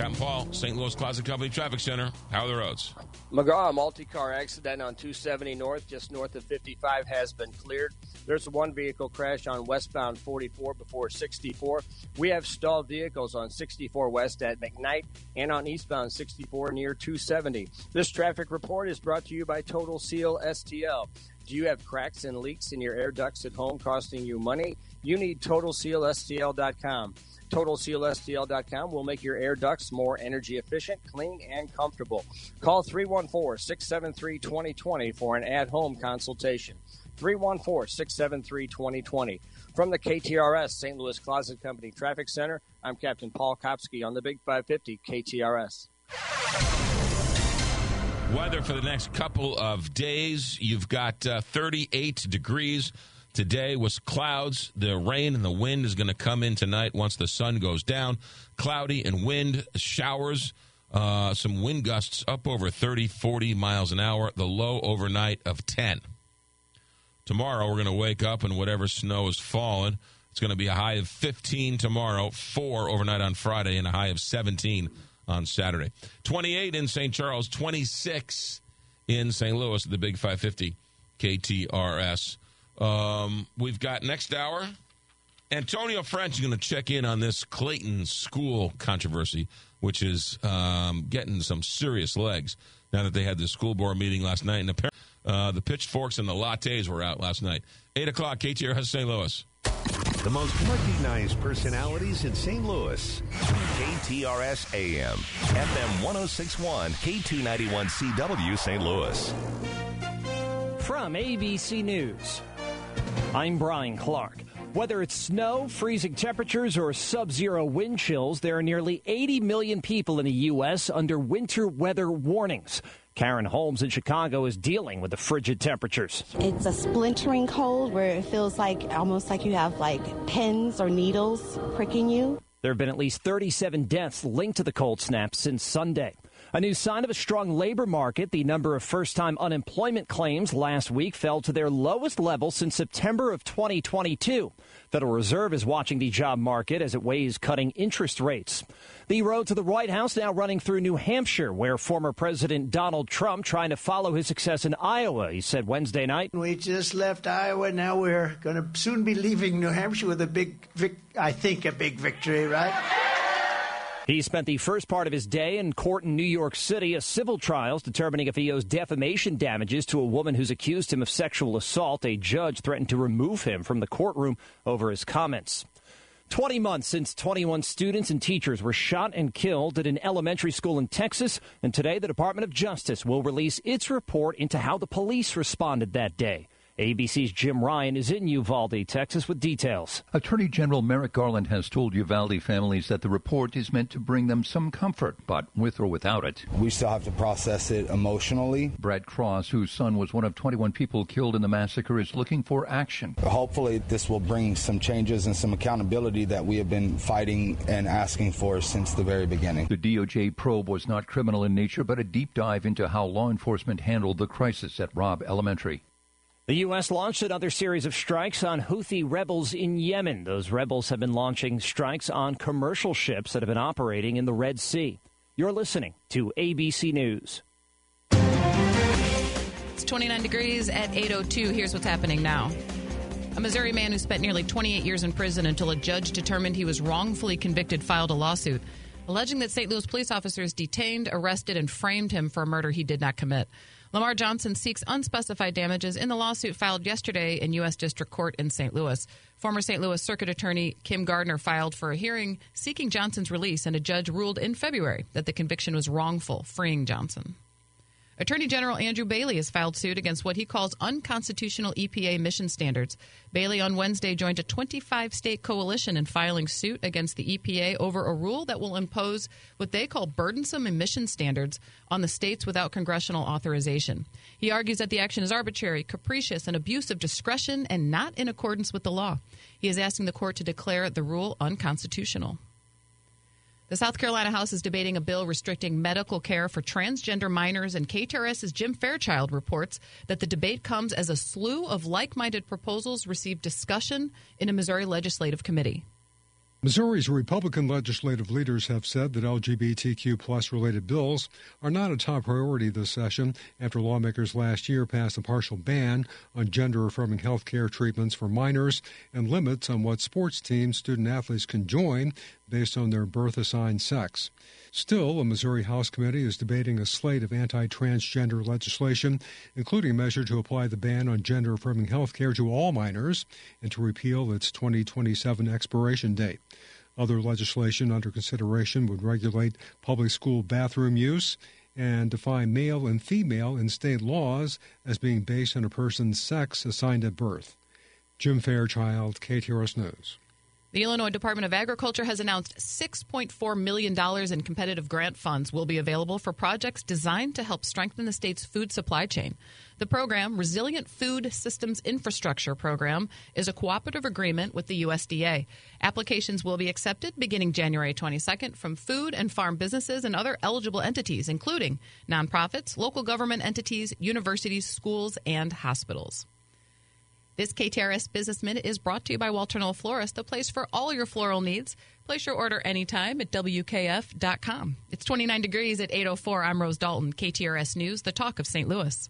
Captain Paul, St. Louis Closet Company Traffic Center. How are the roads? McGraw, a multi-car accident on 270 North, just north of 55, has been cleared. There's one vehicle crash on westbound 44 before 64. We have stalled vehicles on 64 West at McKnight and on eastbound 64 near 270. This traffic report is brought to you by Total Seal STL. Do you have cracks and leaks in your air ducts at home costing you money? You need TotalSealSTL.com. TotalSealSTL.com will make your air ducts more energy efficient, clean, and comfortable. Call 314 673 2020 for an at home consultation. 314 673 2020. From the KTRS St. Louis Closet Company Traffic Center, I'm Captain Paul Kopsky on the Big 550 KTRS. Weather for the next couple of days. You've got uh, 38 degrees. Today was clouds. The rain and the wind is going to come in tonight once the sun goes down. Cloudy and wind, showers, uh, some wind gusts up over 30, 40 miles an hour. The low overnight of 10. Tomorrow we're going to wake up and whatever snow is fallen. it's going to be a high of 15 tomorrow, 4 overnight on Friday, and a high of 17 on Saturday. 28 in St. Charles, 26 in St. Louis the Big 550 KTRS. Um, we've got next hour. Antonio French is going to check in on this Clayton school controversy, which is um, getting some serious legs now that they had the school board meeting last night. And apparently, uh, the pitchforks and the lattes were out last night. 8 o'clock, KTRS St. Louis. The most recognized personalities in St. Louis. KTRS AM, FM 1061, K291CW St. Louis. From ABC News, I'm Brian Clark. Whether it's snow, freezing temperatures, or sub zero wind chills, there are nearly 80 million people in the U.S. under winter weather warnings. Karen Holmes in Chicago is dealing with the frigid temperatures. It's a splintering cold where it feels like almost like you have like pins or needles pricking you. There have been at least 37 deaths linked to the cold snap since Sunday. A new sign of a strong labor market. The number of first time unemployment claims last week fell to their lowest level since September of 2022. Federal Reserve is watching the job market as it weighs cutting interest rates. The road to the White House now running through New Hampshire, where former President Donald Trump trying to follow his success in Iowa. He said Wednesday night. We just left Iowa. Now we're going to soon be leaving New Hampshire with a big, vic- I think, a big victory, right? He spent the first part of his day in court in New York City, a civil trials determining if he owes defamation damages to a woman who's accused him of sexual assault. A judge threatened to remove him from the courtroom over his comments. 20 months since 21 students and teachers were shot and killed at an elementary school in Texas, and today the Department of Justice will release its report into how the police responded that day. ABC's Jim Ryan is in Uvalde, Texas, with details. Attorney General Merrick Garland has told Uvalde families that the report is meant to bring them some comfort, but with or without it. We still have to process it emotionally. Brad Cross, whose son was one of 21 people killed in the massacre, is looking for action. Hopefully, this will bring some changes and some accountability that we have been fighting and asking for since the very beginning. The DOJ probe was not criminal in nature, but a deep dive into how law enforcement handled the crisis at Robb Elementary. The U.S. launched another series of strikes on Houthi rebels in Yemen. Those rebels have been launching strikes on commercial ships that have been operating in the Red Sea. You're listening to ABC News. It's 29 degrees at 8.02. Here's what's happening now. A Missouri man who spent nearly 28 years in prison until a judge determined he was wrongfully convicted filed a lawsuit alleging that St. Louis police officers detained, arrested, and framed him for a murder he did not commit. Lamar Johnson seeks unspecified damages in the lawsuit filed yesterday in U.S. District Court in St. Louis. Former St. Louis Circuit Attorney Kim Gardner filed for a hearing seeking Johnson's release, and a judge ruled in February that the conviction was wrongful, freeing Johnson. Attorney General Andrew Bailey has filed suit against what he calls unconstitutional EPA emission standards. Bailey on Wednesday joined a 25 state coalition in filing suit against the EPA over a rule that will impose what they call burdensome emission standards on the states without congressional authorization. He argues that the action is arbitrary, capricious, and abuse of discretion and not in accordance with the law. He is asking the court to declare the rule unconstitutional. The South Carolina House is debating a bill restricting medical care for transgender minors, and KTRS's Jim Fairchild reports that the debate comes as a slew of like minded proposals received discussion in a Missouri legislative committee. Missouri's Republican legislative leaders have said that LGBTQ plus related bills are not a top priority this session after lawmakers last year passed a partial ban on gender affirming health care treatments for minors and limits on what sports teams student athletes can join based on their birth assigned sex. Still, a Missouri House committee is debating a slate of anti transgender legislation, including a measure to apply the ban on gender affirming health care to all minors and to repeal its 2027 expiration date. Other legislation under consideration would regulate public school bathroom use and define male and female in state laws as being based on a person's sex assigned at birth. Jim Fairchild, KTRS News. The Illinois Department of Agriculture has announced $6.4 million in competitive grant funds will be available for projects designed to help strengthen the state's food supply chain. The program, Resilient Food Systems Infrastructure Program, is a cooperative agreement with the USDA. Applications will be accepted beginning January 22nd from food and farm businesses and other eligible entities, including nonprofits, local government entities, universities, schools, and hospitals. This KTRS Business Minute is brought to you by Walter Knoll Florist, the place for all your floral needs. Place your order anytime at WKF.com. It's 29 degrees at 804. I'm Rose Dalton, KTRS News, the talk of St. Louis.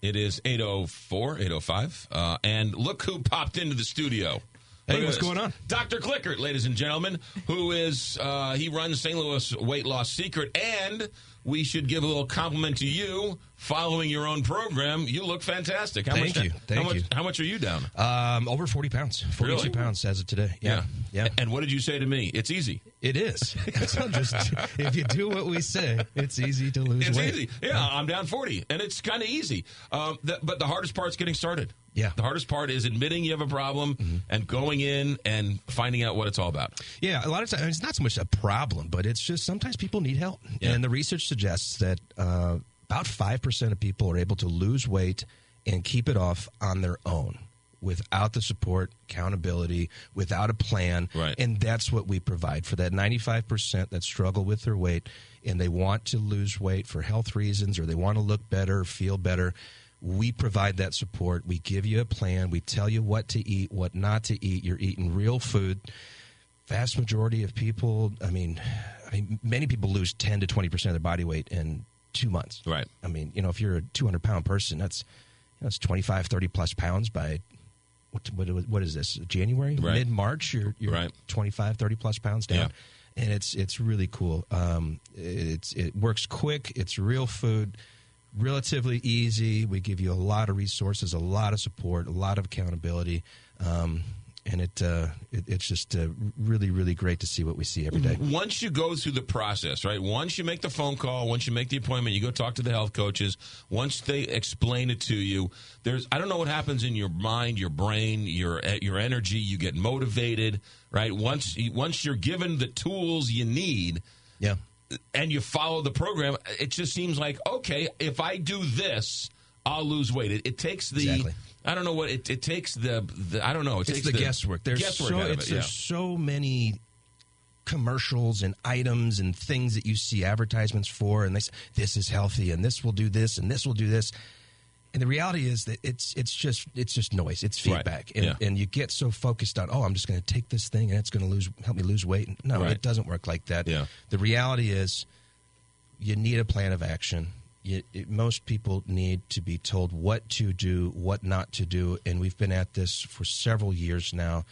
It is 804, 805. Uh, and look who popped into the studio. Hey, what's going on? Dr. Clickert, ladies and gentlemen, who is, uh, he runs St. Louis Weight Loss Secret, and we should give a little compliment to you following your own program. You look fantastic. How Thank much, you. Thank how much, you. How much are you down? Um, over 40 pounds. 42 Really? pounds as of today. Yeah. Yeah. And what did you say to me? It's easy. It is. Just if you do what we say, it's easy to lose It's weight. easy. Yeah, I'm down 40, and it's kind of easy. Um, the, but the hardest part's getting started. Yeah. The hardest part is admitting you have a problem Mm-hmm. and going in and finding out what it's all about. Yeah, a lot of times it's not so much a problem, but it's just sometimes people need help. Yeah. And the research suggests that uh, about 5% of people are able to lose weight and keep it off on their own without the support, accountability, without a plan. Right. And that's what we provide for that 95% that struggle with their weight and they want to lose weight for health reasons or they want to look better, feel better. We provide that support. We give you a plan. We tell you what to eat, what not to eat. You're eating real food vast majority of people i mean i mean many people lose 10 to 20 percent of their body weight in two months. Right. I mean you know if you're a 200 pound person that's you know, that's 25 30 plus pounds by what, what, what is this january? Right. mid march you're, you're Right. 25 30 plus pounds down. And it's it's really cool. Um, it's it works quick. It's real food relatively easy. We give you a lot of resources a lot of support a lot of accountability. Um, and it, uh, it it's just uh, really really great to see what we see every day. Once you go through the process, right? Once you make the phone call, once you make the appointment, you go talk to the health coaches. Once they explain it to you, there's I don't know what happens in your mind, your brain, your your energy. You get motivated, right? Once once you're given the tools you need, yeah, and you follow the program, it just seems like okay, if I do this, I'll lose weight. It, it takes the Exactly. I don't know what it, it takes the, the I don't know. It it's takes the, guesswork. There's guesswork so out of it's, it, yeah. there's so many commercials and items and things that you see advertisements for, and they say this is healthy and this will do this and this will do this. And the reality is that it's it's just it's just noise. It's Right. feedback, and, Yeah. and you get so focused on oh I'm just going to take this thing and it's going to lose help me lose weight. No, Right. it doesn't work like that. Yeah. The reality is you need a plan of action. You, it, most people need to be told what to do, what not to do, and we've been at this for several years now.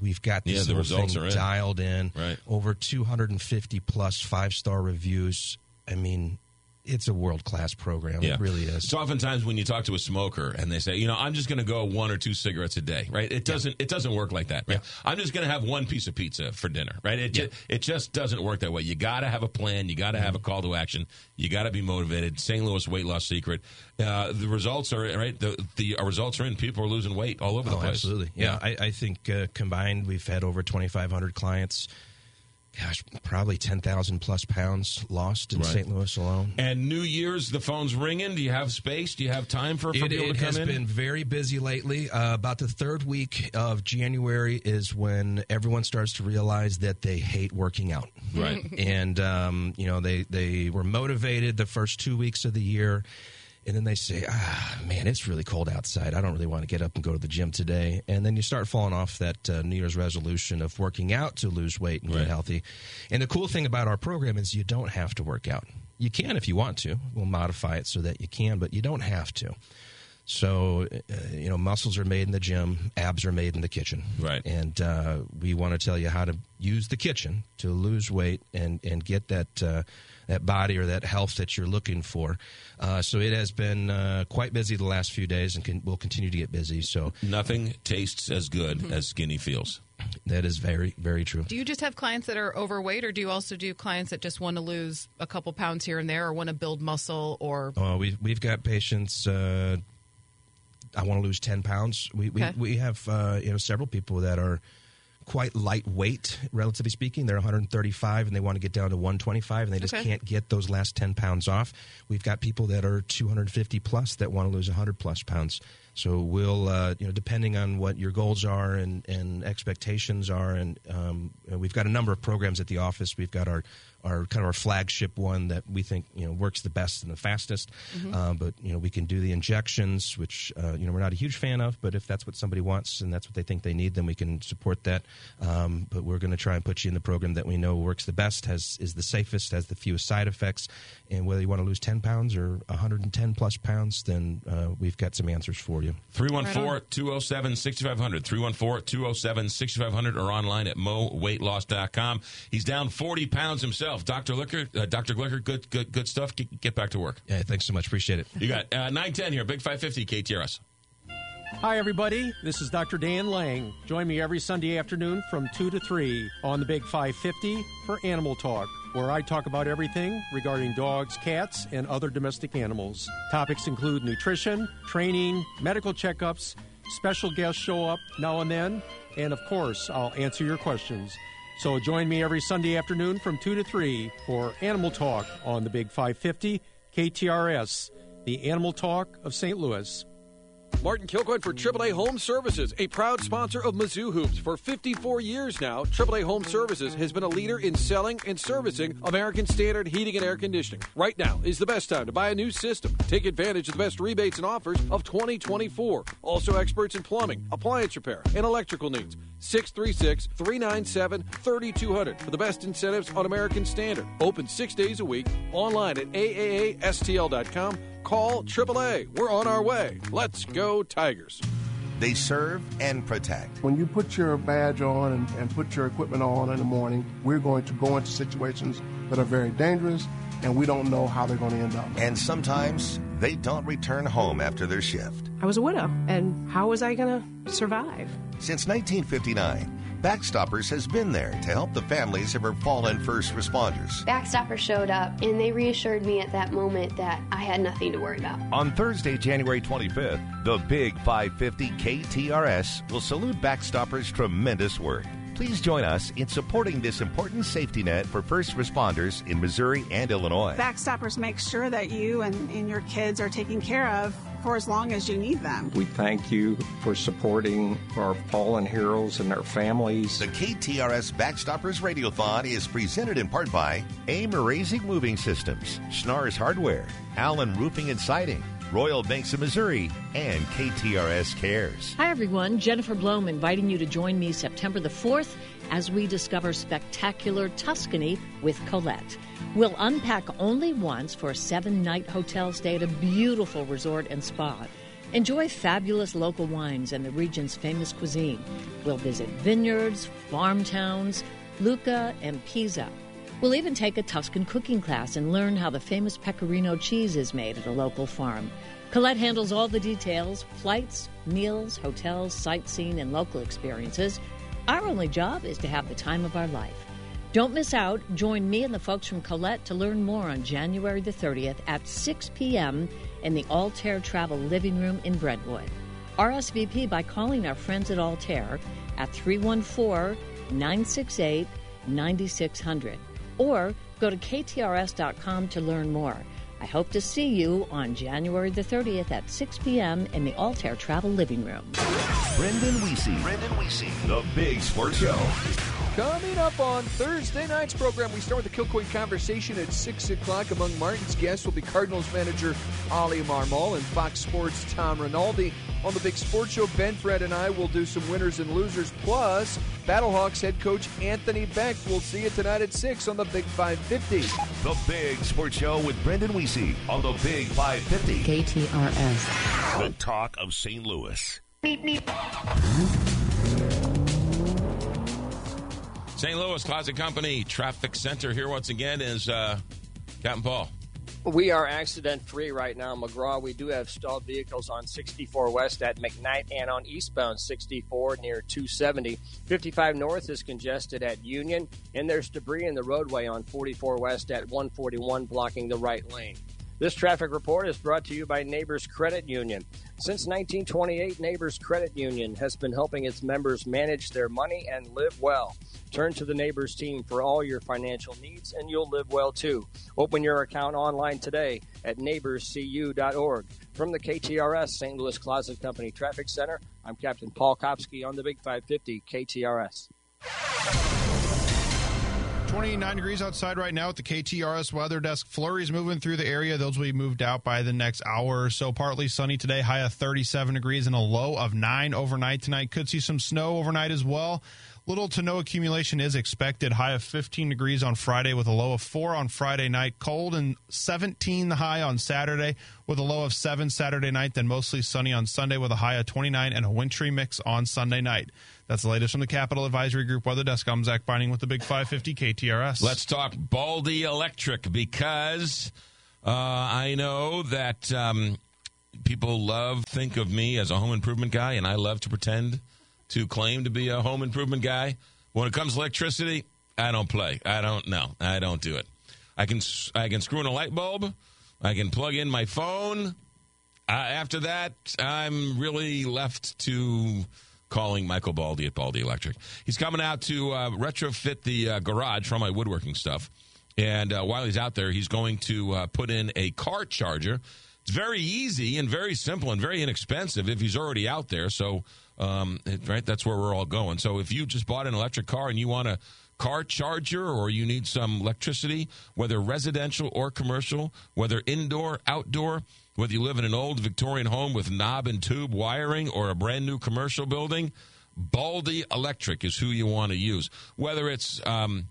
We've got this Yeah, the whole results thing are in. dialed in. Right. Over 250 plus five star reviews. I mean, it's a world class program. It really is. So oftentimes when you talk to a smoker and they say, you know, I'm just going to go one or two cigarettes a day, right? It doesn't it doesn't work like that, right? I'm just going to have one piece of pizza for dinner, right? It ju- it just doesn't work that way. You got to have a plan. You got to have a call to action. You got to be motivated. St. Louis weight loss secret. Uh, the results are right. The the results are in. People are losing weight all over the Oh, place. absolutely. Yeah, I, I think uh, combined we've had over 2,500 clients. Gosh, probably 10,000 plus pounds lost in Right. St. Louis alone. And New Year's, the phone's ringing. Do you have space? Do you have time for, for It, people it to come in? It has been very busy lately. Uh, about the third week of January is when everyone starts to realize that they hate working out. Right. and um, you know they they were motivated the first two weeks of the year. And then they say, "Ah, man, it's really cold outside. I don't really want to get up and go to the gym today." And then you start falling off that uh, New Year's resolution of working out to lose weight and get healthy. And the cool thing about our program is you don't have to work out. You can if you want to. We'll modify it so that you can, but you don't have to. So, uh, you know, muscles are made in the gym, abs are made in the kitchen. Right. And uh, we want to tell you how to use the kitchen to lose weight and, and get that, uh, that body or that health that you're looking for. Uh, so it has been uh, quite busy the last few days and can, will continue to get busy. So Nothing tastes as good Mm-hmm. as skinny feels. that is very, very true. Do you just have clients that are overweight, or do you also do clients that just want to lose a couple pounds here and there, or want to build muscle, or Oh, we we've got patients. Uh, I want to lose ten pounds. We we, Okay. we have uh, you know several people that are quite lightweight, relatively speaking. They're 135 and they want to get down to 125, and they just Okay. can't get those last 10 pounds off. We've got people that are 250 plus that want to lose 100 plus pounds. So we'll, uh, you know, depending on what your goals are and, and expectations are, and um, we've got a number of programs at the office. We've got our, our kind of our flagship one that we think you know works the best and the fastest. Mm-hmm. Mhm. Uh, but you know we can do the injections, which uh, you know we're not a huge fan of. But if that's what somebody wants and that's what they think they need, then we can support that. Um, but we're going to try and put you in the program that we know works the best, has is the safest, has the fewest side effects, and whether you want to lose 10 pounds or 110 plus pounds, then uh, we've got some answers for you. 314 207 6500. 314 207 6500 or online at moweightloss.com. He's down 40 pounds himself. Dr. Liquor, uh, Dr. Glicker, good, good, good stuff. Get, get back to work. Yeah, thanks so much. Appreciate it. You got uh, 910 here, Big 550 KTRS. Hi, everybody. This is Dr. Dan Lang. Join me every Sunday afternoon from 2 to 3 on the Big 550 for Animal Talk, where I talk about everything regarding dogs, cats, and other domestic animals. Topics include nutrition, training, medical checkups, special guests show up now and then, and of course, I'll answer your questions. So join me every Sunday afternoon from 2 to 3 for Animal Talk on the Big 550 KTRS, the Animal Talk of St. Louis. Martin Kilcoyne for AAA Home Services, a proud sponsor of Mizzou Hoops. For 54 years now, AAA Home Services has been a leader in selling and servicing American Standard heating and air conditioning. Right now is the best time to buy a new system. Take advantage of the best rebates and offers of 2024. Also experts in plumbing, appliance repair, and electrical needs. 636 397 3200 for the best incentives on American Standard. Open six days a week, online at AAASTL.com. Call AAA. We're on our way. Let's go, Tigers. They serve and protect. When you put your badge on and, and put your equipment on in the morning, we're going to go into situations that are very dangerous, and we don't know how they're going to end up. And sometimes they don't return home after their shift. I was a widow, and how was I going to survive? Since 1959, Backstoppers has been there to help the families of her fallen first responders. Backstopper showed up and they reassured me at that moment that I had nothing to worry about. On Thursday, January 25th, the Big 550 KTRS will salute Backstoppers' tremendous work. Please join us in supporting this important safety net for first responders in Missouri and Illinois. Backstoppers make sure that you and, and your kids are taken care of for as long as you need them. We thank you for supporting our fallen heroes and their families. The KTRS Backstoppers Radiothon is presented in part by AIM Raising Moving Systems, Schnars Hardware, Allen Roofing and Siding, Royal Banks of Missouri, and KTRS Cares. Hi, everyone. Jennifer Blome inviting you to join me September the 4th as we discover spectacular Tuscany with Colette. We'll unpack only once for a seven night hotel stay at a beautiful resort and spa. Enjoy fabulous local wines and the region's famous cuisine. We'll visit vineyards, farm towns, Lucca, and Pisa. We'll even take a Tuscan cooking class and learn how the famous pecorino cheese is made at a local farm. Colette handles all the details flights, meals, hotels, sightseeing, and local experiences. Our only job is to have the time of our life. Don't miss out. Join me and the folks from Colette to learn more on January the 30th at 6 p.m. in the Altair Travel Living Room in Brentwood. RSVP by calling our friends at Altair at 314 968 9600 or go to ktrs.com to learn more. I hope to see you on January the 30th at 6 p.m. in the Altair Travel Living Room. Brendan Weesey. Brendan Weesey. The Big Sports Show. Coming up on Thursday night's program, we start with the Kilcoyne conversation at 6 o'clock. Among Martin's guests will be Cardinals manager Oli Marmol and Fox Sports' Tom Rinaldi. On the big sports show, Ben, Fred, and I will do some winners and losers. Plus, Battlehawks head coach Anthony Becht. We'll see you tonight at 6 on the Big 550. The Big Sports Show with Brendan Weesey on the Big 550. KTRS. The talk of St. Louis. St. Louis Closet Company Traffic Center here once again is uh, Captain Paul. We are accident free right now, McGraw. We do have stalled vehicles on 64 West at McKnight and on eastbound 64 near 270. 55 North is congested at Union, and there's debris in the roadway on 44 West at 141 blocking the right lane. This traffic report is brought to you by Neighbors Credit Union. Since 1928, Neighbors Credit Union has been helping its members manage their money and live well. Turn to the Neighbors team for all your financial needs, and you'll live well too. Open your account online today at neighborscu.org. From the KTRS St. Louis Closet Company Traffic Center, I'm Captain Paul Kopsky on the Big 550 KTRS. 29 degrees outside right now at the KTRS weather desk. Flurries moving through the area. Those will be moved out by the next hour or so. Partly sunny today, high of 37 degrees and a low of 9 overnight tonight. Could see some snow overnight as well. Little to no accumulation is expected. High of 15 degrees on Friday with a low of 4 on Friday night. Cold and 17 the high on Saturday with a low of 7 Saturday night. Then mostly sunny on Sunday with a high of 29 and a wintry mix on Sunday night. That's the latest from the Capital Advisory Group Weather Desk. I'm Zach Binding with the Big 550 KTRS. Let's talk Baldy Electric because uh, I know that um, people love think of me as a home improvement guy, and I love to pretend to claim to be a home improvement guy. When it comes to electricity, I don't play. I don't know. I don't do it. I can I can screw in a light bulb. I can plug in my phone. Uh, after that, I'm really left to calling Michael Baldy at Baldy Electric. He's coming out to uh, retrofit the uh, garage for my woodworking stuff. And uh, while he's out there, he's going to uh, put in a car charger. It's very easy and very simple and very inexpensive if he's already out there. So, um, right, that's where we're all going. So, if you just bought an electric car and you want a car charger or you need some electricity, whether residential or commercial, whether indoor, outdoor, whether you live in an old Victorian home with knob and tube wiring or a brand new commercial building, Baldy Electric is who you want to use. Whether it's um,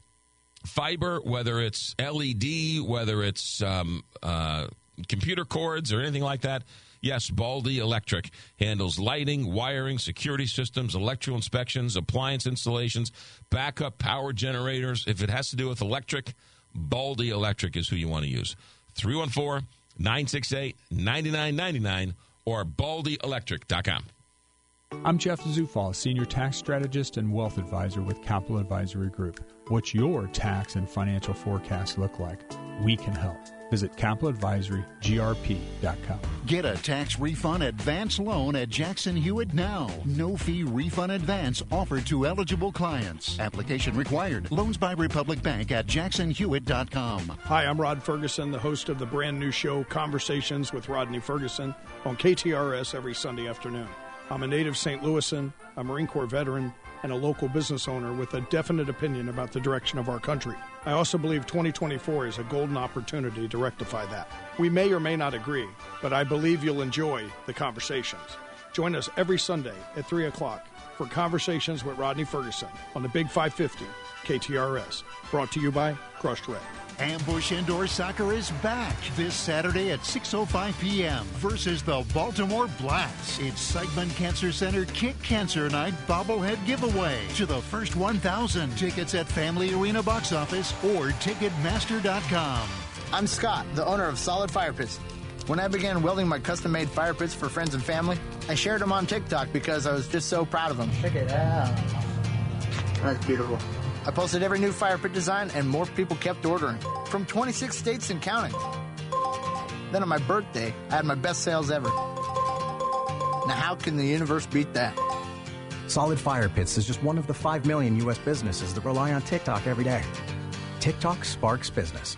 fiber, whether it's LED, whether it's um, uh, computer cords or anything like that. Yes, Baldy Electric handles lighting, wiring, security systems, electrical inspections, appliance installations, backup power generators. If it has to do with electric, Baldy Electric is who you want to use. 314 968 9999 or baldyelectric.com. I'm Jeff Zufall, Senior Tax Strategist and Wealth Advisor with Capital Advisory Group. What's your tax and financial forecast look like? We can help. Visit capitaladvisorygrp.com. Get a tax refund advance loan at Jackson Hewitt now. No fee refund advance offered to eligible clients. Application required. Loans by Republic Bank at jacksonhewitt.com. Hi, I'm Rod Ferguson, the host of the brand new show Conversations with Rodney Ferguson on KTRS every Sunday afternoon. I'm a native St. Louisan, a Marine Corps veteran, and a local business owner with a definite opinion about the direction of our country. I also believe 2024 is a golden opportunity to rectify that. We may or may not agree, but I believe you'll enjoy the conversations. Join us every Sunday at 3 o'clock for Conversations with Rodney Ferguson on the Big 550 KTRS. Brought to you by Crushed Red. Ambush Indoor Soccer is back this Saturday at 6.05 p.m. versus the Baltimore Blast. It's Siteman Cancer Center Kick Cancer Night bobblehead giveaway to the first 1,000. Tickets at Family Arena box office or Ticketmaster.com. I'm Scott, the owner of Solid Fire Pits. When I began welding my custom made fire pits for friends and family, I shared them on TikTok because I was just so proud of them. Check it out. That's beautiful. I posted every new fire pit design, and more people kept ordering from 26 states and counting. Then on my birthday, I had my best sales ever. Now, how can the universe beat that? Solid Fire Pits is just one of the 5 million U.S. businesses that rely on TikTok every day. TikTok sparks business.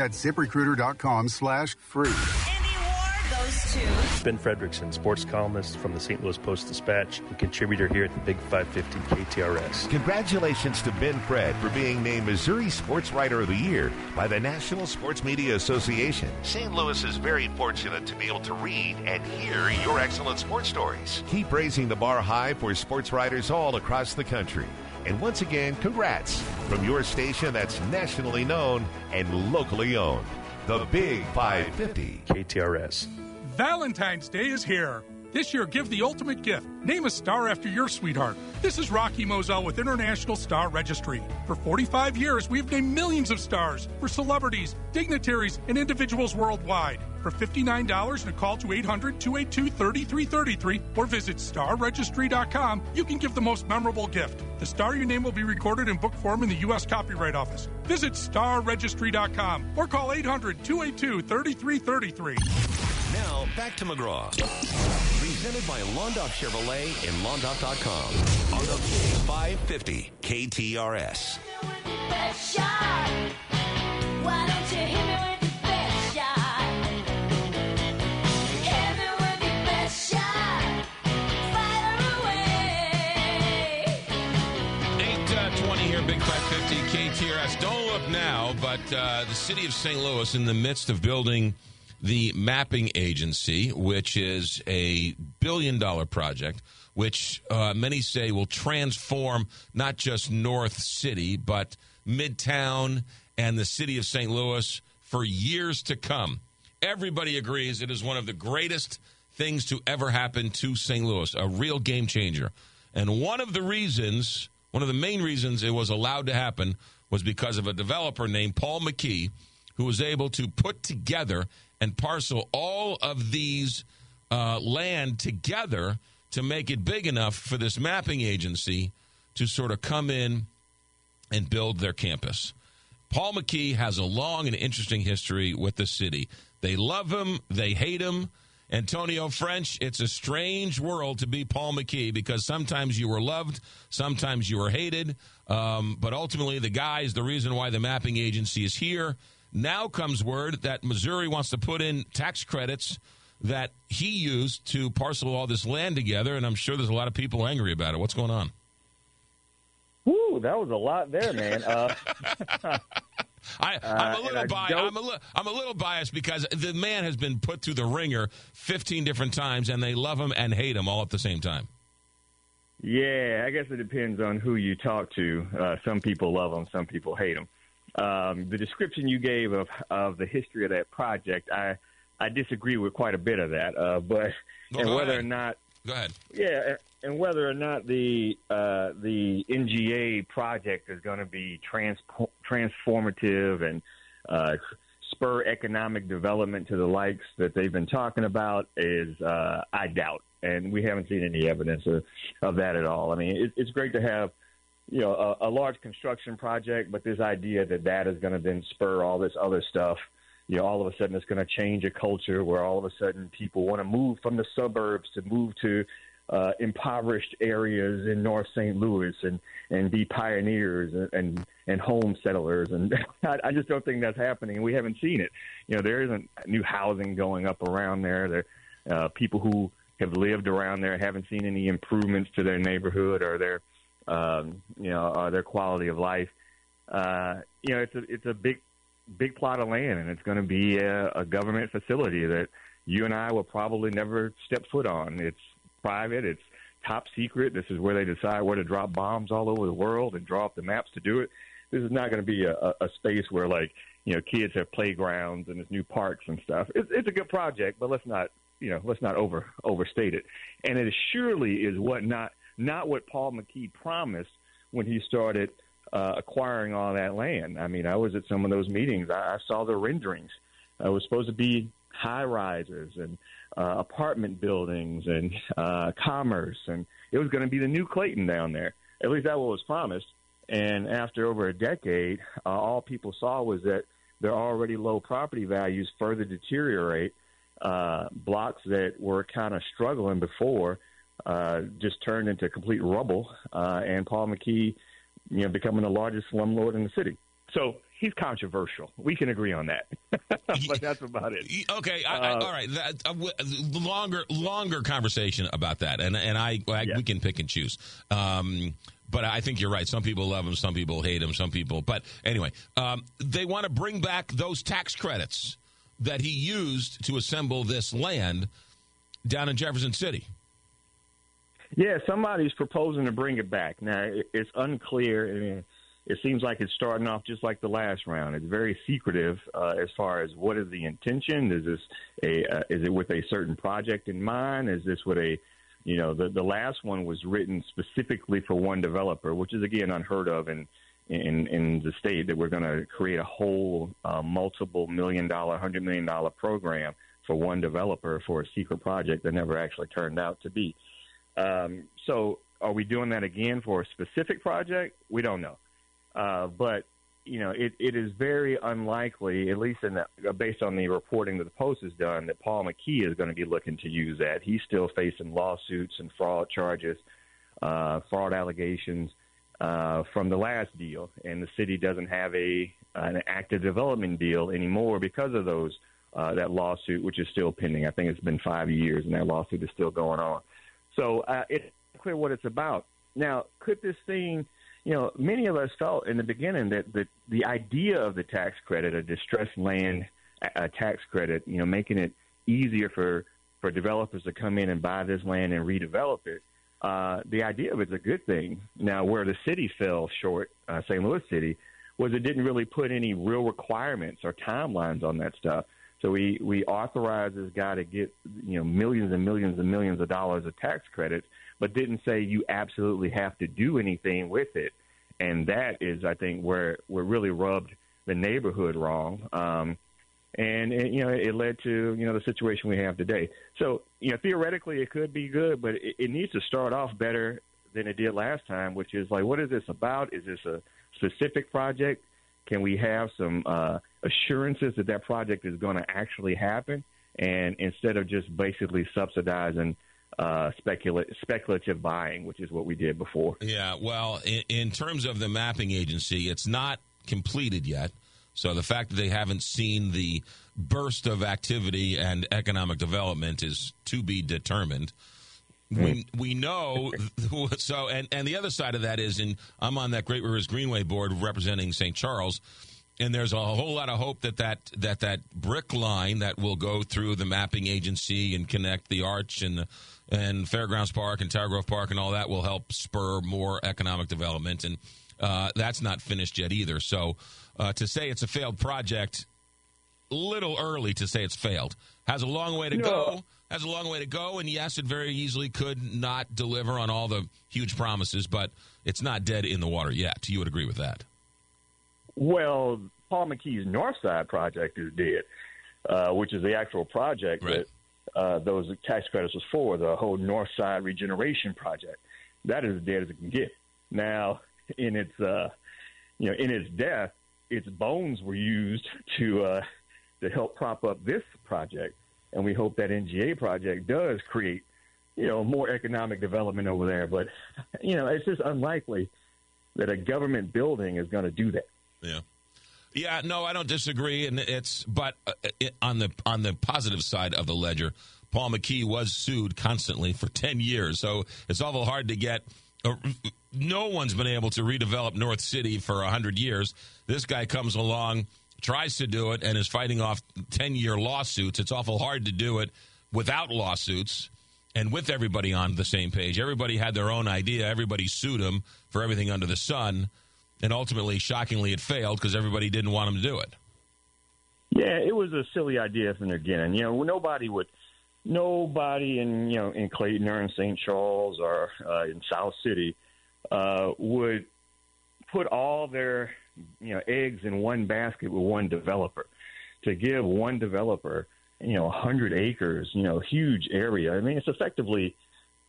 That's ziprecruiter.com slash free. Ben Frederickson, sports columnist from the St. Louis Post Dispatch and contributor here at the Big 550 KTRS. Congratulations to Ben Fred for being named Missouri Sports Writer of the Year by the National Sports Media Association. St. Louis is very fortunate to be able to read and hear your excellent sports stories. Keep raising the bar high for sports writers all across the country. And once again, congrats from your station that's nationally known and locally owned. The Big 550. KTRS. Valentine's Day is here. This year, give the ultimate gift. Name a star after your sweetheart. This is Rocky Moselle with International Star Registry. For 45 years, we've named millions of stars for celebrities, dignitaries, and individuals worldwide. For $59 and a call to 800 282 3333 or visit starregistry.com, you can give the most memorable gift. The star your name will be recorded in book form in the U.S. Copyright Office. Visit starregistry.com or call 800 282 3333. Now, back to McGraw. Presented by Londoff Chevrolet and Londoff.com on the 550 KTRS. Why don't you hit me now, but uh, the city of St. Louis in the midst of building the mapping agency, which is a billion dollar project, which uh, many say will transform not just North City, but Midtown and the city of St. Louis for years to come. Everybody agrees it is one of the greatest things to ever happen to St. Louis, a real game changer. And one of the reasons, one of the main reasons it was allowed to happen was because of a developer named Paul McKee who was able to put together and parcel all of these uh, land together to make it big enough for this mapping agency to sort of come in and build their campus. Paul McKee has a long and interesting history with the city. They love him, they hate him. Antonio French, it's a strange world to be Paul McKee because sometimes you were loved, sometimes you were hated. Um, but ultimately, the guy is the reason why the mapping agency is here. Now comes word that Missouri wants to put in tax credits that he used to parcel all this land together, and I'm sure there's a lot of people angry about it. What's going on? Woo, that was a lot there, man. Uh, I, I'm a Uh, little and bi I'm a li- I'm a little biased because the man has been put through the ringer 15 different times, and they love him and hate him all at the same time. yeah, I guess it depends on who you talk to. Uh, some people love them, some people hate them. Um, the description you gave of of the history of that project, I I disagree with quite a bit of that. Uh, but and go whether ahead. or not Go ahead. Yeah, and whether or not the uh, the NGA project is going to be trans- transformative and uh, spur economic development to the likes that they've been talking about is uh, I doubt, and we haven't seen any evidence of, of that at all. I mean, it, it's great to have you know a, a large construction project, but this idea that that is going to then spur all this other stuff. You know, all of a sudden it's going to change a culture where all of a sudden people want to move from the suburbs to move to uh, impoverished areas in North St. Louis and and be pioneers and and, and home settlers. And I, I just don't think that's happening. We haven't seen it. You know, there isn't new housing going up around there. There, uh, people who have lived around there haven't seen any improvements to their neighborhood or their, um, you know, or their quality of life. Uh, you know, it's a it's a big big plot of land, and it's going to be a, a government facility that you and I will probably never step foot on. It's private. It's top secret. This is where they decide where to drop bombs all over the world and draw up the maps to do it. This is not going to be a, a, a space where like you know kids have playgrounds and there's new parks and stuff. It's, it's a good project, but let's not you know let's not over overstate it. And it surely is what not not what Paul McKee promised when he started uh, acquiring all that land. I mean, I was at some of those meetings. I, I saw the renderings uh, was supposed to be high rises and uh, apartment buildings and uh, commerce, and it was going to be the new Clayton down there. At least that was promised. And after over a decade, uh, all people saw was that their already low property values further deteriorate. Uh, blocks that were kind of struggling before uh, just turned into complete rubble, uh, and Paul McKee, you know, becoming the largest slumlord in the city. So he's controversial. We can agree on that, but that's about it. Okay, I, I, Uh, all right. That, uh, longer, longer conversation about that, and and I, I we can pick and choose. Um, but I think you're right. Some people love him, some people hate him, some people. But anyway, um, they want to bring back those tax credits that he used to assemble this land down in Jefferson City. Yeah, somebody's proposing to bring it back. Now it's unclear. I mean, it seems like it's starting off just like the last round. It's very secretive uh, as far as what is the intention. Is this a uh, is it with a certain project in mind? Is this with a you know the the last one was written specifically for one developer, which is again unheard of in in in the state that we're going to create a whole uh, multiple million dollar, hundred million dollar program for one developer for a secret project that never actually turned out to be. Um, so, are we doing that again for a specific project? We don't know. Uh, but you know, it, it is very unlikely, at least in the, uh, based on the reporting that the Post has done, that Paul McKee is going to be looking to use that. He's still facing lawsuits and fraud charges, uh, fraud allegations uh, from the last deal, and the city doesn't have a an active development deal anymore because of those uh, that lawsuit, which is still pending. I think it's been five years, and that lawsuit is still going on. So uh, it's clear what it's about. Now, could this thing, you know, many of us felt in the beginning that the, the idea of the tax credit, a distressed land uh tax credit, you know, making it easier for, for developers to come in and buy this land and redevelop it, uh, the idea of it's a good thing. Now, where the city fell short, uh, St. Louis City, was it didn't really put any real requirements or timelines on that stuff. So we we authorized this guy to get you know millions and millions and millions of dollars of tax credits, but didn't say you absolutely have to do anything with it. And that is, I think, where where really rubbed the neighborhood wrong. Um, and it, you know it led to you know the situation we have today. So you know theoretically it could be good, but it, it needs to start off better than it did last time, which is like, what is this about? Is this a specific project? Can we have some uh, assurances that that project is going to actually happen? And instead of just basically subsidizing uh, specula- speculative buying, which is what we did before. Yeah, well, in, in terms of the mapping agency, it's not completed yet. So the fact that they haven't seen the burst of activity and economic development is to be determined. We we know so, and and the other side of that is, and I'm on that Great Rivers Greenway board representing St. Charles, and there's a whole lot of hope that that that that Brickline that will go through the mapping agency and connect the arch and and Fairgrounds Park and Tower Grove Park and all that will help spur more economic development, and uh, that's not finished yet either. So uh, to say it's a failed project, little early to say it's failed. Has a long way to No. go. Has a long way to go, and yes, it very easily could not deliver on all the huge promises, but it's not dead in the water yet. You would agree with that? Well, Paul McKee's Northside project is dead, uh, which is the actual project that uh, those tax credits was for, the whole North Side regeneration project. That is as dead as it can get. Now, in its uh, you know in its death, its bones were used to uh, to help prop up this project, and we hope that NGA project does create you know more economic development over there. But you know, it's just unlikely that a government building is going to do that. Yeah. Yeah, no, I don't disagree, and it's but uh, it, on the on the positive side of the ledger, Paul McKee was sued constantly for ten years, so it's awful hard to get. Uh, no one's been able to redevelop North City for hundred years. This guy comes along, tries to do it, and is fighting off ten year lawsuits. It's awful hard to do it without lawsuits and with everybody on the same page. Everybody had their own idea. Everybody sued him for everything under the sun. And ultimately, shockingly, it failed because everybody didn't want him to do it. Yeah, it was a silly idea from the beginning. You know, nobody would, nobody in you know in Clayton or in St. Charles or uh, in South City uh, would put all their you know eggs in one basket with one developer. to give one developer, you know, 100 acres, you know, huge area. I mean, it's effectively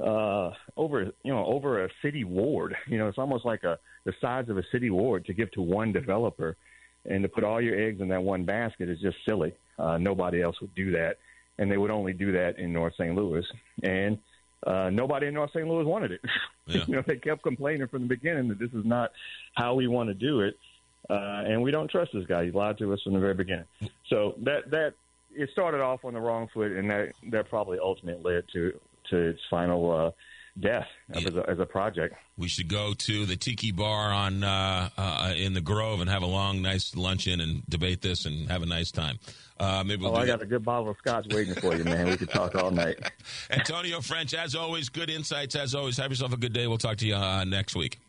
uh, over, you know, over a city ward. You know, it's almost like a the size of a city ward to give to one developer, and to put all your eggs in that one basket is just silly. Uh, nobody else would do that, and they would only do that in North St. Louis, and uh, nobody in North St. Louis wanted it. you know, they kept complaining from the beginning that this is not how we want to do it, uh, and we don't trust this guy. He lied to us from the very beginning. So that that it started off on the wrong foot, and that that probably ultimately led to to its final uh, death as, a, as a project. We should go to the Tiki Bar on uh, uh, in the Grove and have a long, nice luncheon and debate this and have a nice time. Uh, maybe we'll oh, I that. got a good bottle of scotch waiting for you, man. We could talk all night. Antonio French, as always, good insights. As always, have yourself a good day. We'll talk to you uh, next week.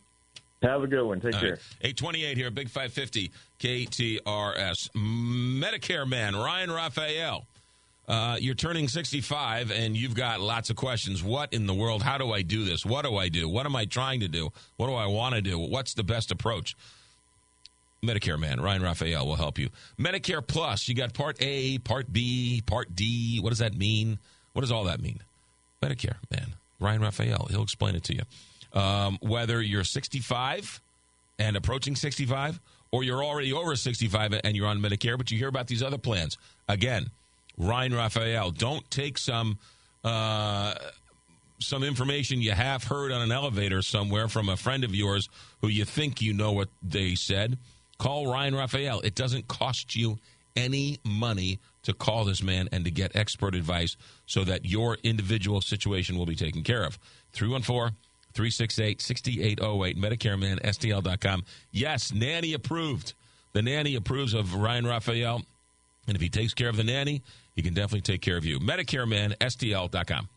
Have a good one. Take All care. right. 828 here, Big 550 KTRS. Medicare man, Ryan Raphael. Uh, you're turning 65 and you've got lots of questions. What in the world? How do I do this? What do I do? What am I trying to do? What do I want to do? What's the best approach? Medicare man, Ryan Raphael will help you. Medicare Plus, you got Part A, Part B, Part D. What does that mean? What does all that mean? Medicare man, Ryan Raphael, he'll explain it to you. Um, whether you're 65 and approaching 65, or you're already over 65 and you're on Medicare, but you hear about these other plans. Again, Ryan Raphael, don't take some uh, some information you have heard on an elevator somewhere from a friend of yours who you think you know what they said. Call Ryan Raphael. It doesn't cost you any money to call this man and to get expert advice so that your individual situation will be taken care of. 314 368 6808, MedicareMan, STL.com. Yes, nanny approved. The nanny approves of Ryan Raphael. And if he takes care of the nanny, he can definitely take care of you. MedicareMan, STL.com.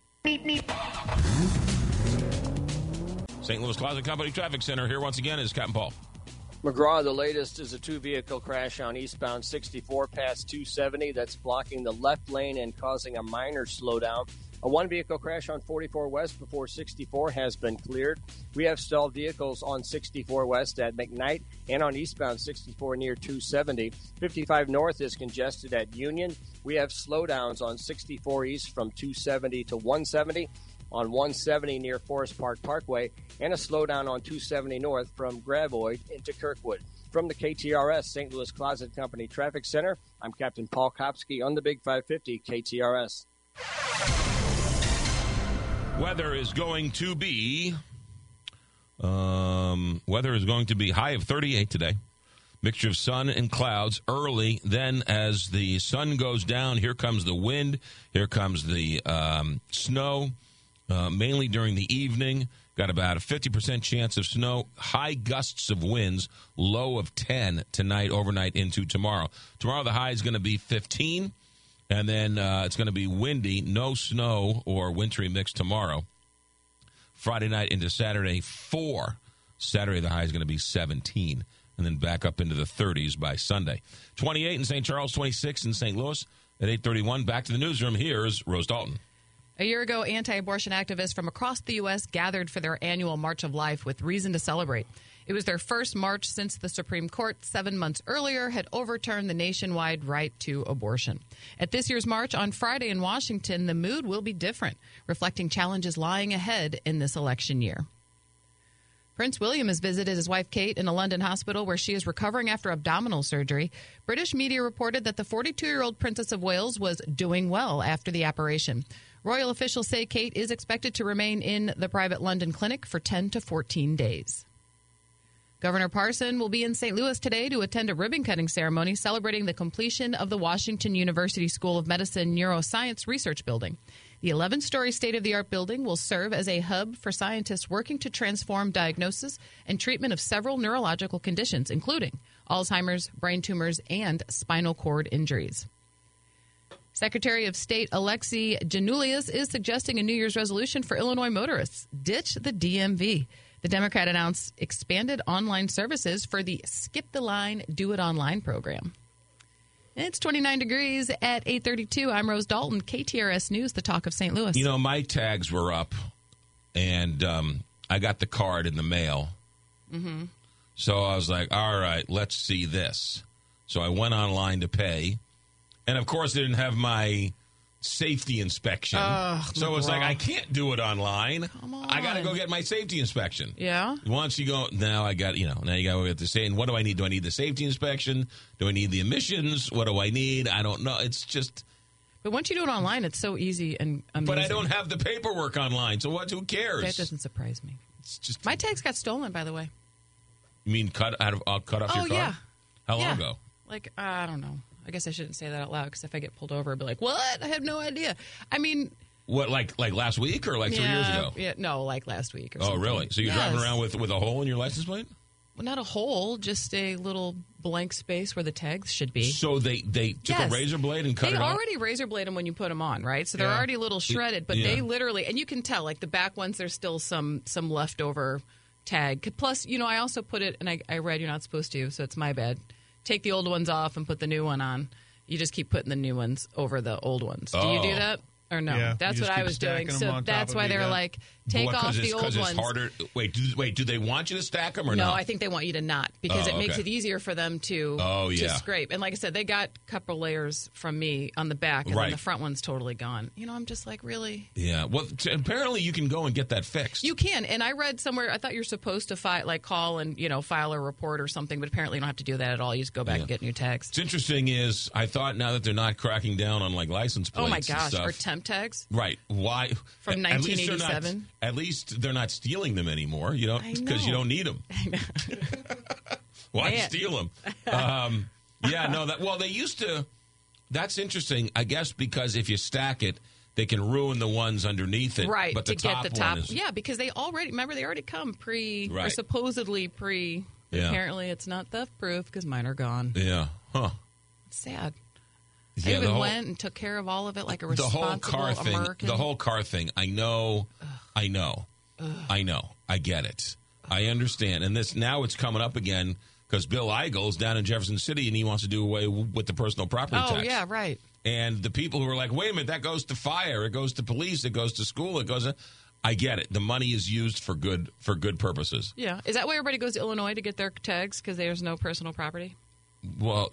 St. Louis Closet Company Traffic Center here once again is Captain Paul. McGraw, the latest is a two vehicle crash on eastbound 64 past 270 that's blocking the left lane and causing a minor slowdown. A one vehicle crash on 44 West before 64 has been cleared. We have stalled vehicles on 64 West at McKnight and on eastbound 64 near 270. 55 North is congested at Union. We have slowdowns on 64 East from 270 to 170 on 170 near Forest Park Parkway, and a slowdown on 270 north from Gravois into Kirkwood. From the KTRS St. Louis Closet Company Traffic Center, I'm Captain Paul Kopsky on the Big 550 KTRS. Weather is going to be um, weather is going to be high of 38 today. Mixture of sun and clouds early. Then, as the sun goes down, here comes the wind. Here comes the um, snow. Uh, mainly during the evening. Got about a 50% chance of snow. High gusts of winds. Low of 10 tonight, overnight into tomorrow. Tomorrow, the high is going to be 15. And then uh, it's going to be windy. No snow or wintry mix tomorrow. Friday night into Saturday, 4. Saturday, the high is going to be 17. And then back up into the 30s by Sunday. 28 in St. Charles, 26 in St. Louis. At 831, back to the newsroom. Here's Rose Dalton. A year ago, anti abortion activists from across the U.S. gathered for their annual March of Life with reason to celebrate. It was their first march since the Supreme Court, seven months earlier, had overturned the nationwide right to abortion. At this year's march on Friday in Washington, the mood will be different, reflecting challenges lying ahead in this election year. Prince William has visited his wife Kate in a London hospital where she is recovering after abdominal surgery. British media reported that the 42 year old Princess of Wales was doing well after the operation. Royal officials say Kate is expected to remain in the private London clinic for 10 to 14 days. Governor Parson will be in St. Louis today to attend a ribbon cutting ceremony celebrating the completion of the Washington University School of Medicine Neuroscience Research Building. The 11 story state of the art building will serve as a hub for scientists working to transform diagnosis and treatment of several neurological conditions, including Alzheimer's, brain tumors, and spinal cord injuries. Secretary of State Alexi Giannoulias is suggesting a New Year's resolution for Illinois motorists ditch the DMV. The Democrat announced expanded online services for the Skip the Line, Do It Online program. It's 29 degrees at 8:32. I'm Rose Dalton, KTRS News, the talk of St. Louis. You know, my tags were up, and um, I got the card in the mail. mm-hmm. So I was like, all right, let's see this. So I went online to pay, and of course, I didn't have my safety inspection. Ugh, so it's like I can't do it online. I got to go get my safety inspection. Yeah. Once you go, now I got you know now you got to get the same. What do I need? Do I need the safety inspection? Do I need the emissions? What do I need? I don't know. It's just. But once you do it online, it's so easy and amazing. But I don't have the paperwork online, so what? Who cares? That doesn't surprise me. It's just My tags got stolen, by the way. You mean cut out of uh, cut off oh your car? yeah. How long Yeah. ago? Like I don't know. I guess I shouldn't say that out loud because if I get pulled over, I'd be like, "What? I have no idea." I mean, What like like last week or like three years ago? Yeah, no, like last week. Or something. Oh something. really? So you're Yes. driving around with with a hole in your license plate? Well, not a hole, just a little blank space where the tags should be. So they they took Yes. a razor blade and cut they it off. already razor blade them when you put them on, right? So they're Yeah. already a little shredded, but Yeah. they literally, and you can tell, like the back ones, there's still some some leftover tag. Plus, you know, I also put it, and I, I read you're not supposed to, so it's my bad. Take the old ones off and put the new one on. You just keep putting the new ones over the old ones. Do you do Oh. that? Or no? Yeah, you that's just what I keep was doing. stacking 'em on So top that's of why each they were other. like, take What, off it's, the old it's ones. harder. Wait, do, wait. Do they want you to stack them or no, not? I think they want you to not because Oh, it makes okay. it easier for them to Oh, to scrape. And like I said, they got a couple layers from me on the back, and Right. then the front one's totally gone. You know, I'm just like, really? Yeah. Well, t- apparently you can go and get that fixed. You can, and I read somewhere. I thought you're supposed to file, like, call and you know file a report or something, but apparently you don't have to do that at all. You just go back and get new tags. What's interesting is I thought now that they're not cracking down on like license plates. Oh my gosh, or temp tags. Right. Why? From at least they're not- 1987? At least they're not stealing them anymore. You don't because you don't need them. Why Man. steal them? Um, yeah. No. That. Well, they used to. That's interesting. I guess because if you stack it, they can ruin the ones underneath it. right But the to top get the top. one is. Yeah, because they already remember they already come pre or supposedly pre. Yeah. Apparently, it's not theft proof because mine are gone. Yeah. Huh. It's sad. Yeah, I even whole- went and took care of all of it like a the responsible whole car thing American. the whole car thing i know i know. I know. I get it. I understand. And this now it's coming up again because bill Eigel's down in jefferson city and he wants to do away with the personal property oh tax. Oh, yeah, right. and the people who are like wait a minute that goes to fire. It goes to police. It goes to school. It goes to, i get it. The money is used for good for good purposes. Yeah, is that why everybody goes to Illinois to get their tags because there's no personal property? well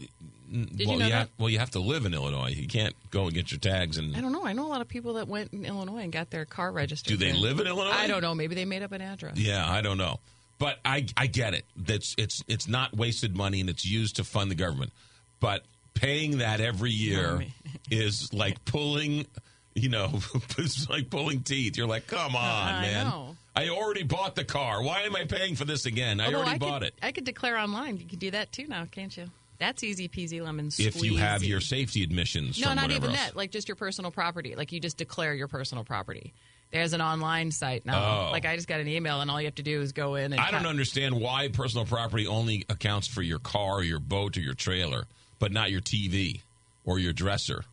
Did you well know have, that? well you have to live in illinois you can't go and get your tags and I don't know. I know a lot of people that went in Illinois and got their car registered. Do they there. live in Illinois? I don't know. Maybe they made up an address. Yeah, I don't know, but I I get it. That's it's it's not wasted money and it's used to fund the government. But paying that every year is like pulling, you know, it's like pulling teeth. You're like, come on, I man. know. I already bought the car. Why am I paying for this again? I Although already I bought could, it. I could declare online. You can do that too now, can't you? That's easy peasy lemon squeezy. If you have your safety admissions, no, not even else. that. Like just your personal property. Like you just declare your personal property. There's an online site now. Oh. Like I just got an email, and all you have to do is go in and. I don't cut- understand why personal property only accounts for your car, or your boat, or your trailer, but not your TV or your dresser.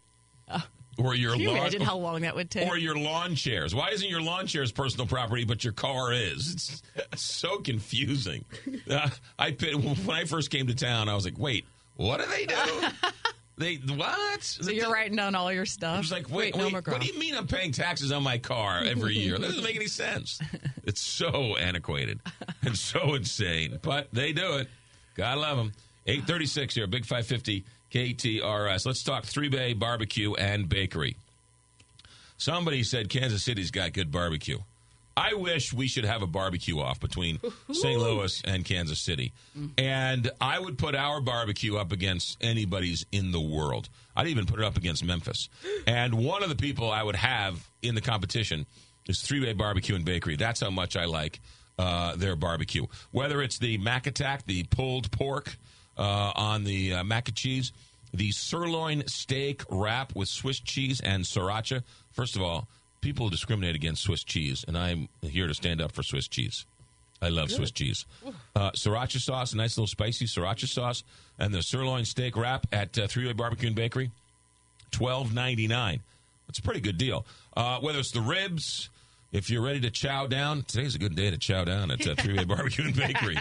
or your Uh, Can you lawn, imagine how long that would take? or your lawn chairs. Why isn't your lawn chairs personal property, but your car is? It's so confusing. Uh, I when I first came to town, I was like, "Wait, what do they do? they what?" so you're writing down all your stuff. I was like, "Wait, wait McGraw. what do you mean I'm paying taxes on my car every year? That doesn't make any sense. It's so antiquated and so insane, but they do it. God love them. 836 here, Big 550 KTRS. Let's talk Three Bay Barbecue and Bakery. Somebody said Kansas City's got good barbecue. I wish we should have a barbecue off between St. Louis and Kansas City. And I would put our barbecue up against anybody's in the world. I'd even put it up against Memphis. And one of the people I would have in the competition is Three Way Barbecue and Bakery. That's how much I like uh, their barbecue. Whether it's the Mac Attack, the pulled pork uh, on the uh, mac and cheese, the sirloin steak wrap with Swiss cheese and sriracha. First of all, people discriminate against Swiss cheese, and I'm here to stand up for Swiss cheese. I love Swiss cheese. Uh, sriracha sauce, a nice little spicy sriracha sauce, and the sirloin steak wrap at uh, Three Way Barbecue and Bakery, twelve ninety nine. That's a pretty good deal. Uh, whether it's the ribs, if you're ready to chow down, today's a good day to chow down at uh, Three Way Barbecue and Bakery.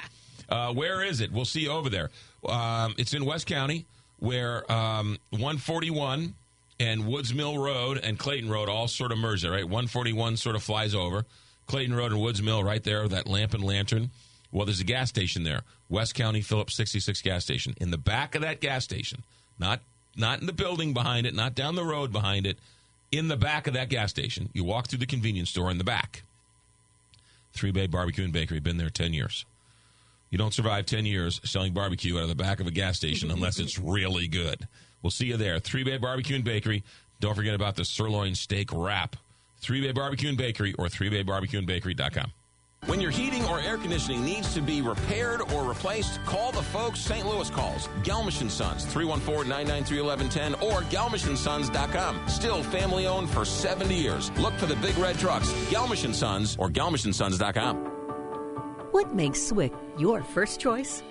Uh, where is it? We'll see you over there. Um, it's in West County, where um, 141 and Woods Mill Road and Clayton Road all sort of merge there, right? 141 sort of flies over. Clayton Road and Woods Mill right there, that lamp and lantern. Well, there's a gas station there, West County Phillips 66 gas station. In the back of that gas station, not not in the building behind it, not down the road behind it, in the back of that gas station. You walk through the convenience store in the back. Three Bay Barbecue and Bakery, been there 10 years. You don't survive 10 years selling barbecue out of the back of a gas station unless it's really good. We'll see you there. Three Bay Barbecue and Bakery. Don't forget about the sirloin steak wrap. Three Bay Barbecue and Bakery or 3baybarbecueandbakery.com. When your heating or air conditioning needs to be repaired or replaced, call the folks St. Louis calls. Gelmish and Sons, 314-993-1110 or gelmishandsons.com. Still family owned for 70 years. Look for the big red trucks. Gelmish and Sons or gelmishandsons.com. What makes SWIC your first choice?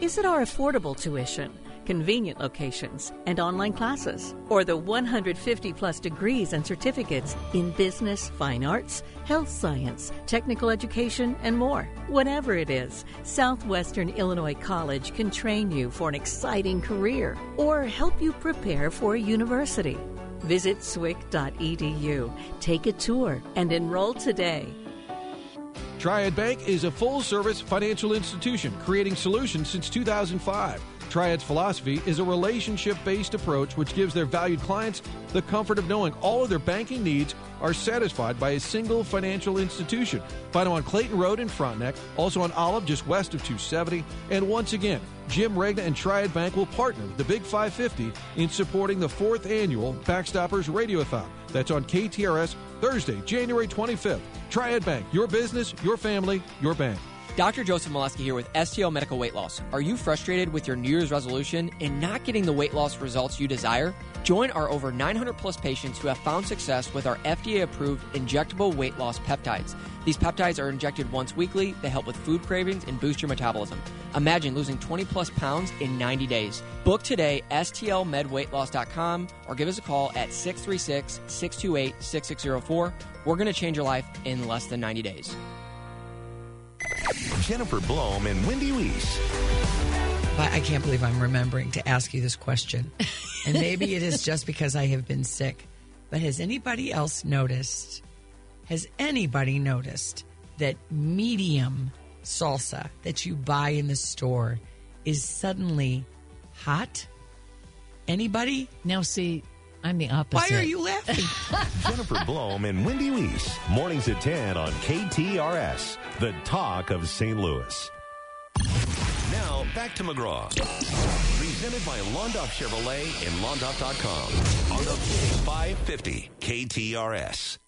Is it our affordable tuition, convenient locations, and online classes? Or the 150 plus degrees and certificates in business, fine arts, health science, technical education, and more? Whatever it is, Southwestern Illinois College can train you for an exciting career or help you prepare for a university. Visit swic.edu, take a tour, and enroll today. Triad Bank is a full service financial institution creating solutions since 2005. Triad's philosophy is a relationship based approach which gives their valued clients the comfort of knowing all of their banking needs are satisfied by a single financial institution. Find them on Clayton Road in Frontenac, also on Olive just west of 270. And once again, Jim Regna and Triad Bank will partner with the Big 550 in supporting the fourth annual Backstoppers Radiothon. That's on KTRS Thursday, January 25th. Triad Bank, your business, your family, your bank. Dr. Joseph Molesky here with STL Medical Weight Loss. Are you frustrated with your New Year's resolution and not getting the weight loss results you desire? Join our over 900 plus patients who have found success with our FDA approved injectable weight loss peptides. These peptides are injected once weekly. They help with food cravings and boost your metabolism. Imagine losing 20 plus pounds in 90 days. Book today, stlmedweightloss.com, or give us a call at 636 628 6604. We're going to change your life in less than 90 days. Jennifer Blome and Wendy Weiss. But I can't believe I'm remembering to ask you this question. And maybe it is just because I have been sick. But has anybody else noticed? Has anybody noticed that medium salsa that you buy in the store is suddenly hot? Anybody? Now, see, I'm the opposite. Why are you laughing? Jennifer Blome and Wendy Weiss. Mornings at 10 on KTRS, the talk of St. Louis. Now, back to McGraw. Presented by Londoff Chevrolet and Londoff.com on the 550 KTRS.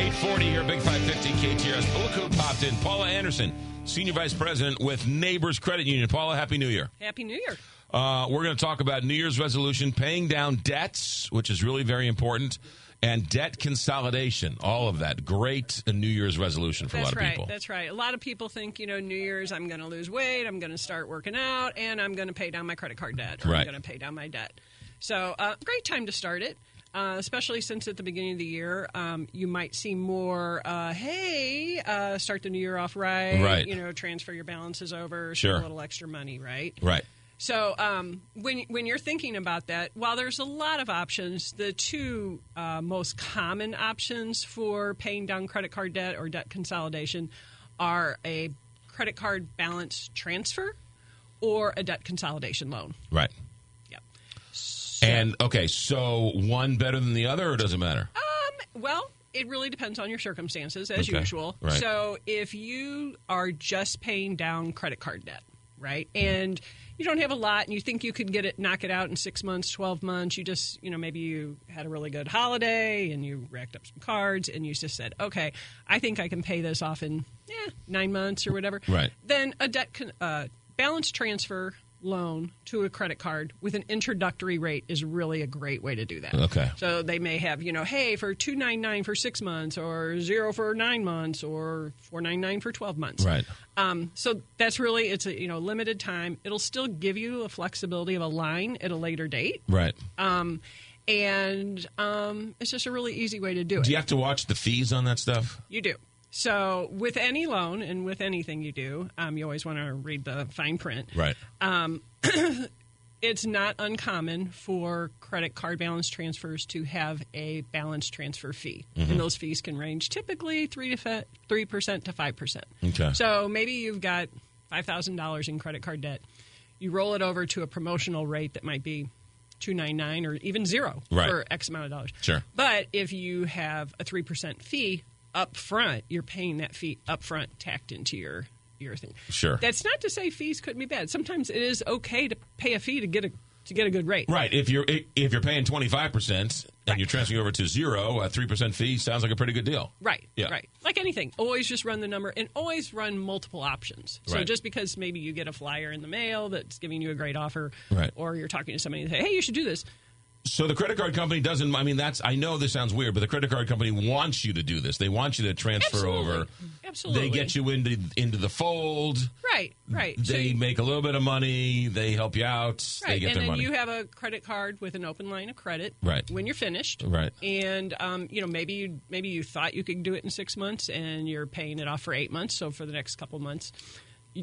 840 here, Big 550 KTRS. Look who popped in. Paula Anderson, Senior Vice President with Neighbors Credit Union. Paula, Happy New Year. Happy New Year. Uh, we're going to talk about New Year's resolution, paying down debts, which is really very important, and debt consolidation. All of that. Great New Year's resolution for That's a lot of right. people. That's right. A lot of people think, you know, New Year's, I'm going to lose weight, I'm going to start working out, and I'm going to pay down my credit card debt, or Right. I'm going to pay down my debt. So, uh, great time to start it. Uh, especially since at the beginning of the year, um, you might see more. Uh, hey, uh, start the new year off right. Right. You know, transfer your balances over, Sure. a little extra money, right? Right. So um, when when you're thinking about that, while there's a lot of options, the two uh, most common options for paying down credit card debt or debt consolidation are a credit card balance transfer or a debt consolidation loan. Right. And, okay, so one better than the other, or does it matter? Um, Well, it really depends on your circumstances, as Okay, usual. right. So if you are just paying down credit card debt, right, and you don't have a lot, and you think you could get it, knock it out in six months, twelve months, you just, you know, maybe you had a really good holiday and you racked up some cards, and you just said, okay, I think I can pay this off in eh, nine months or whatever. Right. Then a debt con- uh, balance transfer loan to a credit card with an introductory rate is really a great way to do that. Okay. So they may have, you know, hey, for two nine nine for six months, or zero for nine months, or four nine nine for twelve months. Right. Um, so that's really it's a you know limited time. It'll still give you a flexibility of a line at a later date. Right. Um, and um, it's just a really easy way to do it. Do you have to watch the fees on that stuff? You do. So with any loan and with anything you do, um, you always want to read the fine print. Right. Um, it's not uncommon for credit card balance transfers to have a balance transfer fee, Mhm. and those fees can range typically three to three percent to five percent. Okay. So maybe you've got five thousand dollars in credit card debt. You roll it over to a promotional rate that might be two nine nine or even zero Right. for X amount of dollars. Sure. But if you have a three percent fee up front, you're paying that fee up front tacked into your your thing. Sure. That's not to say fees couldn't be bad. Sometimes it is okay to pay a fee to get a to get a good rate. Right. If you're if you're paying twenty five percent and you're transferring over to zero, a three percent fee sounds like a pretty good deal. Right. Yeah. Right. Like anything, always just run the number and always run multiple options. So Right. just because maybe you get a flyer in the mail that's giving you a great offer, Right. or you're talking to somebody and say, "Hey, you should do this." So the credit card company doesn't. I mean, that's. I know this sounds weird, but the credit card company wants you to do this. They want you to transfer Absolutely. over. Absolutely. They get you into into the fold. Right. Right. So They you- make a little bit of money. They help you out. They Right, get and their then money. you have a credit card with an open line of credit. Right. When you're finished. Right. And um, you know maybe you maybe you thought you could do it in six months, and you're paying it off for eight months. So for the next couple months,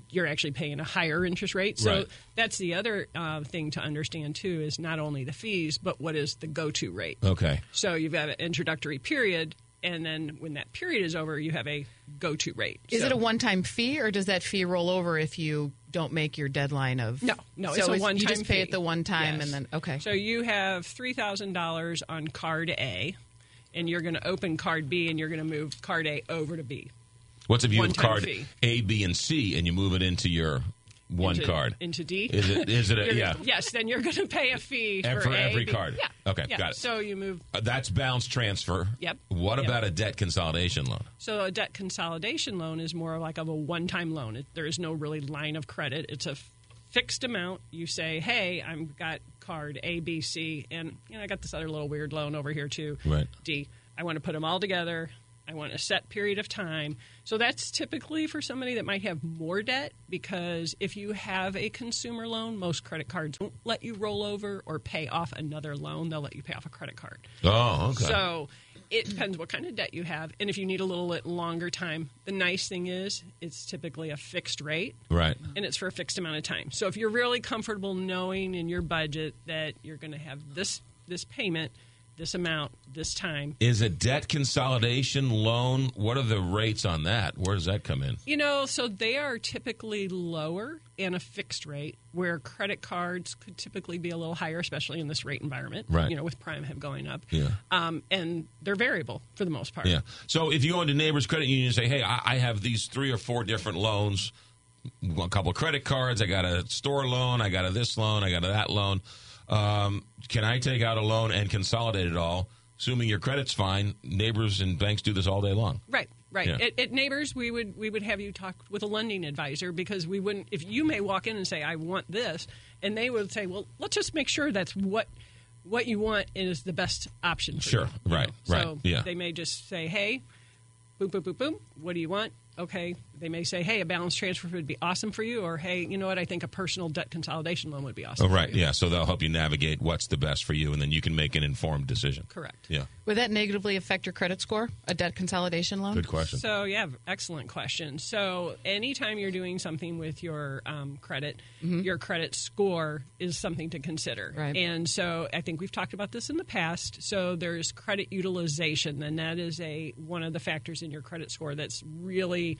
you're actually paying a higher interest rate. So Right. that's the other uh, thing to understand too is not only the fees, but what is the go-to rate. okay. So you've got an introductory period, and then when that period is over, you have a go-to rate. Is So- it a one-time fee, or does that fee roll over if you don't make your deadline of? No, no, So it's a one-time You just pay fee. it the one time, Yes. and then okay. So you have three thousand dollars on card A, and you're going to open card B, and you're going to move card A over to B. What's if you have card fee. A, B, and C, and you move it into your one into, card? into D. Is it? Is it? A, yeah. Yes, then you're going to pay a fee for, for A, every B- card. Yeah. Okay, yeah. got it. So you move. Uh, that's balance transfer. Yep. What Yep. about a debt consolidation loan? So a debt consolidation loan is more like of a one-time loan. It, there is no really line of credit. It's a f- fixed amount. You say, "Hey, I've got card A, B, C, and you know I got this other little weird loan over here too, Right. D. I want to put them all together. I want a set period of time." So that's typically for somebody that might have more debt because if you have a consumer loan, most credit cards won't let you roll over or pay off another loan. They'll let you pay off a credit card. Oh, okay. So it depends what kind of debt you have, and if you need a little bit longer time. The nice thing is it's typically a fixed rate, Right. and it's for a fixed amount of time. So if you're really comfortable knowing in your budget that you're going to have this this payment, this amount, this time, Is a debt consolidation loan? What are the rates on that? Where does that come in? you know, so they are typically lower and a fixed rate, where credit cards could typically be a little higher, especially in this rate environment. Right. You know, with prime have going up. Yeah. Um, and they're variable for the most part. Yeah. So if you go into Neighbors Credit Union and say, "Hey, I, I have these three or four different loans, a couple of credit cards, I got a store loan, I got a this loan, I got a that loan. Um, can I take out a loan and consolidate it all?" Assuming your credit's fine, neighbors and banks do this all day long. Right, right. Yeah. At, at neighbors, we would we would have you talk with a lending advisor because we wouldn't. If you may walk in and say, "I want this," and they would say, "Well, let's just make sure that's what what you want is the best option." For Sure. you," you Right. know? Right. So Yeah. they may just say, "Hey, boom, boom, boom, boom. What do you want?" Okay. They may say, "Hey, a balance transfer would be awesome for you," or "Hey, you know what? I think a personal debt consolidation loan would be awesome." Oh, for right. you." Yeah. So they'll help you navigate what's the best for you, and then you can make an informed decision. Correct. Yeah. Would that negatively affect your credit score? A debt consolidation loan? Good question. So yeah, excellent question. So anytime you're doing something with your um, credit, your credit score is something to consider. Right. And so I think we've talked about this in the past. So there's credit utilization, and that is a one of the factors in your credit score that's really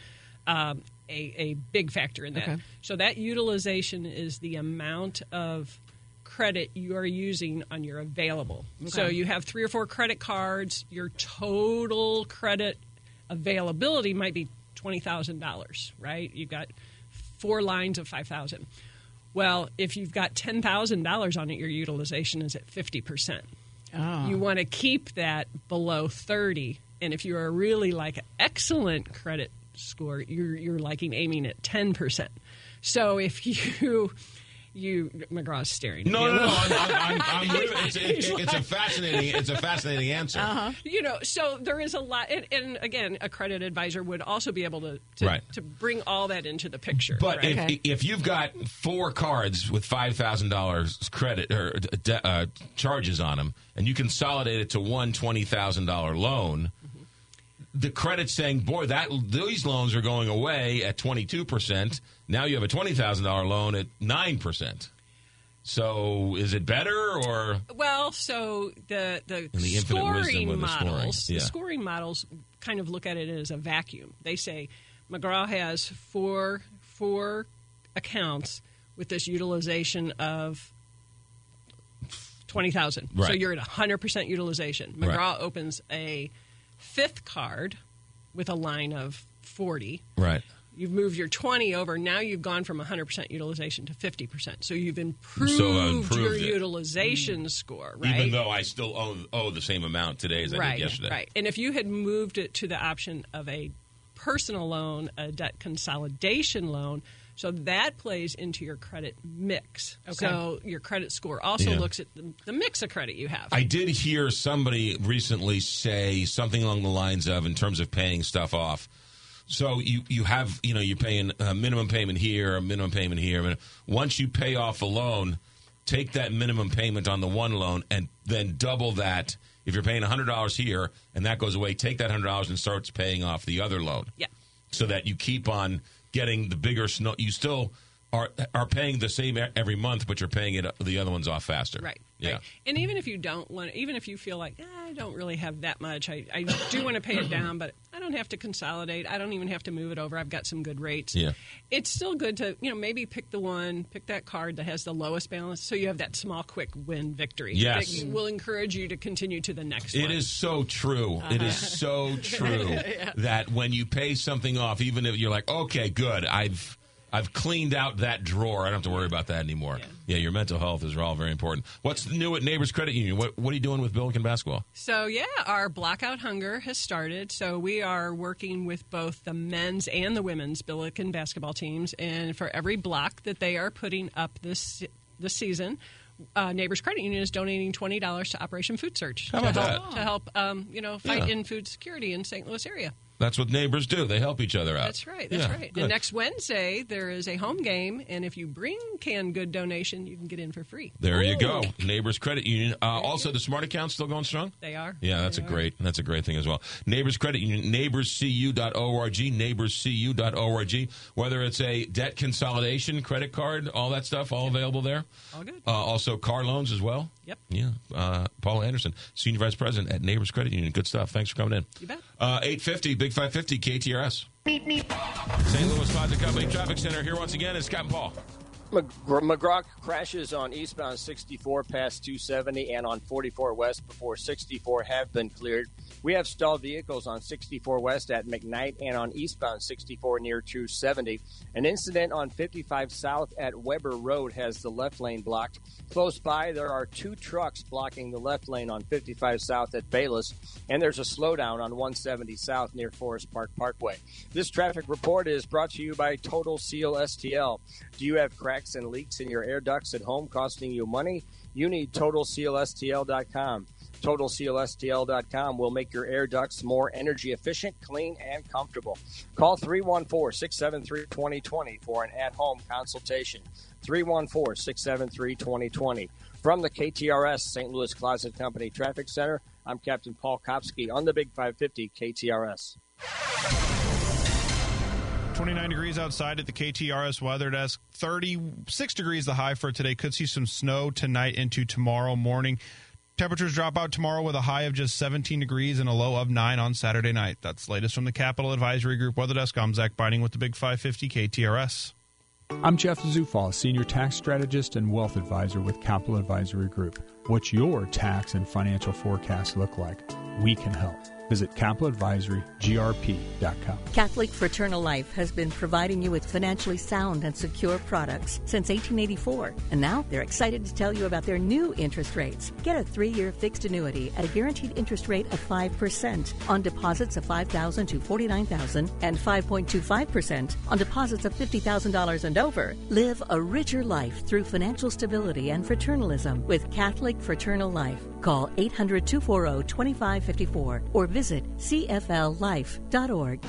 um, a, a big factor in that. Okay. So that utilization is the amount of credit you are using on your available. So you have three or four credit cards, your total credit availability might be $20,000, right? You've got four lines of 5,000. Well, if you've got $10,000 on it, your utilization is at 50%. Oh. You want to keep that below 30. And if you're really like excellent credit score, you're you're liking aiming at 10%. So if you you McGraw's staring. at No, me a no, no. I'm, I'm, I'm, I'm it's, it's, He's it's a fascinating. It's a fascinating answer. uh-huh. You know, so there is a lot, and, and again, a credit advisor would also be able to to, Right. to bring all that into the picture. But right? if, if you've got four cards with five thousand dollars credit or de- uh, charges on them, and you consolidate it to one twenty thousand dollar loan, the credit saying, "Boy, that these loans are going away at twenty two percent. Now you have a twenty thousand dollar loan at nine percent." So is it better or Well, so the the, the scoring with the scoring, models, yeah. the scoring models kind of look at it as a vacuum. They say McGraw has four four accounts with this utilization of twenty thousand. So you're at hundred percent utilization. Right. McGraw opens a fifth card with a line of forty. right? You've moved your 20 over. Now you've gone from 100% utilization to 50%. So you've improved, So improved your it. utilization mm. score, right? Even though I still owe, owe the same amount today as I did yesterday. Right. And if you had moved it to the option of a personal loan, a debt consolidation loan, so that plays into your credit mix. Okay. So your credit score also Yeah. looks at the, the mix of credit you have. I did hear somebody recently say something along the lines of, in terms of paying stuff off. So you you have you know you're paying a minimum payment here, a minimum payment here. but Once you pay off a loan, take that minimum payment on the one loan and then double that. If you're paying hundred dollars here and that goes away, take that hundred dollars and starts paying off the other loan. Yeah. So that you keep on getting the bigger snow. You still are are paying the same every month, but you're paying it the other ones off faster. Right. Yeah. Right. And even if you don't want, even if you feel like "Ah, I don't really have that much, I, I do want to pay it down, but I don't have to consolidate. I don't even have to move it over. I've got some good rates. Yeah. It's still good to you know maybe pick the one, pick that card that has the lowest balance, so you have that small, quick win victory. Yes. That will encourage you to continue to the next It one. is so true. It is so true Yeah. that when you pay something off, even if you're like, okay, good, I've I've cleaned out that drawer. I don't have to worry about that anymore. Yeah, your mental health is all very important. What's new at Neighbors Credit Union? What what are you doing with Billiken basketball? So yeah, our blackout hunger has started. So we are working with both the men's and the women's Billiken basketball teams, and for every block that they are putting up this this season. Uh, Neighbors Credit Union is donating twenty dollars to Operation Food Search How to help that? to help um, you know fight Yeah. in food security in St. Louis area. That's what neighbors do. They help each other out. That's right. That's Yeah, right. good. And next Wednesday there is a home game, and if you bring canned good donation, you can get in for free. There you go. Neighbors Credit Union. Uh, also, the Smart account still going strong. They are. Yeah, that's a are. great that's a great thing as well. Neighbors Credit Union, neighborscu.org, neighborscu.org. Whether it's a debt consolidation, credit card, all that stuff, all available there. All good. Uh, also, car loans as well. Yep. Yeah. Uh, Paula Anderson, Senior Vice President at Neighbors Credit Union. Good stuff. Thanks for coming in. You bet. Uh, 850, Big 550, KTRS. St. Louis Plaza Company Traffic Center here once again is Captain Paul. McGraw, McGraw crashes on eastbound 64 past 270 and on 44 west before 64 have been cleared. We have stalled vehicles on 64 west at McKnight and on eastbound 64 near 270. An incident on 55 south at Weber Road has the left lane blocked. Close by, there are two trucks blocking the left lane on 55 south at Bayless, and there's a slowdown on 170 south near Forest Park Parkway. This traffic report is brought to you by Total Seal STL. Do you have cracks and leaks in your air ducts at home costing you money? You need TotalSealSTL.com. TotalSealSTL.com will make your air ducts more energy efficient, clean, and comfortable. Call 314 673 2020 for an at home consultation. 314 673 2020. From the KTRS St. Louis Closet Company Traffic Center, I'm Captain Paul Kopsky on the Big 550 KTRS. 29 degrees outside at the KTRS weather desk. 36 degrees the high for today. Could see some snow tonight into tomorrow morning. Temperatures drop out tomorrow with a high of just 17 degrees and a low of 9 on Saturday night. That's latest from the Capital Advisory Group weather desk. I'm Zach Biding with the Big 550 KTRS. I'm Jeff Zufall, Senior Tax Strategist and Wealth Advisor with Capital Advisory Group. What's your tax and financial forecast look like? We can help. Visit capitaladvisorygrp.com. Catholic Fraternal Life has been providing you with financially sound and secure products since 1884, and now they're excited to tell you about their new interest rates. Get a three-year fixed annuity at a guaranteed interest rate of 5% on deposits of $5,000 to $49,000 and 5.25% on deposits of $50,000 and over. Live a richer life through financial stability and fraternalism with Catholic Fraternal Life. Call 800 240 2554 or visit CFLLife.org.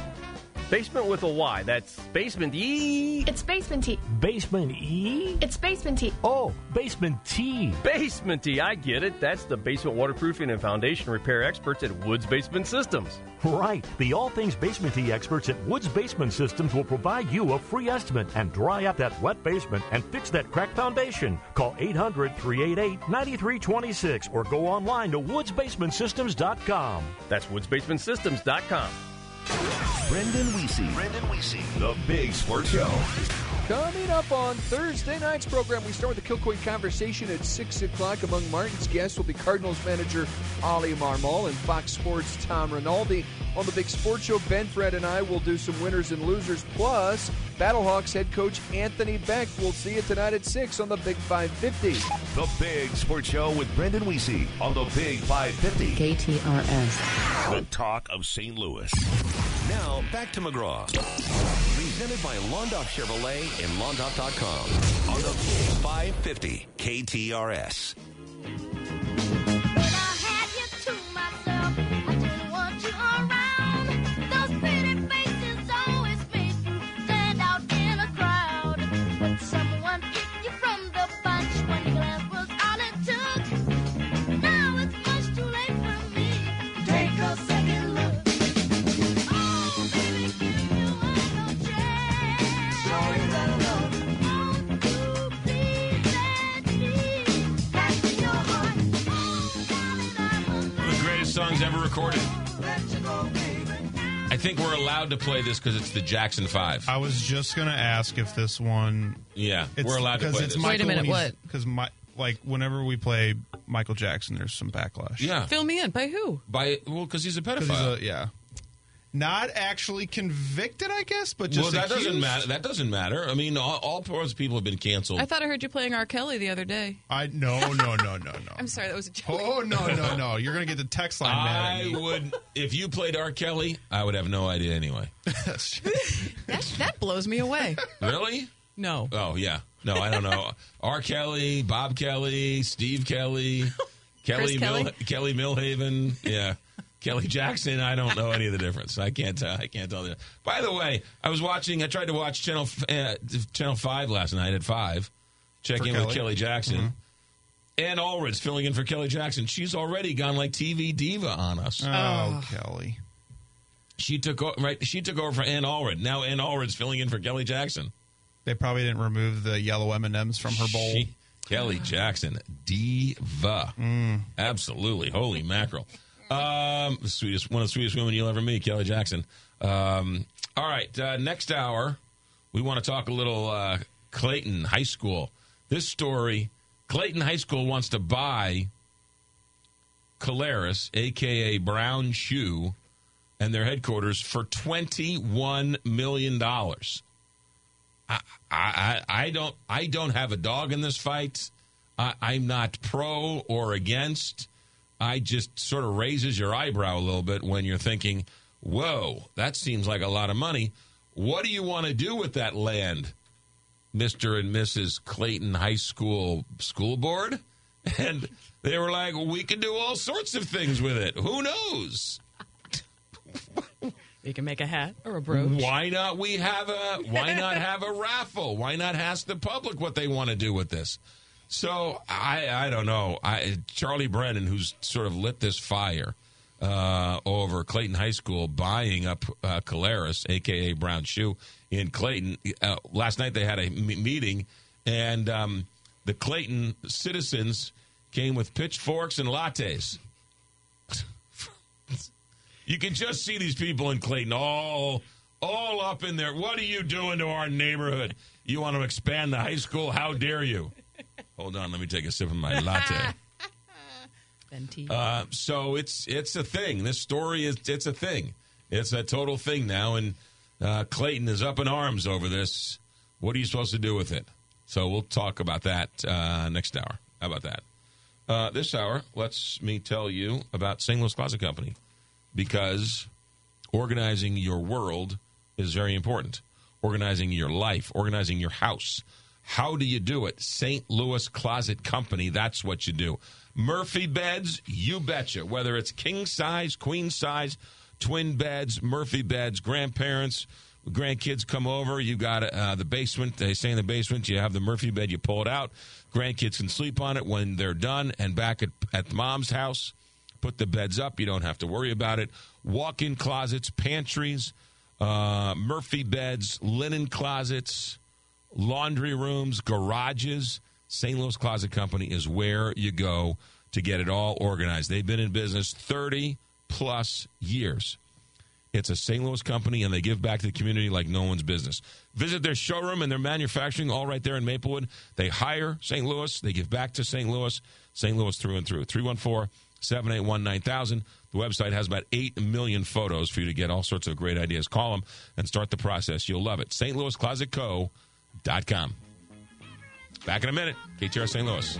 Basement with a Y. That's Basement E. It's Basement Tea. Basement E? It's Basement Tea. Oh, Basement T. Basement T. I get it. That's the basement waterproofing and foundation repair experts at Woods Basement Systems. Right. The all things basement tea experts at Woods Basement Systems will provide you a free estimate and dry out that wet basement and fix that cracked foundation. Call 800 388 9326 or go online to woodsbasementsystems.com. That's woodsbasementsystems.com. Brendan Weesey. Brendan Weesey. The Big Sports Show. Coming up on Thursday night's program, we start with the Kilcoyne conversation at 6 o'clock. Among Martin's guests will be Cardinals manager Oli Marmol and Fox Sports' Tom Rinaldi. On the Big Sports Show, Ben, Fred, and I will do some winners and losers. Plus, Battlehawks head coach Anthony Becht. We'll see you tonight at 6 on the Big 550. The Big Sports Show with Brendan Weesey on the Big 550. KTRS. The talk of St. Louis. Now, back to McGraw. Presented by Londoff Chevrolet and Londoff.com on the 550 KTRS. Recorded. I think we're allowed to play this because it's the Jackson Five. I was just gonna ask if this one. Yeah, we're allowed to play it's this. Wait a minute, what? Because my like whenever we play Michael Jackson, there's some backlash. Yeah, Fill me in. By who? by well, because he's a 'Cause pedophile. he's a- yeah. Not actually convicted, I guess, but just well, that doesn't matter. That doesn't matter. I mean, all, all those people have been canceled. I thought I heard you playing R. Kelly the other day. I no no no no no. I'm sorry, that was a joke. Oh no no no! You're gonna get the text line mad I would, if you played R. Kelly, I would have no idea anyway. That, that blows me away. Really? No. Oh yeah. No, I don't know. R. Kelly, Bob Kelly, Steve Kelly, Kelly Kelly? Kelly Milhaven, yeah, Kelly Jackson. I don't know any of the difference. I can't tell. I can't tell. The, by the way, I was watching. I tried to watch channel uh, channel five last night at five. Check For in with Kelly? Kelly Jackson. Anne Allred's filling in for Kelly Jackson. She's already gone like TV diva on us. Oh, Kelly. She took o- right. She took over for Anne Allred. Now Anne Allred's filling in for Kelly Jackson. They probably didn't remove the yellow M and M's from her bowl. She- Kelly Jackson, diva, Mm. absolutely. Holy mackerel! Um, sweetest, one of the sweetest women you'll ever meet, Kelly Jackson. Um, all right, uh, next hour we want to talk a little uh, Clayton High School. This story: Clayton High School wants to buy Caleres, aka Brown Shoe, and their headquarters for twenty-one million dollars. I, I, I don't I don't have a dog in this fight. I, I'm not pro or against. I just sort of raises your eyebrow a little bit when you're thinking, "Whoa, that seems like a lot of money." What do you want to do with that land, Mister and Mrs. Clayton High School School Board? And they were like, "We can do all sorts of things with it. Who knows?" You can make a hat or a brooch. Why not we have a why not have a raffle? Why not ask the public what they want to do with this? So I I don't know. I Charlie Brennan, who's sort of lit this fire uh, over Clayton High School, buying up uh, aka Brown Shoe, in Clayton. Uh, last night they had a m- meeting, and um, the Clayton citizens came with pitchforks and lattes. You can just see these people in Clayton all all up in there. What are you doing to our neighborhood? You want to expand the high school? How dare you? Hold on, let me take a sip of my latte. Uh, so it's it's a thing. This story is it's a thing. It's a total thing now, and uh, Clayton is up in arms over this. What are you supposed to do with it? So we'll talk about that uh, next hour. How about that? Uh, this hour, let's me tell you about St. Louis Closet Company because organizing your world is very important. Organizing your life, organizing your house. How do you do it? St. Louis Closet Company, that's what you do. Murphy beds, you betcha. Whether it's king size, queen size, twin beds, Murphy beds, grandparents, grandkids come over. You got uh, the basement. They stay in the basement. You have the Murphy bed. You pull it out. Grandkids can sleep on it when they're done. And back at, at mom's house, put the beds up. You don't have to worry about it. Walk in closets, pantries, uh, Murphy beds, linen closets, laundry rooms, garages. St. Louis Closet Company is where you go to get it all organized. They've been in business 30 plus years. It's a St. Louis company, and they give back to the community like no one's business. Visit their showroom and their manufacturing, all right there in Maplewood. They hire St. Louis, they give back to St. Louis, St. Louis through and through. 314 781 9000. The website has about 8 million photos for you to get all sorts of great ideas. Call them and start the process. You'll love it. Back in a minute. KTR St. Louis.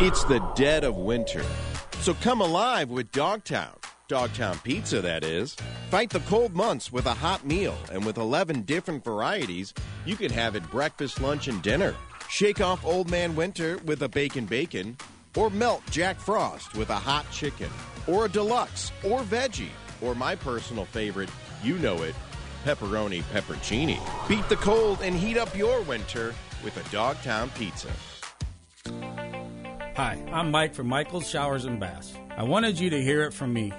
It's the dead of winter. So come alive with Dogtown. Dogtown Pizza, that is. Fight the cold months with a hot meal, and with 11 different varieties, you can have it breakfast, lunch, and dinner. Shake off Old Man Winter with a bacon bacon, or melt Jack Frost with a hot chicken, or a deluxe, or veggie, or my personal favorite, you know it, pepperoni peppercini. Beat the cold and heat up your winter with a Dogtown Pizza. Hi, I'm Mike from Michael's Showers and Baths. I wanted you to hear it from me.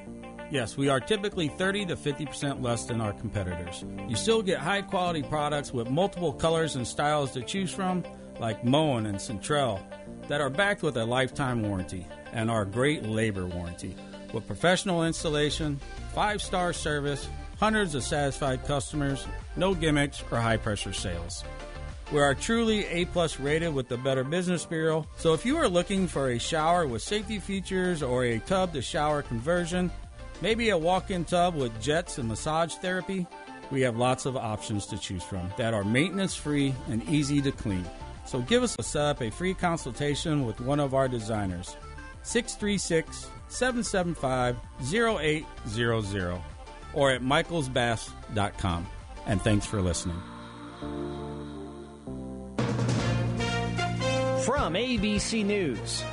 Yes, we are typically 30 to 50% less than our competitors. You still get high quality products with multiple colors and styles to choose from, like Moen and Centrell, that are backed with a lifetime warranty and our great labor warranty. With professional installation, five star service, hundreds of satisfied customers, no gimmicks or high pressure sales. We are truly A plus rated with the Better Business Bureau. So if you are looking for a shower with safety features or a tub to shower conversion, maybe a walk-in tub with jets and massage therapy, we have lots of options to choose from that are maintenance free and easy to clean. So give us a set up a free consultation with one of our designers. 636 775 0800 or at michaelsbaths.com. And thanks for listening. From ABC News.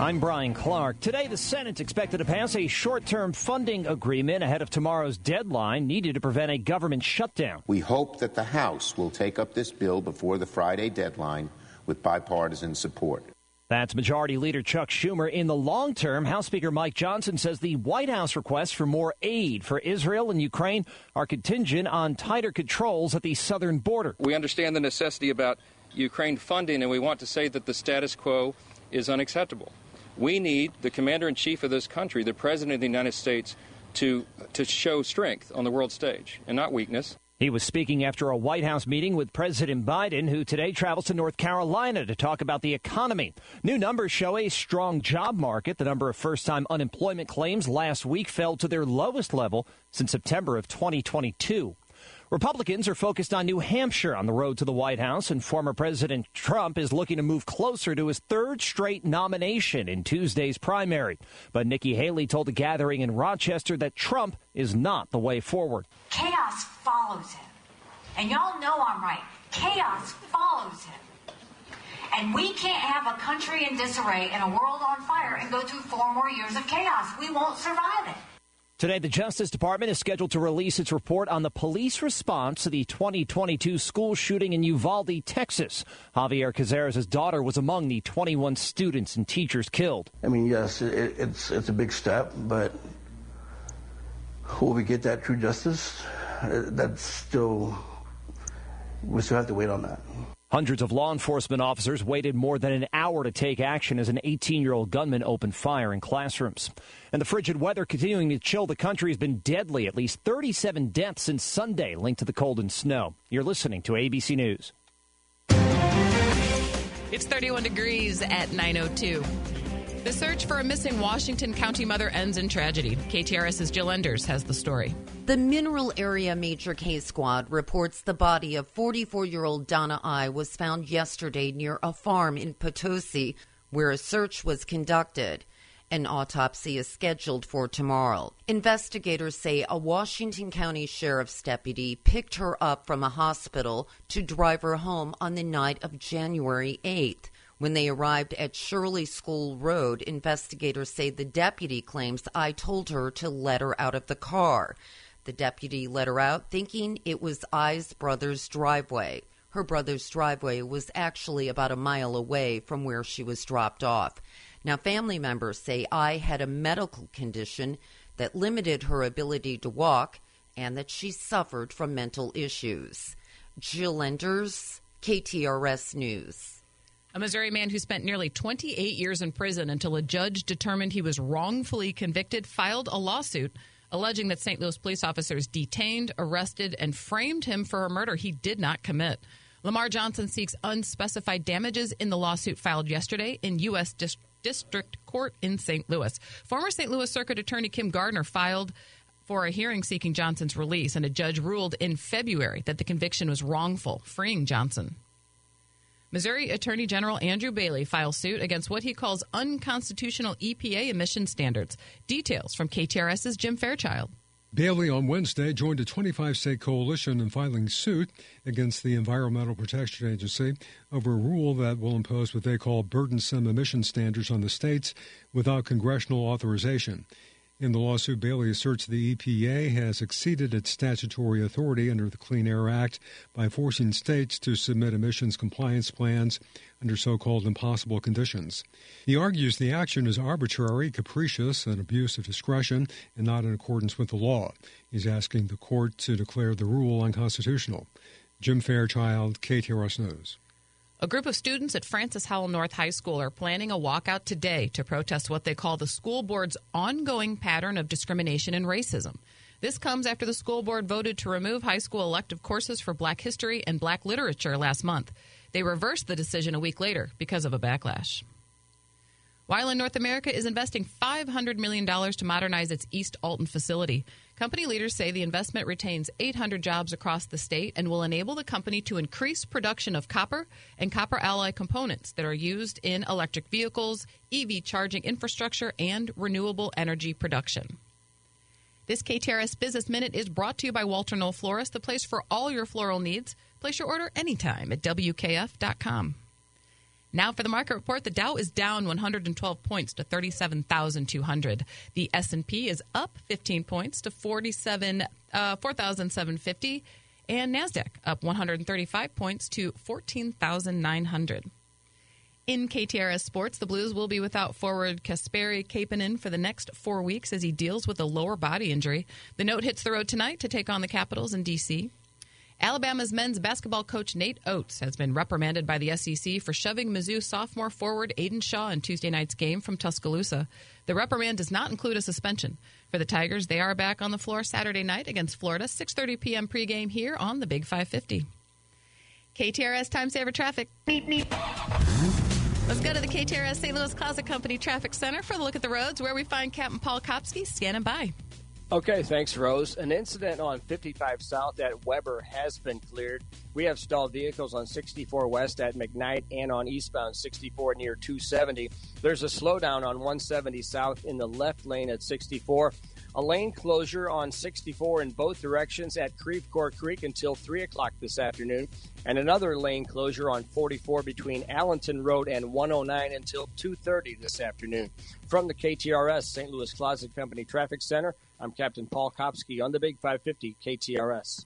I'm Brian Clark. Today, the Senate's expected to pass a short term funding agreement ahead of tomorrow's deadline needed to prevent a government shutdown. We hope that the House will take up this bill before the Friday deadline with bipartisan support. That's Majority Leader Chuck Schumer. In the long term, House Speaker Mike Johnson says the White House requests for more aid for Israel and Ukraine are contingent on tighter controls at the southern border. We understand the necessity about Ukraine funding, and we want to say that the status quo is unacceptable. We need the commander in chief of this country, the president of the United States, to, to show strength on the world stage and not weakness. He was speaking after a White House meeting with President Biden, who today travels to North Carolina to talk about the economy. New numbers show a strong job market. The number of first time unemployment claims last week fell to their lowest level since September of 2022. Republicans are focused on New Hampshire on the road to the White House, and former President Trump is looking to move closer to his third straight nomination in Tuesday's primary. But Nikki Haley told a gathering in Rochester that Trump is not the way forward. Chaos follows him. And y'all know I'm right. Chaos follows him. And we can't have a country in disarray and a world on fire and go through four more years of chaos. We won't survive it. Today, the Justice Department is scheduled to release its report on the police response to the 2022 school shooting in Uvalde, Texas. Javier Cazares' daughter was among the 21 students and teachers killed. I mean, yes, it, it's it's a big step, but will we get that true justice? Uh, That's still we still have to wait on that. Hundreds of law enforcement officers waited more than an hour to take action as an 18 year old gunman opened fire in classrooms. And the frigid weather continuing to chill the country has been deadly. At least 37 deaths since Sunday linked to the cold and snow. You're listening to ABC News. It's 31 degrees at 902. The search for a missing Washington County mother ends in tragedy. KTRS's Jill Enders has the story. The Mineral Area Major Case Squad reports the body of 44 year old Donna Ay was found yesterday near a farm in Potosi where a search was conducted. An autopsy is scheduled for tomorrow. Investigators say a Washington County Sheriff's deputy picked her up from a hospital to drive her home on the night of January 8th. When they arrived at Shirley School Road, investigators say the deputy claims I told her to let her out of the car. The deputy let her out thinking it was I's brother's driveway. Her brother's driveway was actually about a mile away from where she was dropped off. Now, family members say I had a medical condition that limited her ability to walk and that she suffered from mental issues. Jill Enders, KTRS News. A Missouri man who spent nearly 28 years in prison until a judge determined he was wrongfully convicted filed a lawsuit alleging that St. Louis police officers detained, arrested, and framed him for a murder he did not commit. Lamar Johnson seeks unspecified damages in the lawsuit filed yesterday in U.S. Dis- District Court in St. Louis. Former St. Louis Circuit Attorney Kim Gardner filed for a hearing seeking Johnson's release, and a judge ruled in February that the conviction was wrongful, freeing Johnson. Missouri Attorney General Andrew Bailey files suit against what he calls unconstitutional EPA emission standards. Details from KTRS's Jim Fairchild. Bailey on Wednesday joined a 25 state coalition in filing suit against the Environmental Protection Agency over a rule that will impose what they call burdensome emission standards on the states without congressional authorization. In the lawsuit, Bailey asserts the EPA has exceeded its statutory authority under the Clean Air Act by forcing states to submit emissions compliance plans under so called impossible conditions. He argues the action is arbitrary, capricious, an abuse of discretion, and not in accordance with the law. He's asking the court to declare the rule unconstitutional. Jim Fairchild, KTRS News. A group of students at Francis Howell North High School are planning a walkout today to protest what they call the school board's ongoing pattern of discrimination and racism. This comes after the school board voted to remove high school elective courses for black history and black literature last month. They reversed the decision a week later because of a backlash. Wieland North America is investing $500 million to modernize its East Alton facility. Company leaders say the investment retains 800 jobs across the state and will enable the company to increase production of copper and copper alloy components that are used in electric vehicles, EV charging infrastructure, and renewable energy production. This KTRS Business Minute is brought to you by Walter Knoll Florist, the place for all your floral needs. Place your order anytime at WKF.com. Now for the market report, the Dow is down 112 points to 37,200. The S&P is up 15 points to 47 uh, 4,750 and Nasdaq up 135 points to 14,900. In KTRS Sports, the Blues will be without forward Kasperi Kapanen for the next four weeks as he deals with a lower body injury. The note hits the road tonight to take on the Capitals in D.C. Alabama's men's basketball coach Nate Oats has been reprimanded by the SEC for shoving Mizzou sophomore forward Aidan Shaw in Tuesday night's game from Tuscaloosa. The reprimand does not include a suspension. For the Tigers, they are back on the floor Saturday night against Florida, 6:30 p.m. pregame here on the Big 550. KTRS time saver traffic. Beep beep. Let's go to the KTRS St. Louis Closet Company Traffic Center for a look at the roads where we find Captain Paul Kopsky scanning by. Okay, thanks, Rose. An incident on 55 South at Weber has been cleared. We have stalled vehicles on 64 West at McKnight and on eastbound 64 near 270. There's a slowdown on 170 South in the left lane at 64. A lane closure on 64 in both directions at Creve Creek until 3 o'clock this afternoon, and another lane closure on 44 between Allenton Road and 109 until 2.30 this afternoon. From the KTRS St. Louis Closet Company Traffic Center, I'm Captain Paul Kopsky on the Big 550 KTRS.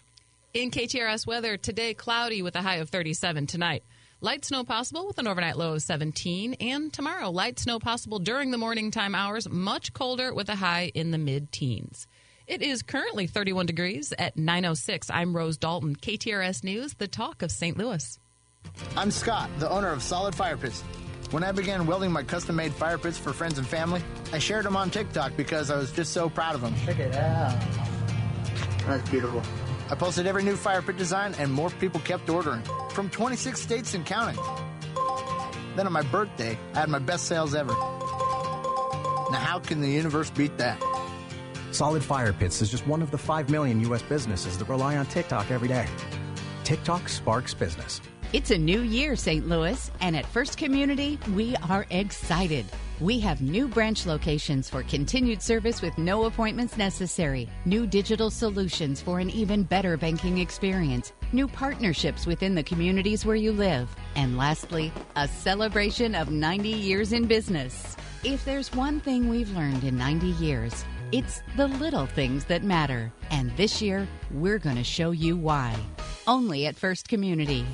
In KTRS weather, today cloudy with a high of 37 tonight. Light snow possible with an overnight low of 17. And tomorrow, light snow possible during the morning time hours, much colder with a high in the mid teens. It is currently 31 degrees at 906. I'm Rose Dalton, KTRS News, the talk of St. Louis. I'm Scott, the owner of Solid Fire Pits. When I began welding my custom made fire pits for friends and family, I shared them on TikTok because I was just so proud of them. Check it out. That's beautiful. I posted every new fire pit design, and more people kept ordering from 26 states and counting. Then on my birthday, I had my best sales ever. Now, how can the universe beat that? Solid Fire Pits is just one of the 5 million U.S. businesses that rely on TikTok every day. TikTok sparks business. It's a new year, St. Louis, and at First Community, we are excited. We have new branch locations for continued service with no appointments necessary, new digital solutions for an even better banking experience, new partnerships within the communities where you live, and lastly, a celebration of 90 years in business. If there's one thing we've learned in 90 years, it's the little things that matter. And this year, we're going to show you why. Only at First Community.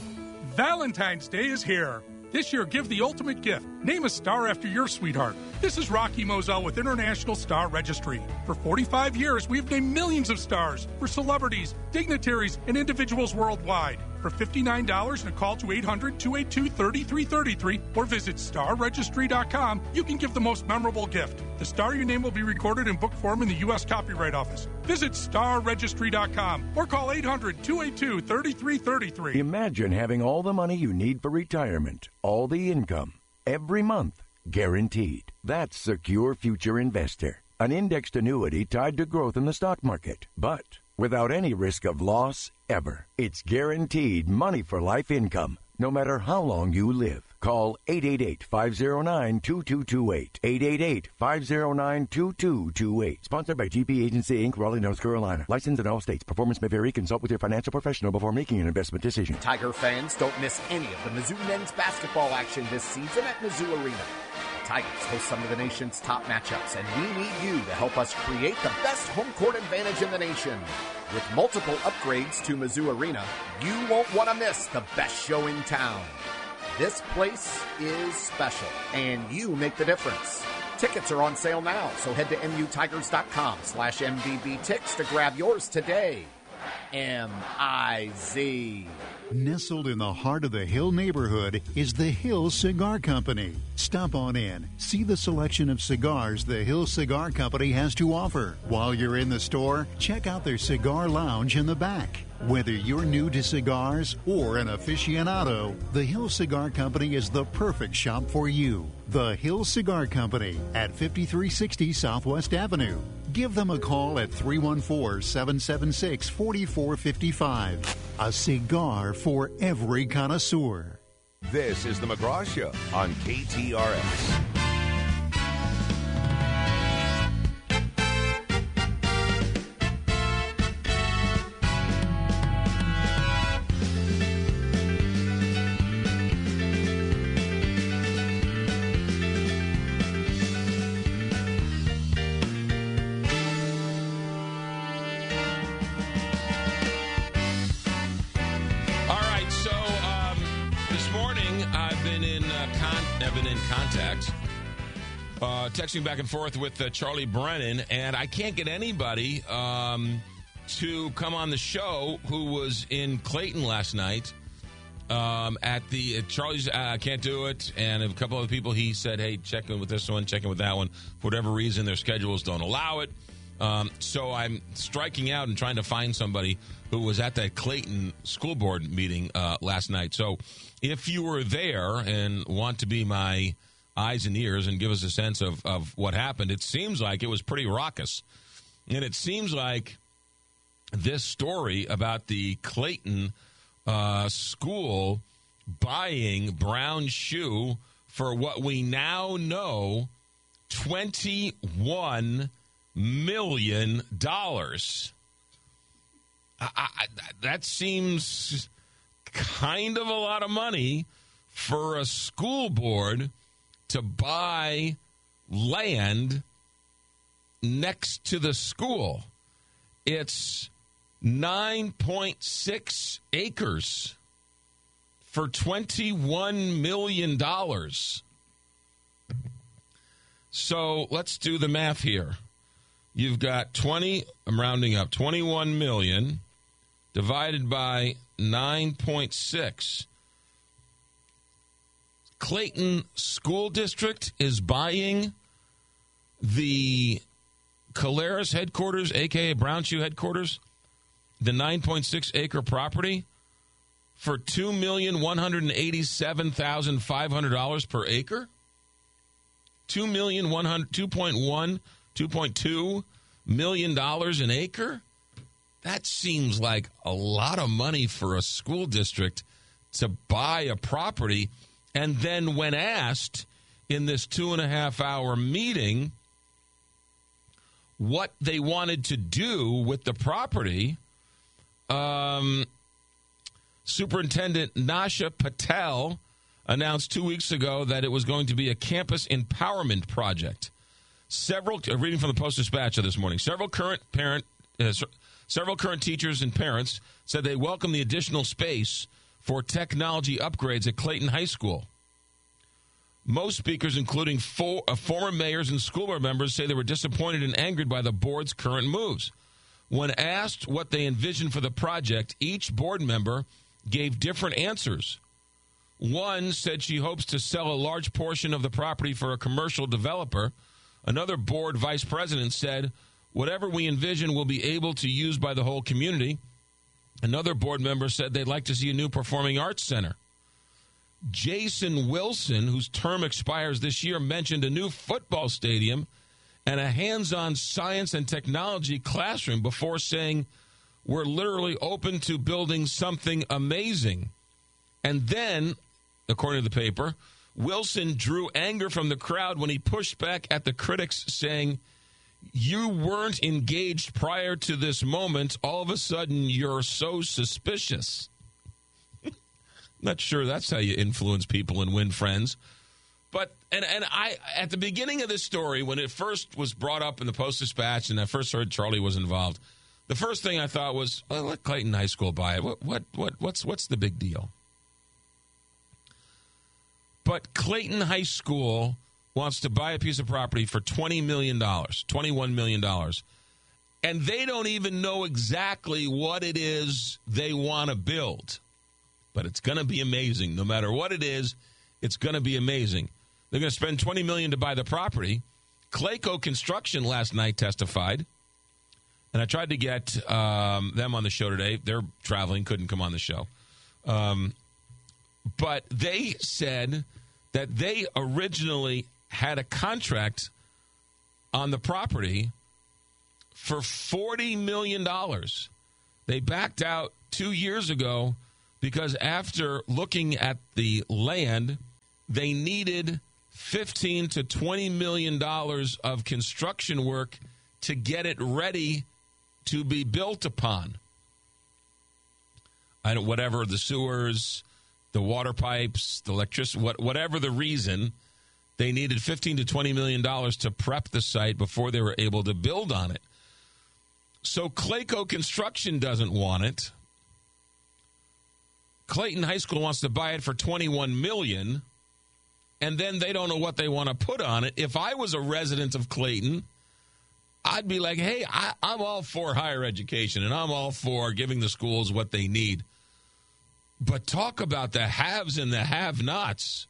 Valentine's Day is here. This year, give the ultimate gift. Name a star after your sweetheart. This is Rocky Moselle with International Star Registry. For 45 years, we've named millions of stars for celebrities, dignitaries, and individuals worldwide. For $59 and a call to 800 282 3333 or visit starregistry.com, you can give the most memorable gift. The star you name will be recorded in book form in the U.S. Copyright Office. Visit starregistry.com or call 800 282 3333. Imagine having all the money you need for retirement, all the income, every month, guaranteed. That's Secure Future Investor, an indexed annuity tied to growth in the stock market, but without any risk of loss ever. It's guaranteed money for life income, no matter how long you live. Call 888-509-2228. 888-509-2228. Sponsored by GP Agency Inc., Raleigh, North Carolina. Licensed in all states. Performance may vary. Consult with your financial professional before making an investment decision. Tiger fans, don't miss any of the Mizzou men's basketball action this season at Mizzou Arena. Tigers host some of the nation's top matchups, and we need you to help us create the best home court advantage in the nation. With multiple upgrades to Mizzou Arena, you won't want to miss the best show in town. This place is special, and you make the difference. Tickets are on sale now, so head to mutigers.com slash mvbtix to grab yours today. M-I-Z. Nestled in the heart of the Hill neighborhood is the Hill Cigar Company. Stop on in, see the selection of cigars the Hill Cigar Company has to offer. While you're in the store, check out their cigar lounge in the back. Whether you're new to cigars or an aficionado, the Hill Cigar Company is the perfect shop for you. The Hill Cigar Company at 5360 Southwest Avenue. Give them a call at 314 776 4455. A cigar for every connoisseur. This is the McGraw Show on KTRS. Texting back and forth with uh, Charlie Brennan, and I can't get anybody um, to come on the show who was in Clayton last night. Um, at the uh, Charlie's, uh, I can't do it, and a couple of people. He said, "Hey, check in with this one, check in with that one." For whatever reason, their schedules don't allow it. Um, so I'm striking out and trying to find somebody who was at that Clayton school board meeting uh, last night. So if you were there and want to be my eyes and ears and give us a sense of, of what happened, it seems like it was pretty raucous. And it seems like this story about the Clayton uh, school buying brown shoe for what we now know $21 million. I, I, that seems kind of a lot of money for a school board to buy land next to the school. It's 9.6 acres for $21 million. So let's do the math here. You've got 20, I'm rounding up, 21 million divided by 9.6. Clayton School District is buying the Caleres headquarters, aka Brown Shoe headquarters, the 9.6 acre property for $2,187,500 per acre. two million one hundred two point one two point two million dollars an acre. That seems like a lot of money for a school district to buy a property. And then, when asked in this two and a half hour meeting what they wanted to do with the property, um, Superintendent Nisha Patel announced two weeks ago that it was going to be a campus empowerment project. Several, uh, reading from the Post Dispatch this morning, several current parent, uh, several current teachers and parents said they welcome the additional space for technology upgrades at Clayton High School. Most speakers, including four, uh, former mayors and school board members, say they were disappointed and angered by the board's current moves. When asked what they envisioned for the project, each board member gave different answers. One said she hopes to sell a large portion of the property for a commercial developer. Another board vice president said, Whatever we envision will be able to use by the whole community. Another board member said they'd like to see a new performing arts center. Jason Wilson, whose term expires this year, mentioned a new football stadium and a hands on science and technology classroom before saying, We're literally open to building something amazing. And then, according to the paper, Wilson drew anger from the crowd when he pushed back at the critics, saying, You weren't engaged prior to this moment. All of a sudden, you're so suspicious. Not sure that's how you influence people and win friends. But and and I at the beginning of this story, when it first was brought up in the Post Dispatch, and I first heard Charlie was involved, the first thing I thought was, let Clayton High School buy it. What what what what's what's the big deal? But Clayton High School wants to buy a piece of property for twenty million dollars, twenty one million dollars, and they don't even know exactly what it is they want to build but it's going to be amazing. No matter what it is, it's going to be amazing. They're going to spend 20 million to buy the property. Clayco Construction last night testified, and I tried to get um, them on the show today. They're traveling, couldn't come on the show, um, but they said that they originally had a contract on the property for forty million dollars. They backed out two years ago because after looking at the land, they needed 15 to 20 million dollars of construction work to get it ready to be built upon. I don't, whatever the sewers, the water pipes, the electricity, what, whatever the reason, they needed 15 to 20 million dollars to prep the site before they were able to build on it. So Clayco Construction doesn't want it. Clayton High School wants to buy it for 21 million and then they don't know what they want to put on it. If I was a resident of Clayton, I'd be like, "Hey, I, I'm all for higher education and I'm all for giving the schools what they need." But talk about the haves and the have-nots.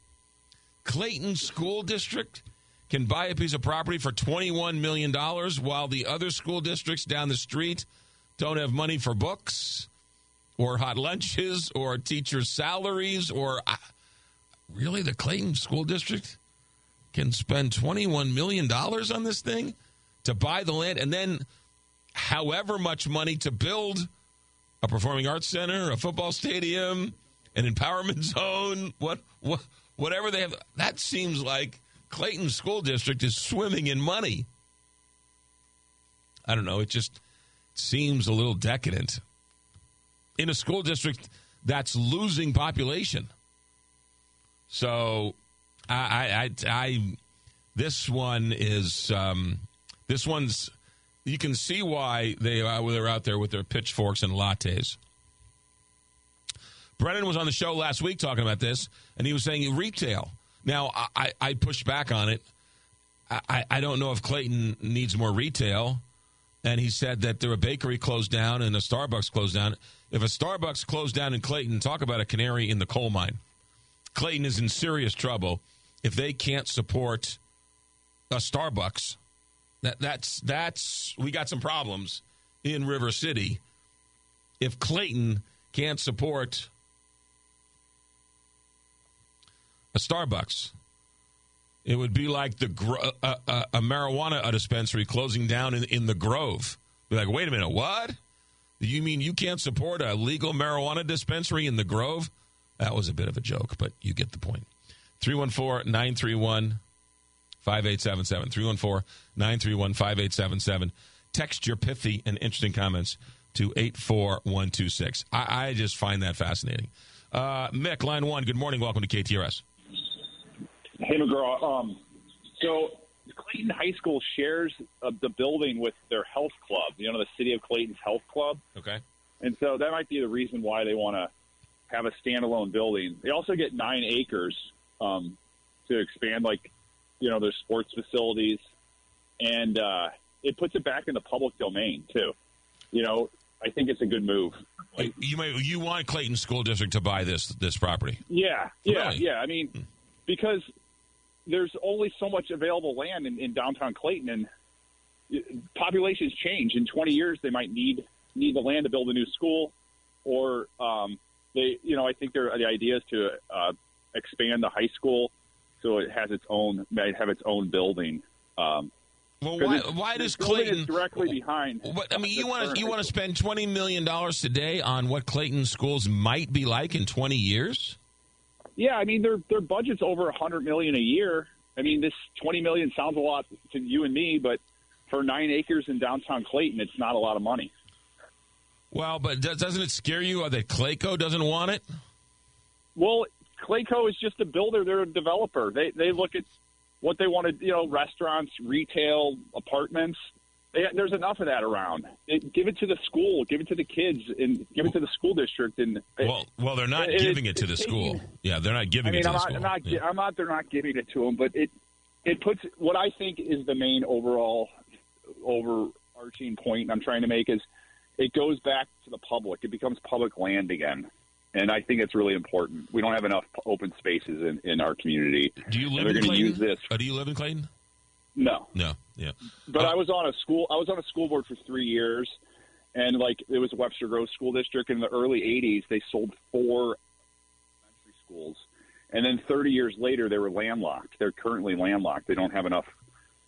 Clayton School District can buy a piece of property for $21 million while the other school districts down the street don't have money for books or hot lunches or teachers' salaries or uh, really the Clayton School District can spend $21 million on this thing to buy the land and then however much money to build a performing arts center, a football stadium, an empowerment zone, what, what whatever they have. That seems like Clayton School District is swimming in money. I don't know. It just seems a little decadent in a school district that's losing population. So, I, I, I this one is, um, this one's, you can see why they uh, they're out there with their pitchforks and lattes. Brennan was on the show last week talking about this, and he was saying retail. Now, I, I pushed back on it. I, I don't know if Clayton needs more retail. And he said that there a bakery closed down and a Starbucks closed down. If a Starbucks closed down in Clayton, talk about a canary in the coal mine. Clayton is in serious trouble if they can't support a Starbucks. That that's that's we got some problems in River City. If Clayton can't support a Starbucks, It would be like the gro- uh, uh, a marijuana uh, dispensary closing down in, in the Grove. Be like, wait a minute, what? You mean you can't support a legal marijuana dispensary in the Grove? That was a bit of a joke, but you get the point. 314 931 5877. 314 931 5877. Text your pithy and interesting comments to 84126. I, I just find that fascinating. Uh, Mick, line one, good morning. Welcome to KTRS. Hey, McGraw. Um, so Clayton High School shares uh, the building with their health club, you know, the City of Clayton's health club. Okay. And so that might be the reason why they want to have a standalone building. They also get nine acres um, to expand, like, you know, their sports facilities. And uh, it puts it back in the public domain, too. You know, I think it's a good move. Like, you may, you want Clayton School District to buy this this property? Yeah, yeah, Really? yeah. I mean, because there's only so much available land in, in downtown Clayton, and populations change. In 20 years, they might need need the land to build a new school, or um, they, you know, I think there the idea is to uh, expand the high school so it has its own might have its own building. Um, Well, why, why does Clayton directly behind? What, I mean, you want to you want to spend twenty million dollars today on what Clayton schools might be like in twenty years? Yeah, I mean their their budget's over a hundred million a year. I mean this twenty million sounds a lot to you and me, but for nine acres in downtown Clayton, it's not a lot of money. Well, but does, doesn't it scare you uh, that Clayco doesn't want it? Well, Clayco is just a builder; they're a developer. They they look at what they want to, you know, restaurants, retail, apartments. They, there's enough of that around. It, give it to the school, give it to the kids, and give it to the school district. And Well, well, they're not it- giving it to the school. taking- Yeah, they're not giving I mean, it to I'm the not, school. I'm not, Yeah. I'm not. They're not giving it to them, but it it puts what I think is the main overall overarching point I'm trying to make is it goes back to the public. It becomes public land again, and I think it's really important. We don't have enough open spaces in, in our community. Do you live in Clayton? use this. Oh, do you live in Clayton? No, No. Yeah. but Uh, I was on a school. I was on a school board for three years, and like it was Webster Grove School District. In the early '80s, they sold four elementary schools, and then 30 years later, they were landlocked. They're currently landlocked. They don't have enough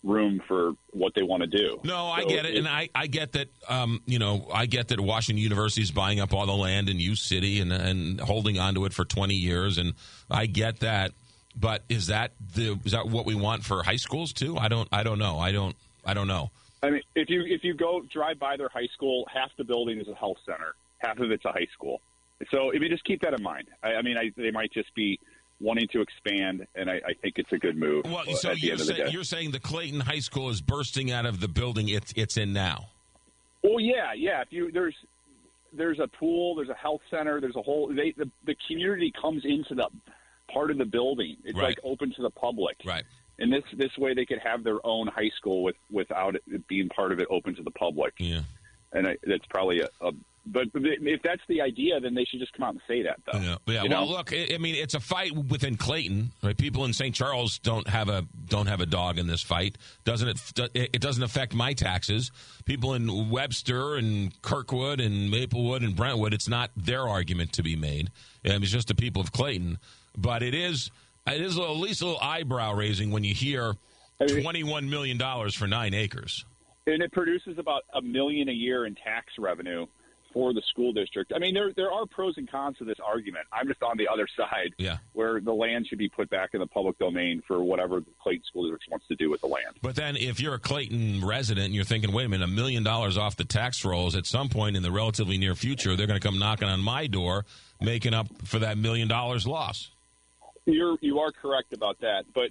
room for what they want to do. No, I So get it, and I, I get that. Um, you know, I get that Washington University is buying up all the land in U City and and holding onto it for twenty years, and I get that. But is that the is that what we want for high schools too? I don't I don't know. I don't I don't know. I mean, if you if you go drive by their high school, half the building is a health center, half of it's a high school. So if you just keep that in mind, I, I mean, I, they might just be wanting to expand, and I, I think it's a good move. Well, so you're end of the saying, you're saying the Clayton High School is bursting out of the building it's it's in now. Well, yeah, yeah. If you there's there's a pool, there's a health center, there's a whole they the, the community comes into the part of the building. It's Right. like open to the public. Right. And this this way they could have their own high school with without it being part of it open to the public. Yeah. And I, that's probably a, a but if that's the idea, then they should just come out and say that, though. Yeah, yeah. You Well, look, I mean, it's a fight within Clayton. Right? People in St. Charles don't have a don't have a dog in this fight. Doesn't it? It doesn't affect my taxes. People in Webster and Kirkwood and Maplewood and Brentwood, it's not their argument to be made. It's just the people of Clayton. But it is it is at least a little eyebrow raising when you hear twenty one million dollars for nine acres. and it produces about a million a year in tax revenue for the school district. I mean, there there are pros and cons to this argument. I'm just on the other side, Yeah. where the land should be put back in the public domain for whatever the Clayton School District wants to do with the land. But then, if you're a Clayton resident and you're thinking, wait a minute, a million dollars off the tax rolls at some point in the relatively near future, they're going to come knocking on my door, making up for that million dollars loss. You're you are correct about that, but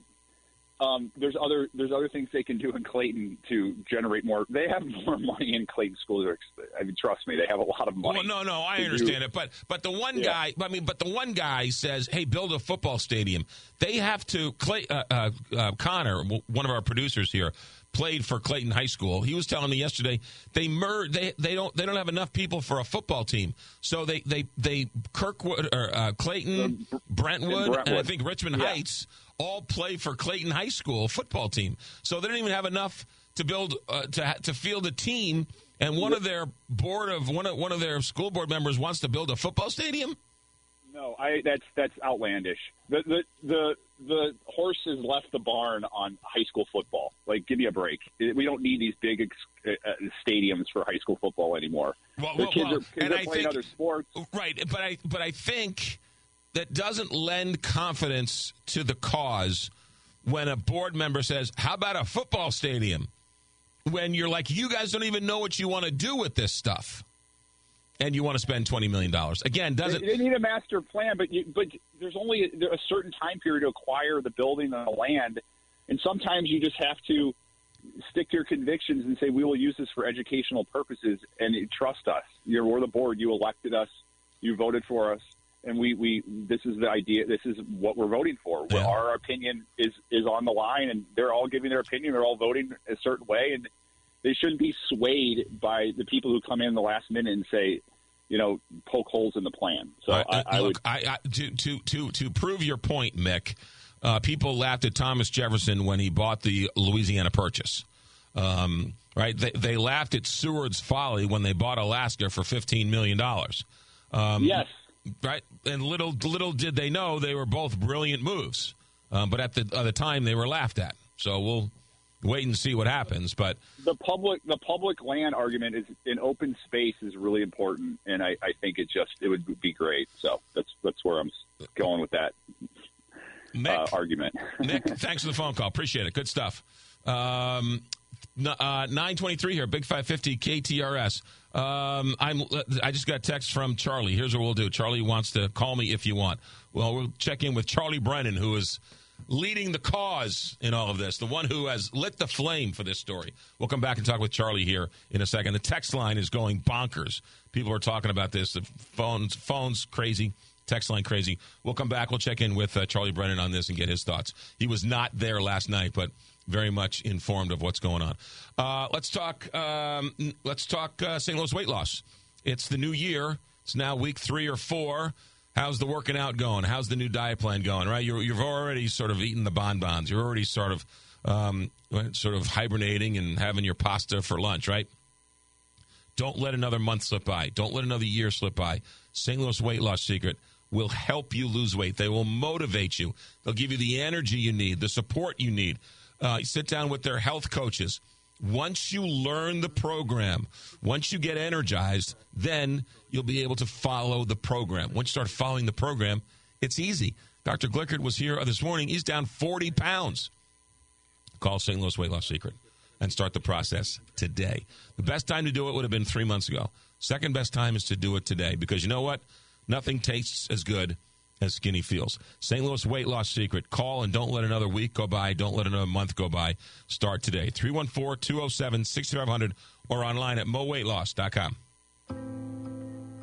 um, there's other there's other things they can do in Clayton to generate more. They have more money in Clayton School Districts. I mean, trust me, they have a lot of money. Well, no, no, I to do- understand it, but but the one Yeah. guy, I mean, but the one guy says, "Hey, build a football stadium." They have to. Clay, uh, uh, uh, Connor, one of our producers here, played for Clayton High School. He was telling me yesterday they mer- they they don't they don't have enough people for a football team, so they they they Kirkwood or uh, Clayton, Brentwood, and I think Richmond Yeah. Heights all play for Clayton High School football team. So they don't even have enough to build uh, to to field a team. And one of their board of one of one of their school board members wants to build a football stadium. No, I that's that's outlandish. The the the the horse has left the barn on high school football. Like, give me a break. We don't need these big ex- uh, stadiums for high school football anymore. Well, the well, kids well, are, kids and are I playing think- other sports. Right, but I but I think that doesn't lend confidence to the cause when a board member says, "How about a football stadium?" When you're like, "You guys don't even know what you want to do with this stuff." And you want to spend twenty million dollars again? Doesn't They, they need a master plan, but you, but there's only a, a certain time period to acquire the building and the land, and sometimes you just have to stick to your convictions and say we will use this for educational purposes and trust us. You're we're the board. You elected us. You voted for us, and we we this is the idea. This is what we're voting for. Yeah. Our opinion is is on the line, and they're all giving their opinion. They're all voting a certain way, and they shouldn't be swayed by the people who come in the last minute and say, you know, poke holes in the plan. So I, I, I would. look, I, I to to to to prove your point, Mick. Uh, people laughed at Thomas Jefferson when he bought the Louisiana Purchase. Um, right? They, they laughed at Seward's folly when they bought Alaska for fifteen million dollars. Um, yes. Right. And little little did they know they were both brilliant moves. Um, but at the at the time they were laughed at. So we'll wait and see what happens. But the public the public land argument is in open space is really important, and I, I think it just it would be great. So that's that's where I'm going with that uh, argument. Nick, thanks for the phone call. Appreciate it. Good stuff. Um, uh, 923 here, Big 550 KTRS. Um, I'm, I just got a text from Charlie. Here's what we'll do. Charlie wants to call me if you want. Well, we'll check in with Charlie Brennan, who is leading the cause in all of this, the one who has lit the flame for this story. We'll come back and talk with Charlie here in a second. The text line is going bonkers. People are talking about this. The phones, phones crazy. Text line crazy. We'll come back. We'll check in with uh, Charlie Brennan on this and get his thoughts. He was not there last night, but very much informed of what's going on. Uh, let's talk. Um, let's talk uh, St. Louis weight loss. It's the new year. It's now week three or four. How's the working out going? How's the new diet plan going? Right, you're, you've already sort of eaten the bonbons. You're already sort of um, sort of hibernating and having your pasta for lunch. Right. Don't let another month slip by. Don't let another year slip by. St. Louis Weight Loss Secret will help you lose weight. They will motivate you. They'll give you the energy you need, the support you need. Uh, sit down with their health coaches. Once you learn the program, once you get energized, then you'll be able to follow the program. Once you start following the program, it's easy. Dr. Glickert was here this morning. He's down 40 pounds. Call St. Louis Weight Loss Secret and start the process today. The best time to do it would have been three months ago. Second best time is to do it today because you know what? Nothing tastes as good as skinny feels. St. Louis Weight Loss Secret. Call and don't let another week go by. Don't let another month go by. Start today. 314 207 6500 or online at moweightloss.com.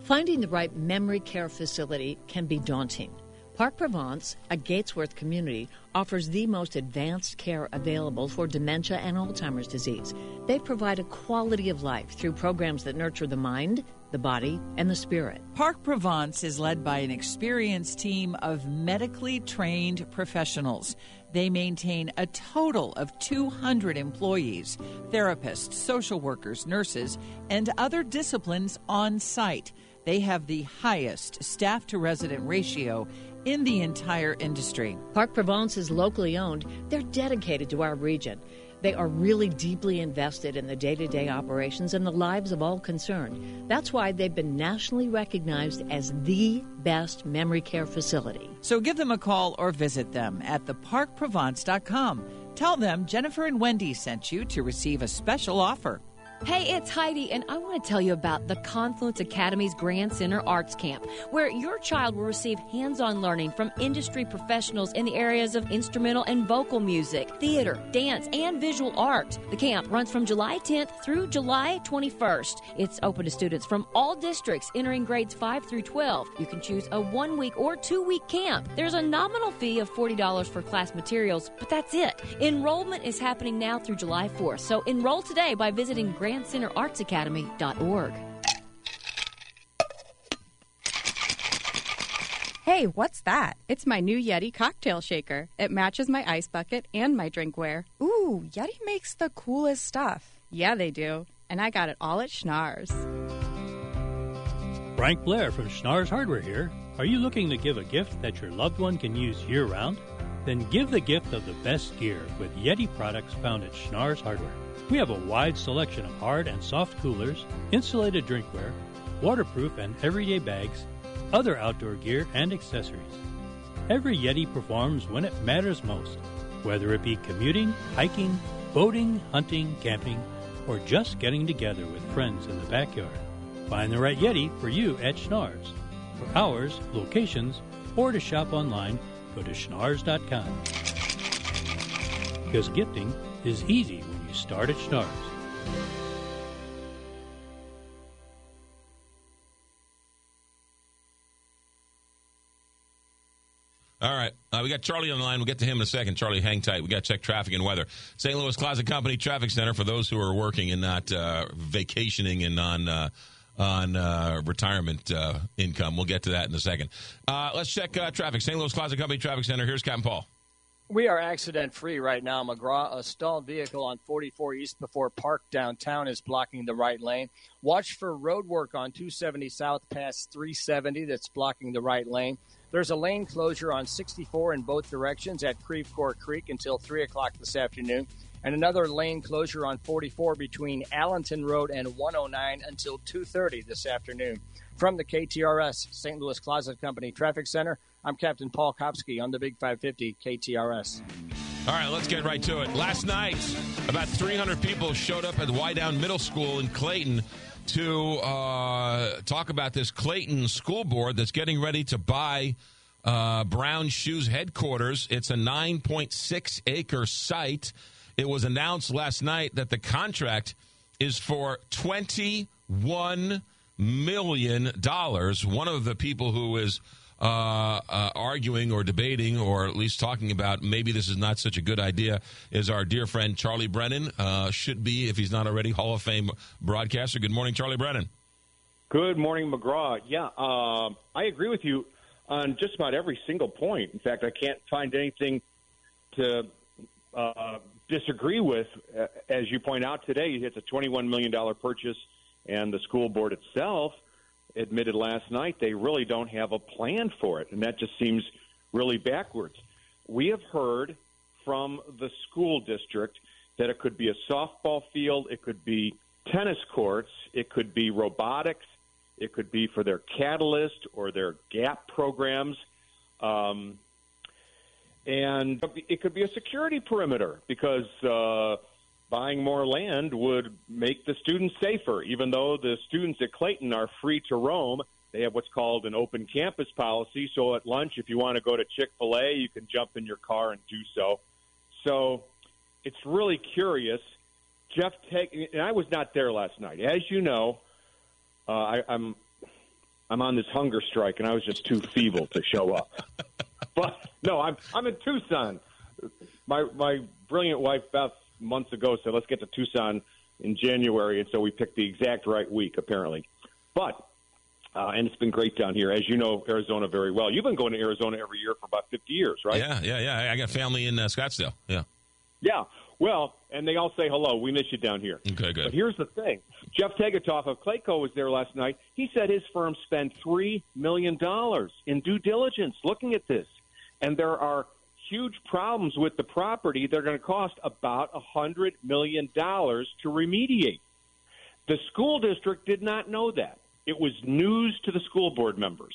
Finding the right memory care facility can be daunting. Park Provence, a Gatesworth community, offers the most advanced care available for dementia and Alzheimer's disease. They provide a quality of life through programs that nurture the mind, the body, and the spirit. Park Provence is led by an experienced team of medically trained professionals. They maintain a total of 200 employees, therapists, social workers, nurses, and other disciplines on site. They have the highest staff to resident ratio in the entire industry. Park Provence is locally owned. They're dedicated to our region. They are really deeply invested in the day to day operations and the lives of all concerned. That's why they've been nationally recognized as the best memory care facility. So give them a call or visit them at theparkprovence.com. Tell them Jennifer and Wendy sent you to receive a special offer. Hey, it's Heidi, and I want to tell you about the Confluence Academy's Grand Center Arts Camp, where your child will receive hands on learning from industry professionals in the areas of instrumental and vocal music, theater, dance, and visual art. The camp runs from July 10th through July 21st. It's open to students from all districts entering grades 5 through 12. You can choose a one week or two week camp. There's a nominal fee of $40 for class materials, but that's it. Enrollment is happening now through July 4th, so enroll today by visiting GrandCenterArtsAcademy.org. Hey, what's that? It's my new Yeti cocktail shaker. It matches my ice bucket and my drinkware. Ooh, Yeti makes the coolest stuff. Yeah, they do. And I got it all at Schnarr's. Frank Blair from Schnarr's Hardware here. Are you looking to give a gift that your loved one can use year round? Then give the gift of the best gear with Yeti products found at Schnarr's Hardware. We have a wide selection of hard and soft coolers, insulated drinkware, waterproof and everyday bags, other outdoor gear, and accessories. Every Yeti performs when it matters most, whether it be commuting, hiking, boating, hunting, camping, or just getting together with friends in the backyard. Find the right Yeti for you at Schnarr's. For hours, locations, or to shop online, go to schnarrs.com. Because gifting is easy start at Schnarr's. All right. Uh, we got Charlie on the line. We'll get to him in a second. Charlie, hang tight. We got to check traffic and weather. St. Louis Closet Company Traffic Center for those who are working and not uh, vacationing and on uh, on uh, retirement uh, income. We'll get to that in a second. Uh, let's check traffic. St. Louis Closet Company Traffic Center. Here's Captain Paul. We are accident free right now, McGraw. A stalled vehicle on 44 East before Park downtown is blocking the right lane. Watch for road work on 270 South past 370 that's blocking the right lane. There's a lane closure on 64 in both directions at Creve Creek until 3 o'clock this afternoon, and another lane closure on 44 between Allenton Road and 109 until 2.30 this afternoon. From the KTRS St. Louis Closet Company Traffic Center, I'm Captain Paul Kopsky on the Big 550 KTRS. All right, let's get right to it. Last night, about 300 people showed up at Wydown Middle School in Clayton to uh, talk about this Clayton school board that's getting ready to buy uh, Brown Shoes headquarters. It's a 9.6 acre site. It was announced last night that the contract is for 21 million dollars. One of the people who is uh, uh, arguing or debating or at least talking about maybe this is not such a good idea is our dear friend Charlie Brennan. Uh, should be, if he's not already, Hall of Fame broadcaster. Good morning, Charlie Brennan. Good morning, McGraw. Yeah, um, I agree with you on just about every single point. In fact, I can't find anything to uh, disagree with. As you point out today, it's a $21 million purchase, and the school board itself – admitted last night they really don't have a plan for it, and that just seems really backwards. We have heard from the school district that it could be a softball field, it could be tennis courts, it could be robotics, it could be for their catalyst or their gap programs. Um, and it could be a security perimeter because uh, buying more land would make the students safer. Even though the students at Clayton are free to roam, they have what's called an open campus policy. So at lunch, if you want to go to Chick fil A, you can jump in your car and do so. So it's really curious. Jeff Teg, and I was not there last night. As you know, uh, I, I'm I'm on this hunger strike, and I was just too feeble to show up. but no, I'm I'm in Tucson. My my brilliant wife Beth months ago said, let's get to Tucson in January. And so we picked the exact right week, apparently. But, uh, and it's been great down here. As you know, Arizona very well. You've been going to Arizona every year for about 50 years, right? Yeah, yeah, yeah. I got family in uh, Scottsdale. Yeah. Yeah. Well, and they all say hello. We miss you down here. Okay, good. But here's the thing. Jeff Tegethoff of Clayco was there last night. He said his firm spent $3 million in due diligence looking at this. And there are huge problems with the property. They're going to cost about a $100 million to remediate. The school district did not know that. It was news to the school board members.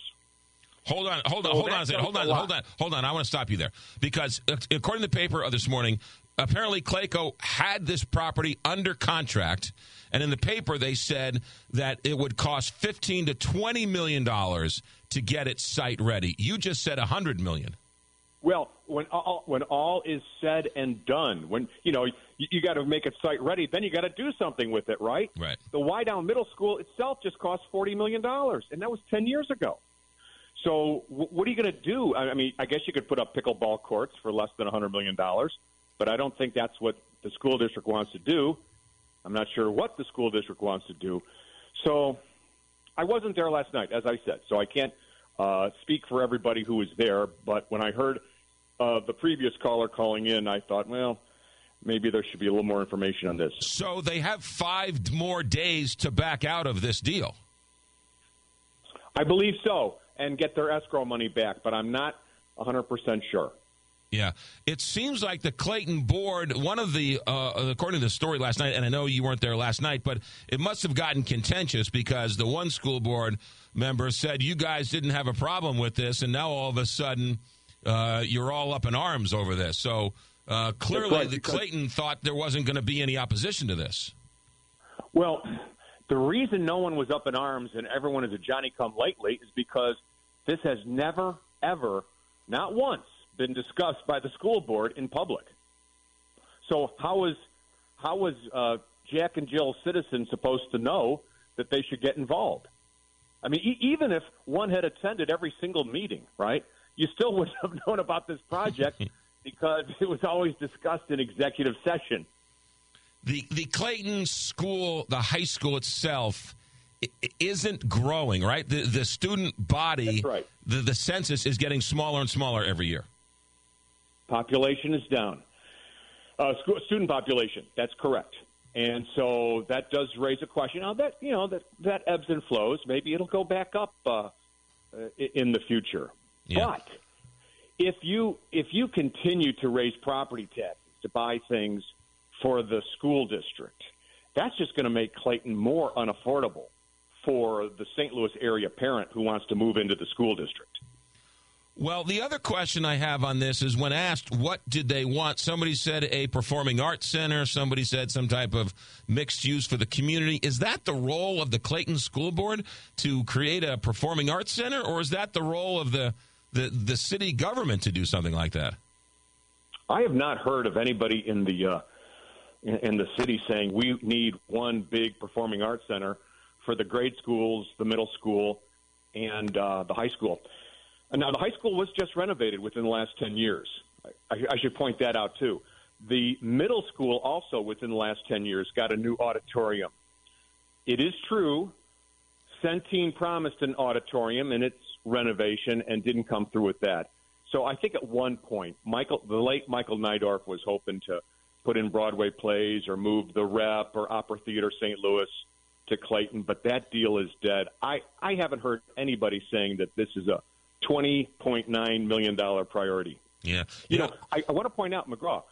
Hold on, hold on, so hold on a second. Hold on, hold on, hold on. I want to stop you there because uh, according to the paper this morning, apparently Clayco had this property under contract, and in the paper they said that it would cost fifteen to twenty million dollars to get it site ready. You just said a hundred million. Well, when all, when all is said and done, when you know you, you got to make it site ready, then you got to do something with it, right? Right. The Wydown Middle School itself just cost forty million dollars, and that was ten years ago. So w- what are you going to do? I mean, I guess you could put up pickleball courts for less than a hundred million dollars, but I don't think that's what the school district wants to do. I'm not sure what the school district wants to do. So I wasn't there last night, as I said, so I can't uh, speak for everybody who was there. But when I heard uh, the previous caller calling in, I thought, well, maybe there should be a little more information on this. So they have five more days to back out of this deal. I believe so. and get their escrow money back, but I'm not 100% sure. Yeah, it seems like the Clayton board. One of the, uh, according to the story last night, and I know you weren't there last night, but it must have gotten contentious because the one school board member said you guys didn't have a problem with this, and now all of a sudden uh, you're all up in arms over this. So uh, clearly, right, the Clayton thought there wasn't going to be any opposition to this. Well, the reason no one was up in arms and everyone is a Johnny come lately is because this has never, ever, not once, been discussed by the school board in public. So how was how was uh, Jack and Jill citizens supposed to know that they should get involved? I mean, e- even if one had attended every single meeting, right, you still would have known about this project because it was always discussed in executive session. The the Clayton school, the high school itself, isn't growing, right? The the student body, right. the the census is getting smaller and smaller every year. Population is down. Uh, school, student population, that's correct. And so that does raise a question. Now that you know that that ebbs and flows. Maybe it'll go back up uh, in the future. But if you if you continue to raise property taxes to buy things for the school district, that's just going to make Clayton more unaffordable for the St. Louis area parent who wants to move into the school district. Well, the other question I have on this is when asked what did they want, somebody said a performing arts center, somebody said some type of mixed use for the community. Is that the role of the Clayton School Board to create a performing arts center, or is that the role of the the, the city government to do something like that? I have not heard of anybody in the uh, in, in the city saying we need one big performing arts center for the grade schools, the middle school, and uh, the high school. And now the high school was just renovated within the last ten years. I, I should point that out too. The middle school also within the last ten years got a new auditorium. It is true, Centene promised an auditorium and its renovation and didn't come through with that. So I think at one point, Michael, the late Michael Neidorff was hoping to put in Broadway plays or move the Rep or Opera Theater St. Louis to Clayton, but that deal is dead. I, I haven't heard anybody saying that this is a $20.9 million priority. Yeah. You know, I, I want to point out, McGraw,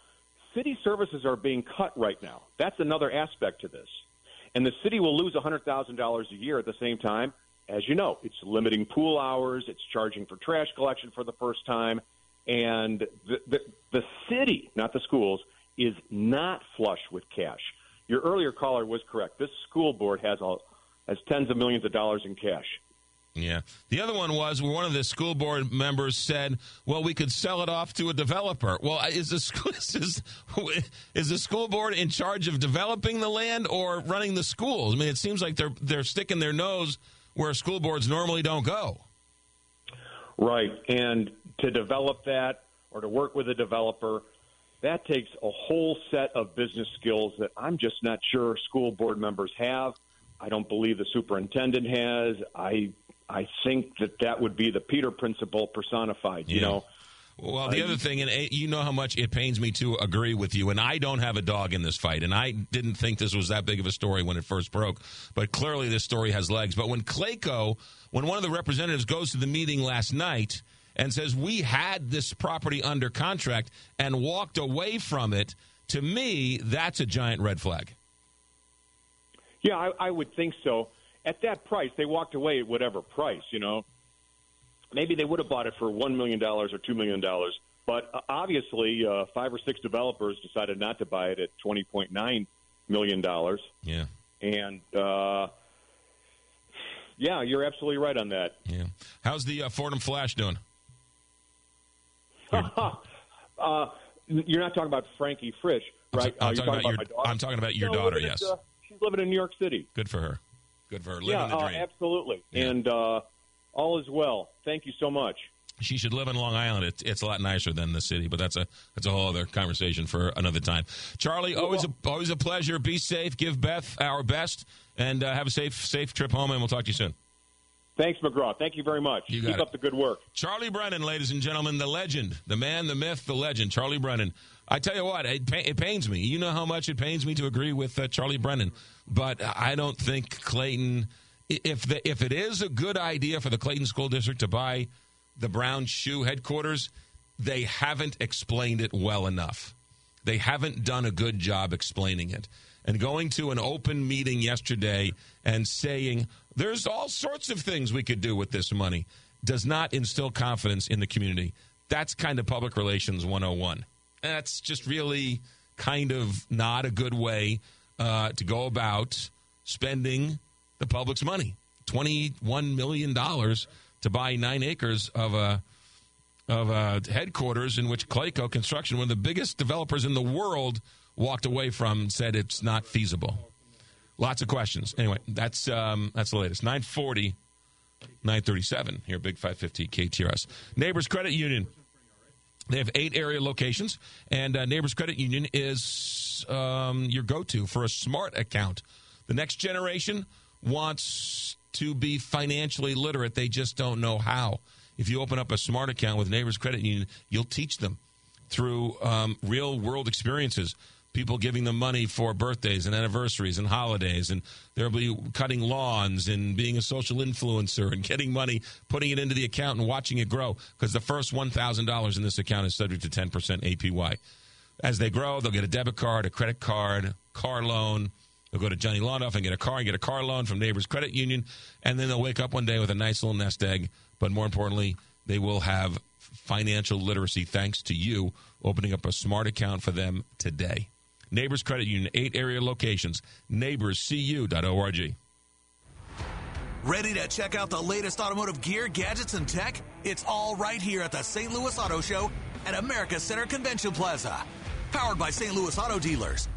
city services are being cut right now. That's another aspect to this. And the city will lose $100,000 a year at the same time. As you know, it's limiting pool hours, it's charging for trash collection for the first time, and the, the, the city, not the schools, is not flush with cash. Your earlier caller was correct. This school board has, a, has tens of millions of dollars in cash. Yeah. The other one was where one of the school board members said, "Well, we could sell it off to a developer." Well, is the school is, is the school board in charge of developing the land or running the schools? I mean, it seems like they're they're sticking their nose where school boards normally don't go. Right. And to develop that or to work with a developer, that takes a whole set of business skills that I'm just not sure school board members have. I don't believe the superintendent has. I I think that that would be the Peter principle personified, you Yeah. know. Well, the I- other thing, and eh, you know how much it pains me to agree with you, and I don't have a dog in this fight, and I didn't think this was that big of a story when it first broke, but clearly this story has legs. But when Clayco, when one of the representatives goes to the meeting last night and says, We had this property under contract and walked away from it, to me, that's a giant red flag. Yeah, I, I would think so. At that price, they walked away at whatever price, you know. Maybe they would have bought it for $1 million or $2 million. But uh, obviously, uh, five or six developers decided not to buy it at $20.9 million. Yeah. And, uh, yeah, you're absolutely right on that. Yeah. How's the uh, Fordham Flash doing? uh, you're not talking about Frankie Frisch, right? I'm Uh, you're talking about your-? I'm talking about your No, daughter, living at, yes. uh, she's living in New York City. Good for her. Good for her. Living yeah, the uh, dream. absolutely. And uh, all is well. Thank you so much. She should live in Long Island. It's, it's a lot nicer than the city, but that's a that's a whole other conversation for another time. Charlie, always a, always a pleasure. Be safe. Give Beth our best, and uh, have a safe safe trip home. And we'll talk to you soon. Thanks, McGraw. Thank you very much. You Keep it. up the good work. Charlie Brennan, ladies and gentlemen, the legend, the man, the myth, the legend, Charlie Brennan. I tell you what, it, it pains me. You know how much it pains me to agree with uh, Charlie Brennan, but I don't think Clayton if the, if it is a good idea for the Clayton School District to buy the Brown Shoe headquarters, they haven't explained it well enough. They haven't done a good job explaining it. And going to an open meeting yesterday and saying there's all sorts of things we could do with this money does not instill confidence in the community. That's kind of public relations 101. That's just really kind of not a good way uh, to go about spending the public's money. $21 million to buy nine acres of a of a headquarters in which Clayco Construction, one of the biggest developers in the world, walked away from, and said it's not feasible. Lots of questions. Anyway, that's um, that's the latest. 940, 937 here, Big 550 KTRS. Neighbors Credit Union. They have eight area locations, and uh, Neighbors Credit Union is um, your go to for a smart account. The next generation wants to be financially literate, they just don't know how. If you open up a smart account with Neighbors Credit Union, you'll teach them through um, real world experiences. People giving them money for birthdays and anniversaries and holidays, and they'll be cutting lawns and being a social influencer and getting money, putting it into the account and watching it grow. Because the first $1,000 in this account is subject to 10% APY. As they grow, they'll get a debit card, a credit card, car loan. They'll go to Johnny Londoff and get a car and get a car loan from Neighbors Credit Union, and then they'll wake up one day with a nice little nest egg. But more importantly, they will have financial literacy thanks to you opening up a smart account for them today. Neighbors Credit Union, eight area locations. NeighborsCU.org. Ready to check out the latest automotive gear, gadgets, and tech? It's all right here at the St. Louis Auto Show at America Center Convention Plaza. Powered by St. Louis Auto Dealers.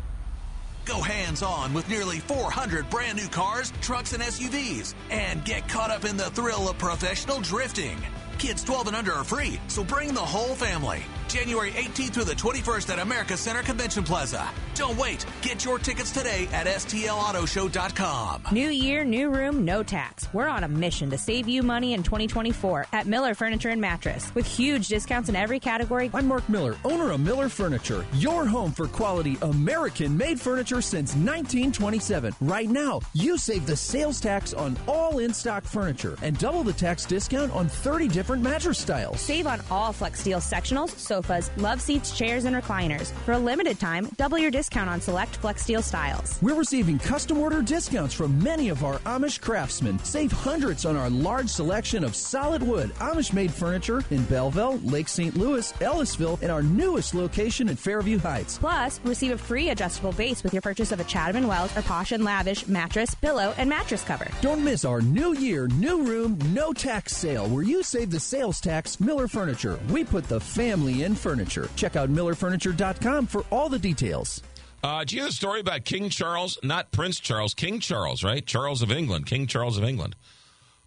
Go hands on with nearly 400 brand new cars, trucks, and SUVs. And get caught up in the thrill of professional drifting. Kids 12 and under are free, so bring the whole family. January 18th through the 21st at America Center Convention Plaza. Don't wait. Get your tickets today at stlautoshow.com. New year, new room, no tax. We're on a mission to save you money in 2024 at Mueller Furniture and Mattress with huge discounts in every category. I'm Mark Mueller, owner of Mueller Furniture, your home for quality American made furniture since 1927. Right now, you save the sales tax on all in stock furniture and double the tax discount on 30 different mattress styles. Save on all Flexsteel sectionals, sofas, love seats, chairs, and recliners. For a limited time, double your discount on select Flexsteel styles. We're receiving custom order discounts from many of our Amish craftsmen. Save hundreds on our large selection of solid wood Amish made furniture in Belleville, Lake St. Louis, Ellisville, and our newest location in Fairview Heights. Plus, receive a free adjustable base with your purchase of a Chatham and Wells or Posh and Lavish mattress, pillow, and mattress cover. Don't miss our new year, new room, no tax sale where you save the sales tax Mueller Furniture. We put the family in furniture. Check out MuellerFurniture.com for all the details. Uh, do you hear the story about King Charles? Not Prince Charles, King Charles, right? Charles of England, King Charles of England.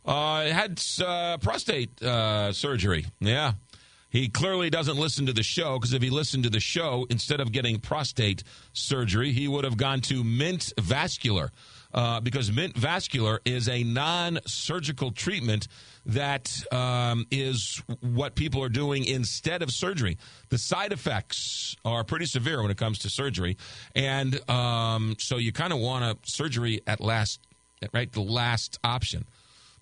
Uh, had uh, prostate uh, surgery. Yeah. He clearly doesn't listen to the show because if he listened to the show, instead of getting prostate surgery, he would have gone to Mint Vascular. Uh, because Mint Vascular is a non surgical treatment that um, is what people are doing instead of surgery. The side effects are pretty severe when it comes to surgery. And um, so you kind of want a surgery at last, right? The last option.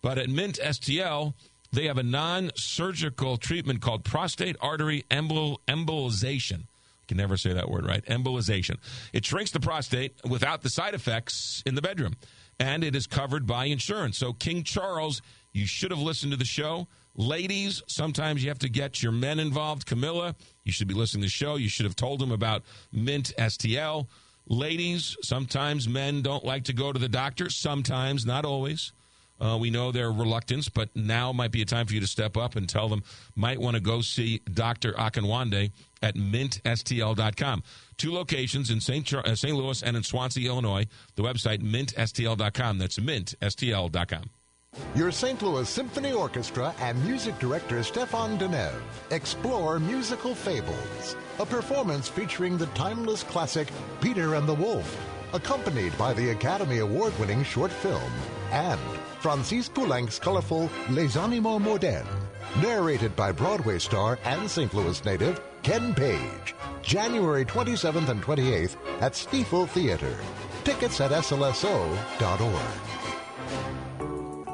But at Mint STL, they have a non surgical treatment called prostate artery embol- embolization. Can never say that word right. Embolization. It shrinks the prostate without the side effects in the bedroom, and it is covered by insurance. So, King Charles, you should have listened to the show. Ladies, sometimes you have to get your men involved. Camilla, you should be listening to the show. You should have told them about Mint STL. Ladies, sometimes men don't like to go to the doctor. Sometimes, not always. Uh, we know their reluctance, but now might be a time for you to step up and tell them might want to go see Dr. Akinwande at mintstl.com. Two locations in St. Char- uh, St. Louis and in Swansea, Illinois. The website mintstl.com. That's mintstl.com. Your St. Louis Symphony Orchestra and music director Stéphane Denève explore musical fables, a performance featuring the timeless classic Peter and the Wolf, accompanied by the Academy Award winning short film, and Francis Poulenc's colorful Les Animaux Modèles, narrated by Broadway star and St. Louis native Ken Page. January 27th and 28th at Stifel Theater. Tickets at slso.org.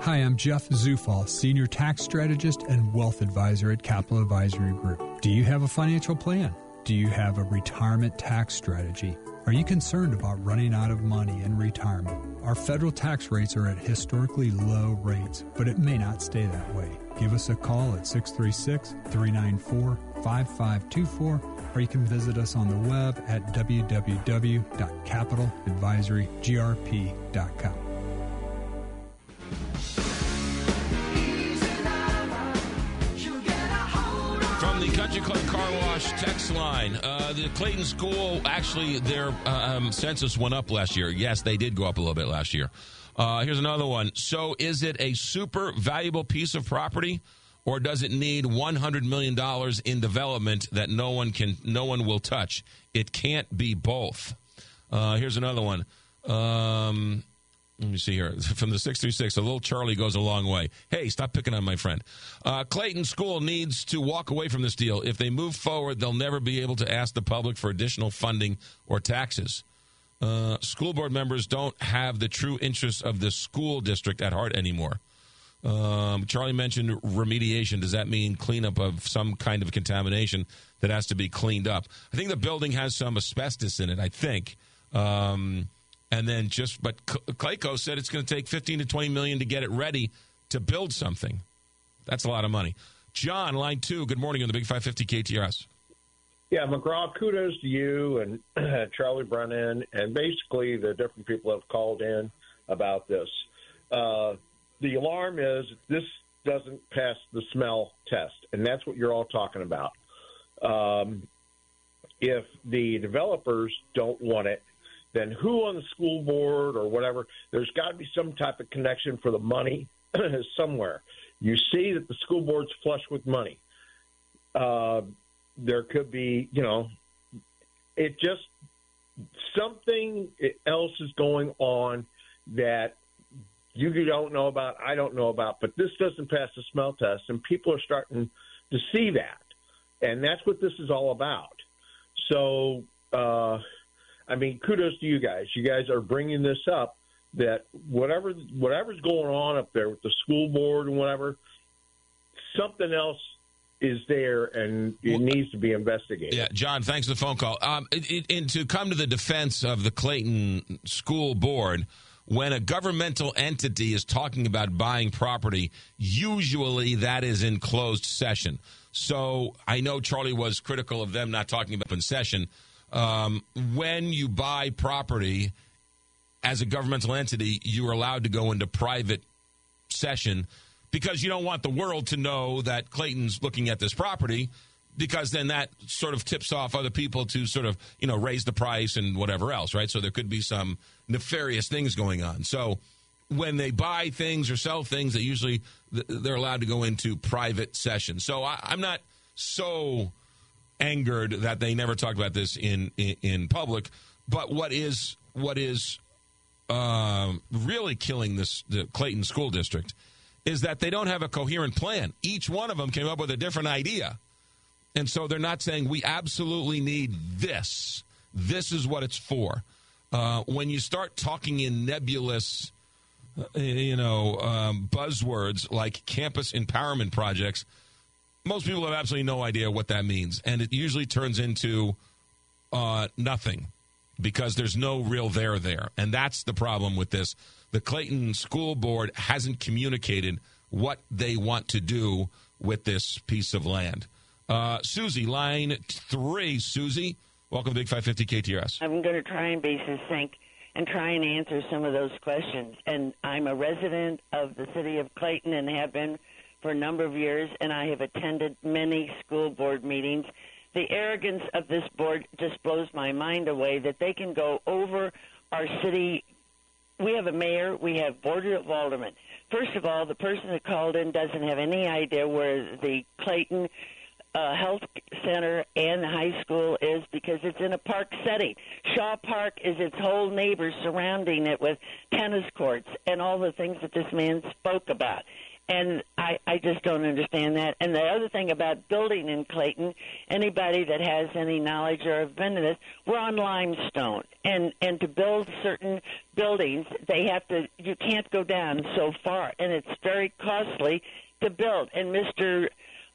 Hi, I'm Jeff Zufall, Senior Tax Strategist and Wealth Advisor at Capital Advisory Group. Do you have a financial plan? Do you have a retirement tax strategy? Are you concerned about running out of money in retirement? Our federal tax rates are at historically low rates, but it may not stay that way. Give us a call at 636 394 5524, or you can visit us on the web at www.capitaladvisorygrp.com. the Country Club Car Wash text line, uh, the Clayton School actually their uh, um, census went up last year. Yes, they did go up a little bit last year. Uh, here's another one. So, is it a super valuable piece of property, or does it need 100 million dollars in development that no one can, no one will touch? It can't be both. Uh, here's another one. Um, let me see here. From the 636, a little Charlie goes a long way. Hey, stop picking on my friend. Uh, Clayton School needs to walk away from this deal. If they move forward, they'll never be able to ask the public for additional funding or taxes. Uh, school board members don't have the true interests of the school district at heart anymore. Um, Charlie mentioned remediation. Does that mean cleanup of some kind of contamination that has to be cleaned up? I think the building has some asbestos in it, I think. Um, and then just, but Clayco said it's going to take 15 to 20 million to get it ready to build something. That's a lot of money. John, line two, good morning on the Big 550 KTRS. Yeah, McGraw, kudos to you and Charlie Brennan and basically the different people have called in about this. Uh, the alarm is this doesn't pass the smell test, and that's what you're all talking about. Um, if the developers don't want it, then who on the school board or whatever, there's got to be some type of connection for the money somewhere. You see that the school board's flush with money. Uh, there could be, you know, it just something else is going on that you don't know about, I don't know about, but this doesn't pass the smell test, and people are starting to see that, and that's what this is all about. So, uh, I mean, kudos to you guys. You guys are bringing this up. That whatever whatever's going on up there with the school board and whatever, something else is there and it needs to be investigated. Yeah, John, thanks for the phone call. Um, it, it, and to come to the defense of the Clayton School Board, when a governmental entity is talking about buying property, usually that is in closed session. So I know Charlie was critical of them not talking about in session. Um, when you buy property as a governmental entity, you are allowed to go into private session because you don't want the world to know that Clayton's looking at this property because then that sort of tips off other people to sort of, you know, raise the price and whatever else, right? So there could be some nefarious things going on. So when they buy things or sell things, they usually they're allowed to go into private session. So I, I'm not so angered that they never talked about this in in, in public. But what is what is um, really killing this the Clayton School District is that they don't have a coherent plan. Each one of them came up with a different idea, and so they're not saying we absolutely need this. This is what it's for. Uh, when you start talking in nebulous, uh, you know, um, buzzwords like campus empowerment projects most people have absolutely no idea what that means, and it usually turns into uh, nothing because there's no real there there, and that's the problem with this. The Clayton School Board hasn't communicated what they want to do with this piece of land. Uh, Susie, line three. Susie, welcome to Big 550 KTRS. I'm going to try and be succinct and try and answer some of those questions. And I'm a resident of the city of Clayton and have been for a number of years, and I have attended many school board meetings. The arrogance of this board just blows my mind away that they can go over our city. We have a mayor, we have board of aldermen. First of all, the person that called in doesn't have any idea where the Clayton uh, Health Center and high school is because it's in a park setting. Shaw Park is its whole neighbors surrounding it with tennis courts and all the things that this man spoke about And I, I just don't understand that. And the other thing about building in Clayton, anybody that has any knowledge or have been in this, we're on limestone. And and to build certain buildings, they have to you can't go down so far and it's very costly to build. And Mr.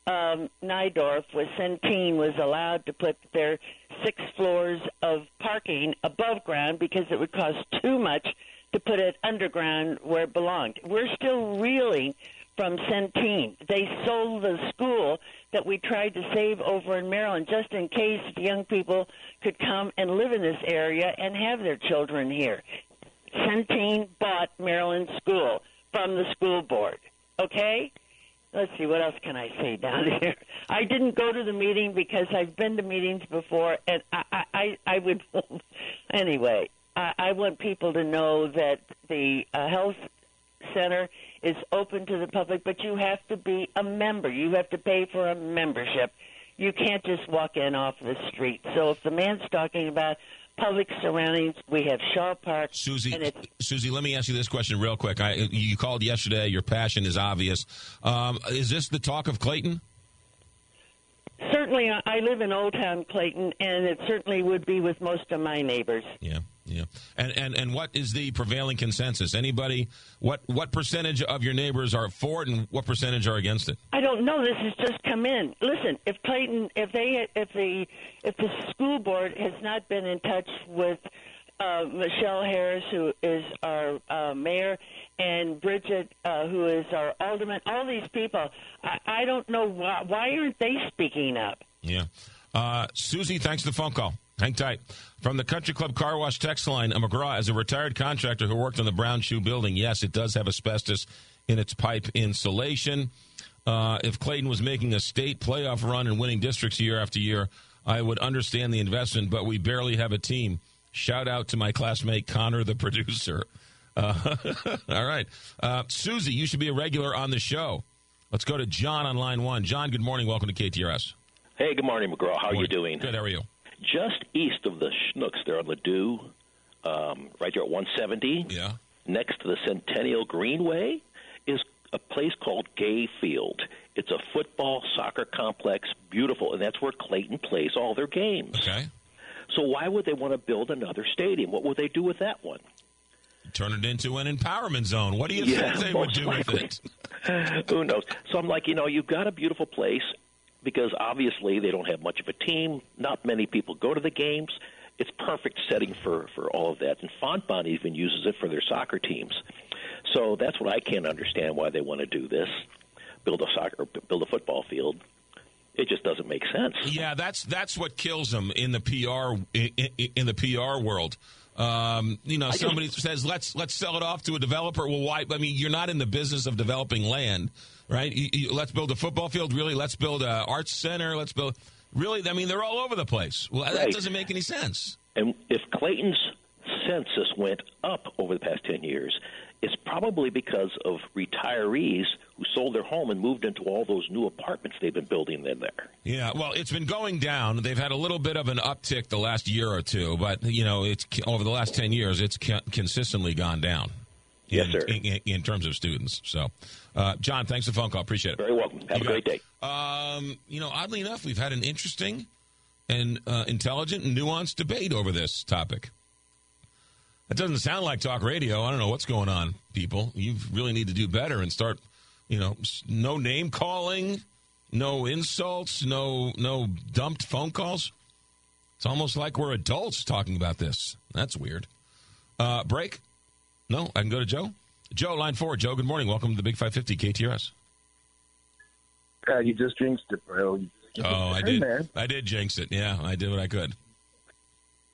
Um, Neidorff was Centene was allowed to put their six floors of parking above ground because it would cost too much to put it underground where it belonged. We're still reeling from Centene. They sold the school that we tried to save over in Maryland just in case young people could come and live in this area and have their children here. Centene bought Maryland School from the school board. Okay? Let's see, what else can I say down here? I didn't go to the meeting because I've been to meetings before, and I, I, I would, anyway, I, I want people to know that the uh, health center is open to the public, but you have to be a member. You have to pay for a membership. You can't just walk in off the street. So if the man's talking about public surroundings, we have Shaw Park. Susie, and it's Susie, let me ask you this question real quick. I, you called yesterday. Your passion is obvious. Um, is this the talk of Clayton? certainly I live in Old Town Clayton, and it certainly would be with most of my neighbors. Yeah, yeah. And and and what is the prevailing consensus? Anybody? What what percentage of your neighbors are for it, and what percentage are against it? I don't know. This has just come in. Listen, if Clayton, if they, if the, if the school board has not been in touch with uh, Michelle Harris, who is our uh, mayor, and Bridget, uh, who is our alderman, all these people, I, I don't know why, why aren't they speaking up? Yeah. Uh, Susie, thanks for the phone call. Hang tight. From the Country Club Car Wash text line, a McGraw, is a retired contractor who worked on the Brown Shoe building, yes, it does have asbestos in its pipe insulation. Uh, if Clayton was making a state playoff run and winning districts year after year, I would understand the investment, but we barely have a team. Shout out to my classmate Connor, the producer. Uh, all right. Uh, Susie, you should be a regular on the show. Let's go to John on line one. John, good morning. Welcome to KTRS. Hey, good morning, McGraw. How are you doing? Good. How are you? Just east of the Schnucks there on Ladue, um, right there at 170. Yeah. Next to the Centennial Greenway is a place called Gay Field. It's a football soccer complex, beautiful, and that's where Clayton plays all their games. Okay. So why would they want to build another stadium? What would they do with that one? Turn it into an empowerment zone. What do you Yeah, think they would do with it? Who knows? So I'm like, you know, you've got a beautiful place because obviously they don't have much of a team. Not many people go to the games. It's perfect setting for for all of that. And Fontbonne even uses it for their soccer teams. So that's what I can't understand why they want to do this. Build a soccer, build a football field. It just doesn't make sense. Yeah, that's that's what kills them in the PR in, in, the PR world. Um, you know, somebody says let's let's sell it off to a developer. Well, why? I mean, you're not in the business of developing land, right? You, you, let's build a football field. Really, let's build a arts center. Let's build. Really, I mean, they're all over the place. Well, that doesn't make any sense. And if Clayton's census went up over the past 10 years, it's probably because of retirees who sold their home and moved into all those new apartments they've been building in there. Yeah, well, it's been going down. They've had a little bit of an uptick the last year or two, but you know, it's over the last ten years, it's consistently gone down. Yes, in, sir. In, in, in terms of students. So, uh, John, thanks for the phone call. Appreciate it. Very welcome. Have You a great day. Um, you know, oddly enough, we've had an interesting and uh, intelligent and nuanced debate over this topic. That doesn't sound like talk radio. I don't know what's going on, people. You really need to do better and start, you know, no name calling, no insults, no no dumped phone calls. It's almost like we're adults talking about this. That's weird. Uh, break? No, I can go to Joe. Joe, line four. Joe, good morning. Welcome to the Big 550 KTRS. Uh, you just jinxed it, bro. You- Oh, I Hey, did. man. I did jinx it. Yeah, I did what I could.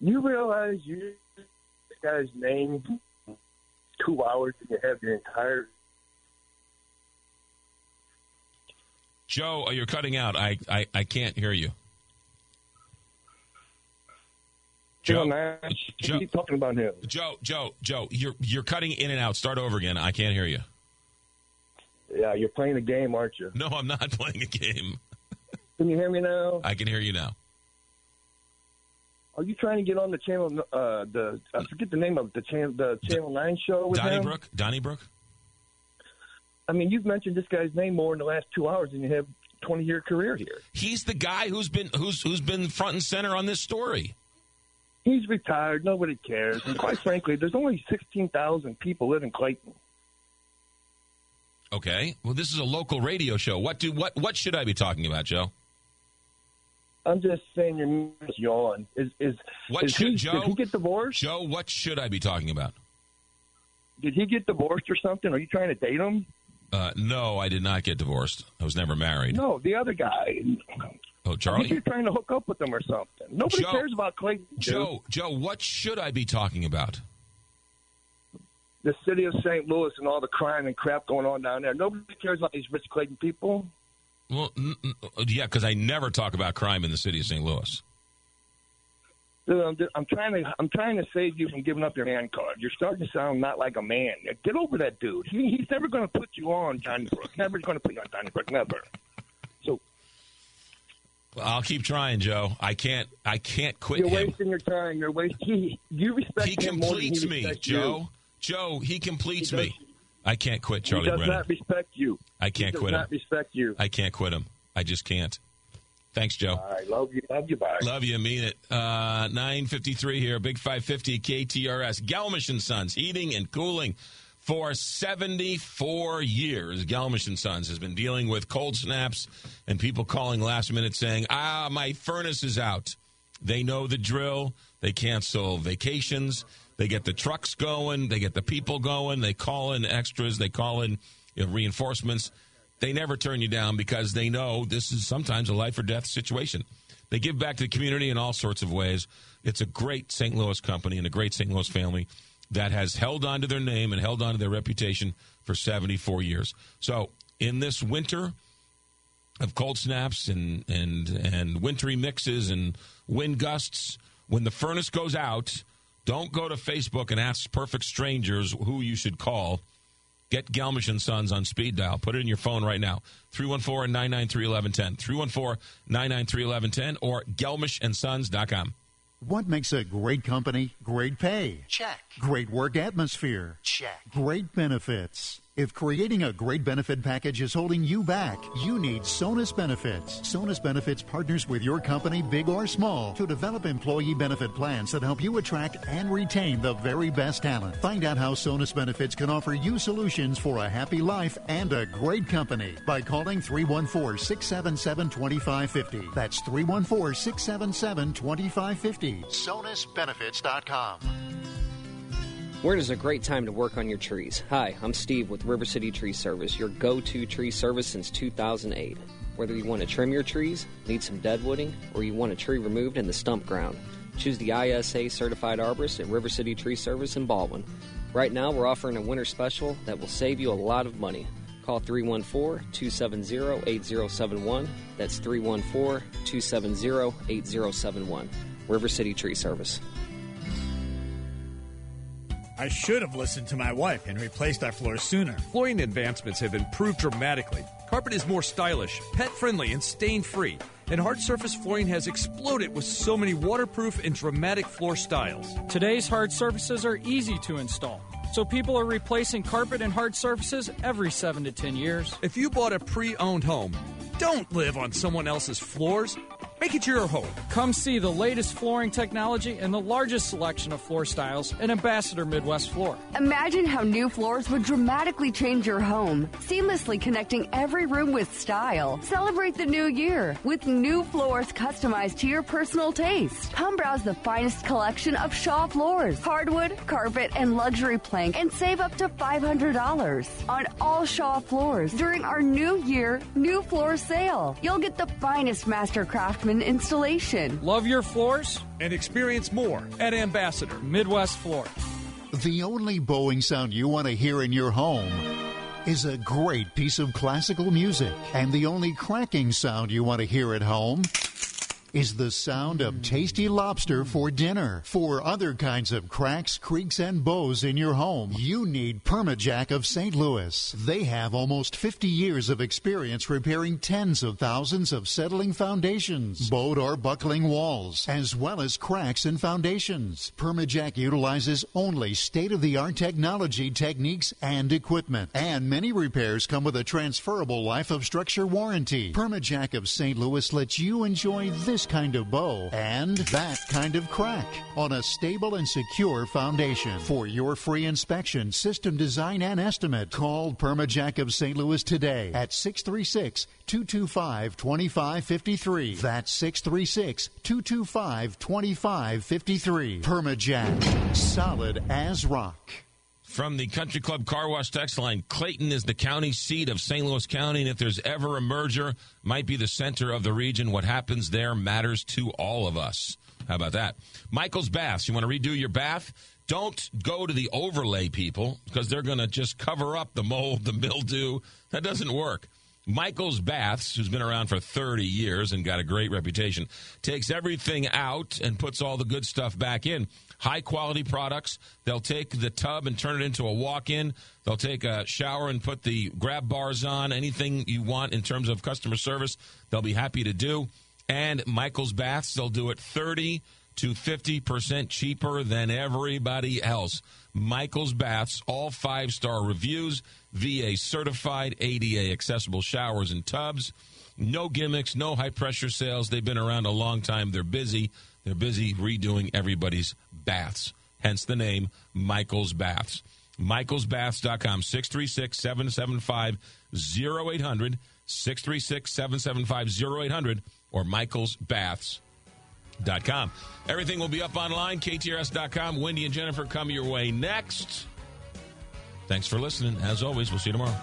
You realize you guy's name two hours and you have your entire. Joe, you're cutting out. I, I, I can't hear you. Joe, Joe, man, Joe- keep talking about him. Joe, Joe, Joe, you're you're cutting in and out. Start over again. I can't hear you. Yeah, you're playing a game, aren't you? No, I'm not playing a game. Can you hear me now? I can hear you now. Are you trying to get on the channel? Uh, the I forget the name of the channel, the Channel Nine show with him. Donnybrook, Donnybrook. I mean, you've mentioned this guy's name more in the last two hours than you have 20 year career here. He's the guy who's been who's who's been front and center on this story. He's retired. Nobody cares. And quite frankly, there's only 16,000 people live in Clayton. Okay. Well, this is a local radio show. What do what what should I be talking about, Joe? I'm just saying your is yawn. Is is What is should he, Joe? Did he get divorced? Joe, what should I be talking about? Did he get divorced or something? Are you trying to date him? Uh, no, I did not get divorced. I was never married. No, the other guy. Oh, Charlie. you're trying to hook up with them or something. Nobody Joe- cares about Clayton. dude. Joe, Joe, what should I be talking about? the city of St. Louis and all the crime and crap going on down there. Nobody cares about these rich Clayton people. Well, n- n- uh, yeah, because I never talk about crime in the city of St. Louis. Dude, I'm, I'm trying to I'm trying to save you from giving up your man card. You're starting to sound not like a man. Get over that dude. He, he's never going to put you on Johnny Donnybrook. Never going to put you on Donnybrook. Never. I'll keep trying, Joe. I can't. I can't quit You're him. wasting your time. You're wasting. He, you respect He him more than he completes me, respects Joe. You. Joe, he completes He me. I can't quit Charlie he does Brennan. not respect you. I can't he does quit him. not respect you. I can't quit him. I just can't. Thanks, Joe. I love you. Love you. Bye. Love you, mean it. Uh, 953 here, Big 550 KTRS. Gelmish and Sons, heating and cooling for 74 years. Gelmish and Sons has been dealing with cold snaps and people calling last minute saying, ah, my furnace is out. They know the drill. They cancel vacations. They get the trucks going. They get the people going. They call in extras. They call in you know, reinforcements. They never turn you down because they know this is sometimes a life or death situation. They give back to the community in all sorts of ways. It's a great St. Louis company and a great St. Louis family that has held on to their name and held on to their reputation for 74 years. So, in this winter of cold snaps and and and wintry mixes and wind gusts, when the furnace goes out, don't go to Facebook and ask perfect strangers who you should call. Get Gelmish and Sons on speed dial. Put it in your phone right now. 314-993-1110. 314-993-1110 or gelmishandsons.com. What makes a great company great pay? Check. Great work atmosphere? Check. Great benefits. If creating a great benefit package is holding you back, you need Sonus Benefits. Sonus Benefits partners with your company, big or small, to develop employee benefit plans that help you attract and retain the very best talent. Find out how Sonus Benefits can offer you solutions for a happy life and a great company by calling 314 677 2550. That's 314 677 2550. SonusBenefits.com. Is a great time to work on your trees? Hi, I'm Steve with River City Tree Service, your go to tree service since 2008. Whether you want to trim your trees, need some deadwooding, or you want a tree removed in the stump ground, choose the ISA certified arborist at River City Tree Service in Ballwin. Right now, we're offering a winter special that will save you a lot of money. Call 314 270 8071. That's 314 270 8071. River City Tree Service. I should have listened to my wife and replaced our floors sooner. Flooring advancements have improved dramatically. Carpet is more stylish, pet friendly, and stain free. And hard surface flooring has exploded with so many waterproof and dramatic floor styles. Today's hard surfaces are easy to install. So people are replacing carpet and hard surfaces every 7 to 10 years. If you bought a pre owned home, don't live on someone else's floors. Make it your home. Come see the latest flooring technology and the largest selection of floor styles at Ambassador Midwest Floor. Imagine how new floors would dramatically change your home, seamlessly connecting every room with style. Celebrate the new year with new floors customized to your personal taste. Come browse the finest collection of Shaw floors, hardwood, carpet, and luxury plank, and save up to $500 on all Shaw floors during our new year new floor sale. You'll get the finest master craftsman installation. Love your floors? And experience more at Ambassador. Midwest Floor. The only Boeing sound you want to hear in your home is a great piece of classical music. And the only cracking sound you want to hear at home is the sound of hmm. tasty lobster for dinner. For other kinds of cracks, creaks, and bows in your home, you need Permajack of St. Louis. They have almost 50 years of experience repairing tens of thousands of settling foundations, bowed or buckling walls, as well as cracks in foundations. Permajack utilizes only state of the art technology, techniques, and equipment. And many repairs come with a transferable life of structure warranty. Permajack of St. Louis lets you enjoy this kind of bow and that kind of crack on a stable and secure foundation. For your free inspection, system design, and estimate, call Permajack of St. Louis today at 636 225 2553. That's 636 225 2553. Permajack, solid as rock. From the Country Club Car Wash text line, Clayton is the county seat of St. Louis County, and if there's ever a merger, might be the center of the region. What happens there matters to all of us. How about that? Michael's Baths. You want to redo your bath? Don't go to the overlay people because they're going to just cover up the mold, the mildew. That doesn't work. Michael's Baths, who's been around for 30 years and got a great reputation, takes everything out and puts all the good stuff back in. High quality products. They'll take the tub and turn it into a walk in. They'll take a shower and put the grab bars on. Anything you want in terms of customer service, they'll be happy to do. And Michael's Baths, they'll do it 30 to 50% cheaper than everybody else. Michael's Baths, all five star reviews, VA certified, ADA accessible showers and tubs. No gimmicks, no high pressure sales. They've been around a long time. They're busy. They're busy redoing everybody's baths. Hence the name Michael's Baths. Michael'sBaths.com, 636 775 0800, 636 775 0800, or michaelsbaths.com. Everything will be up online, ktrs.com. Wendy and Jennifer come your way next. Thanks for listening. As always, we'll see you tomorrow.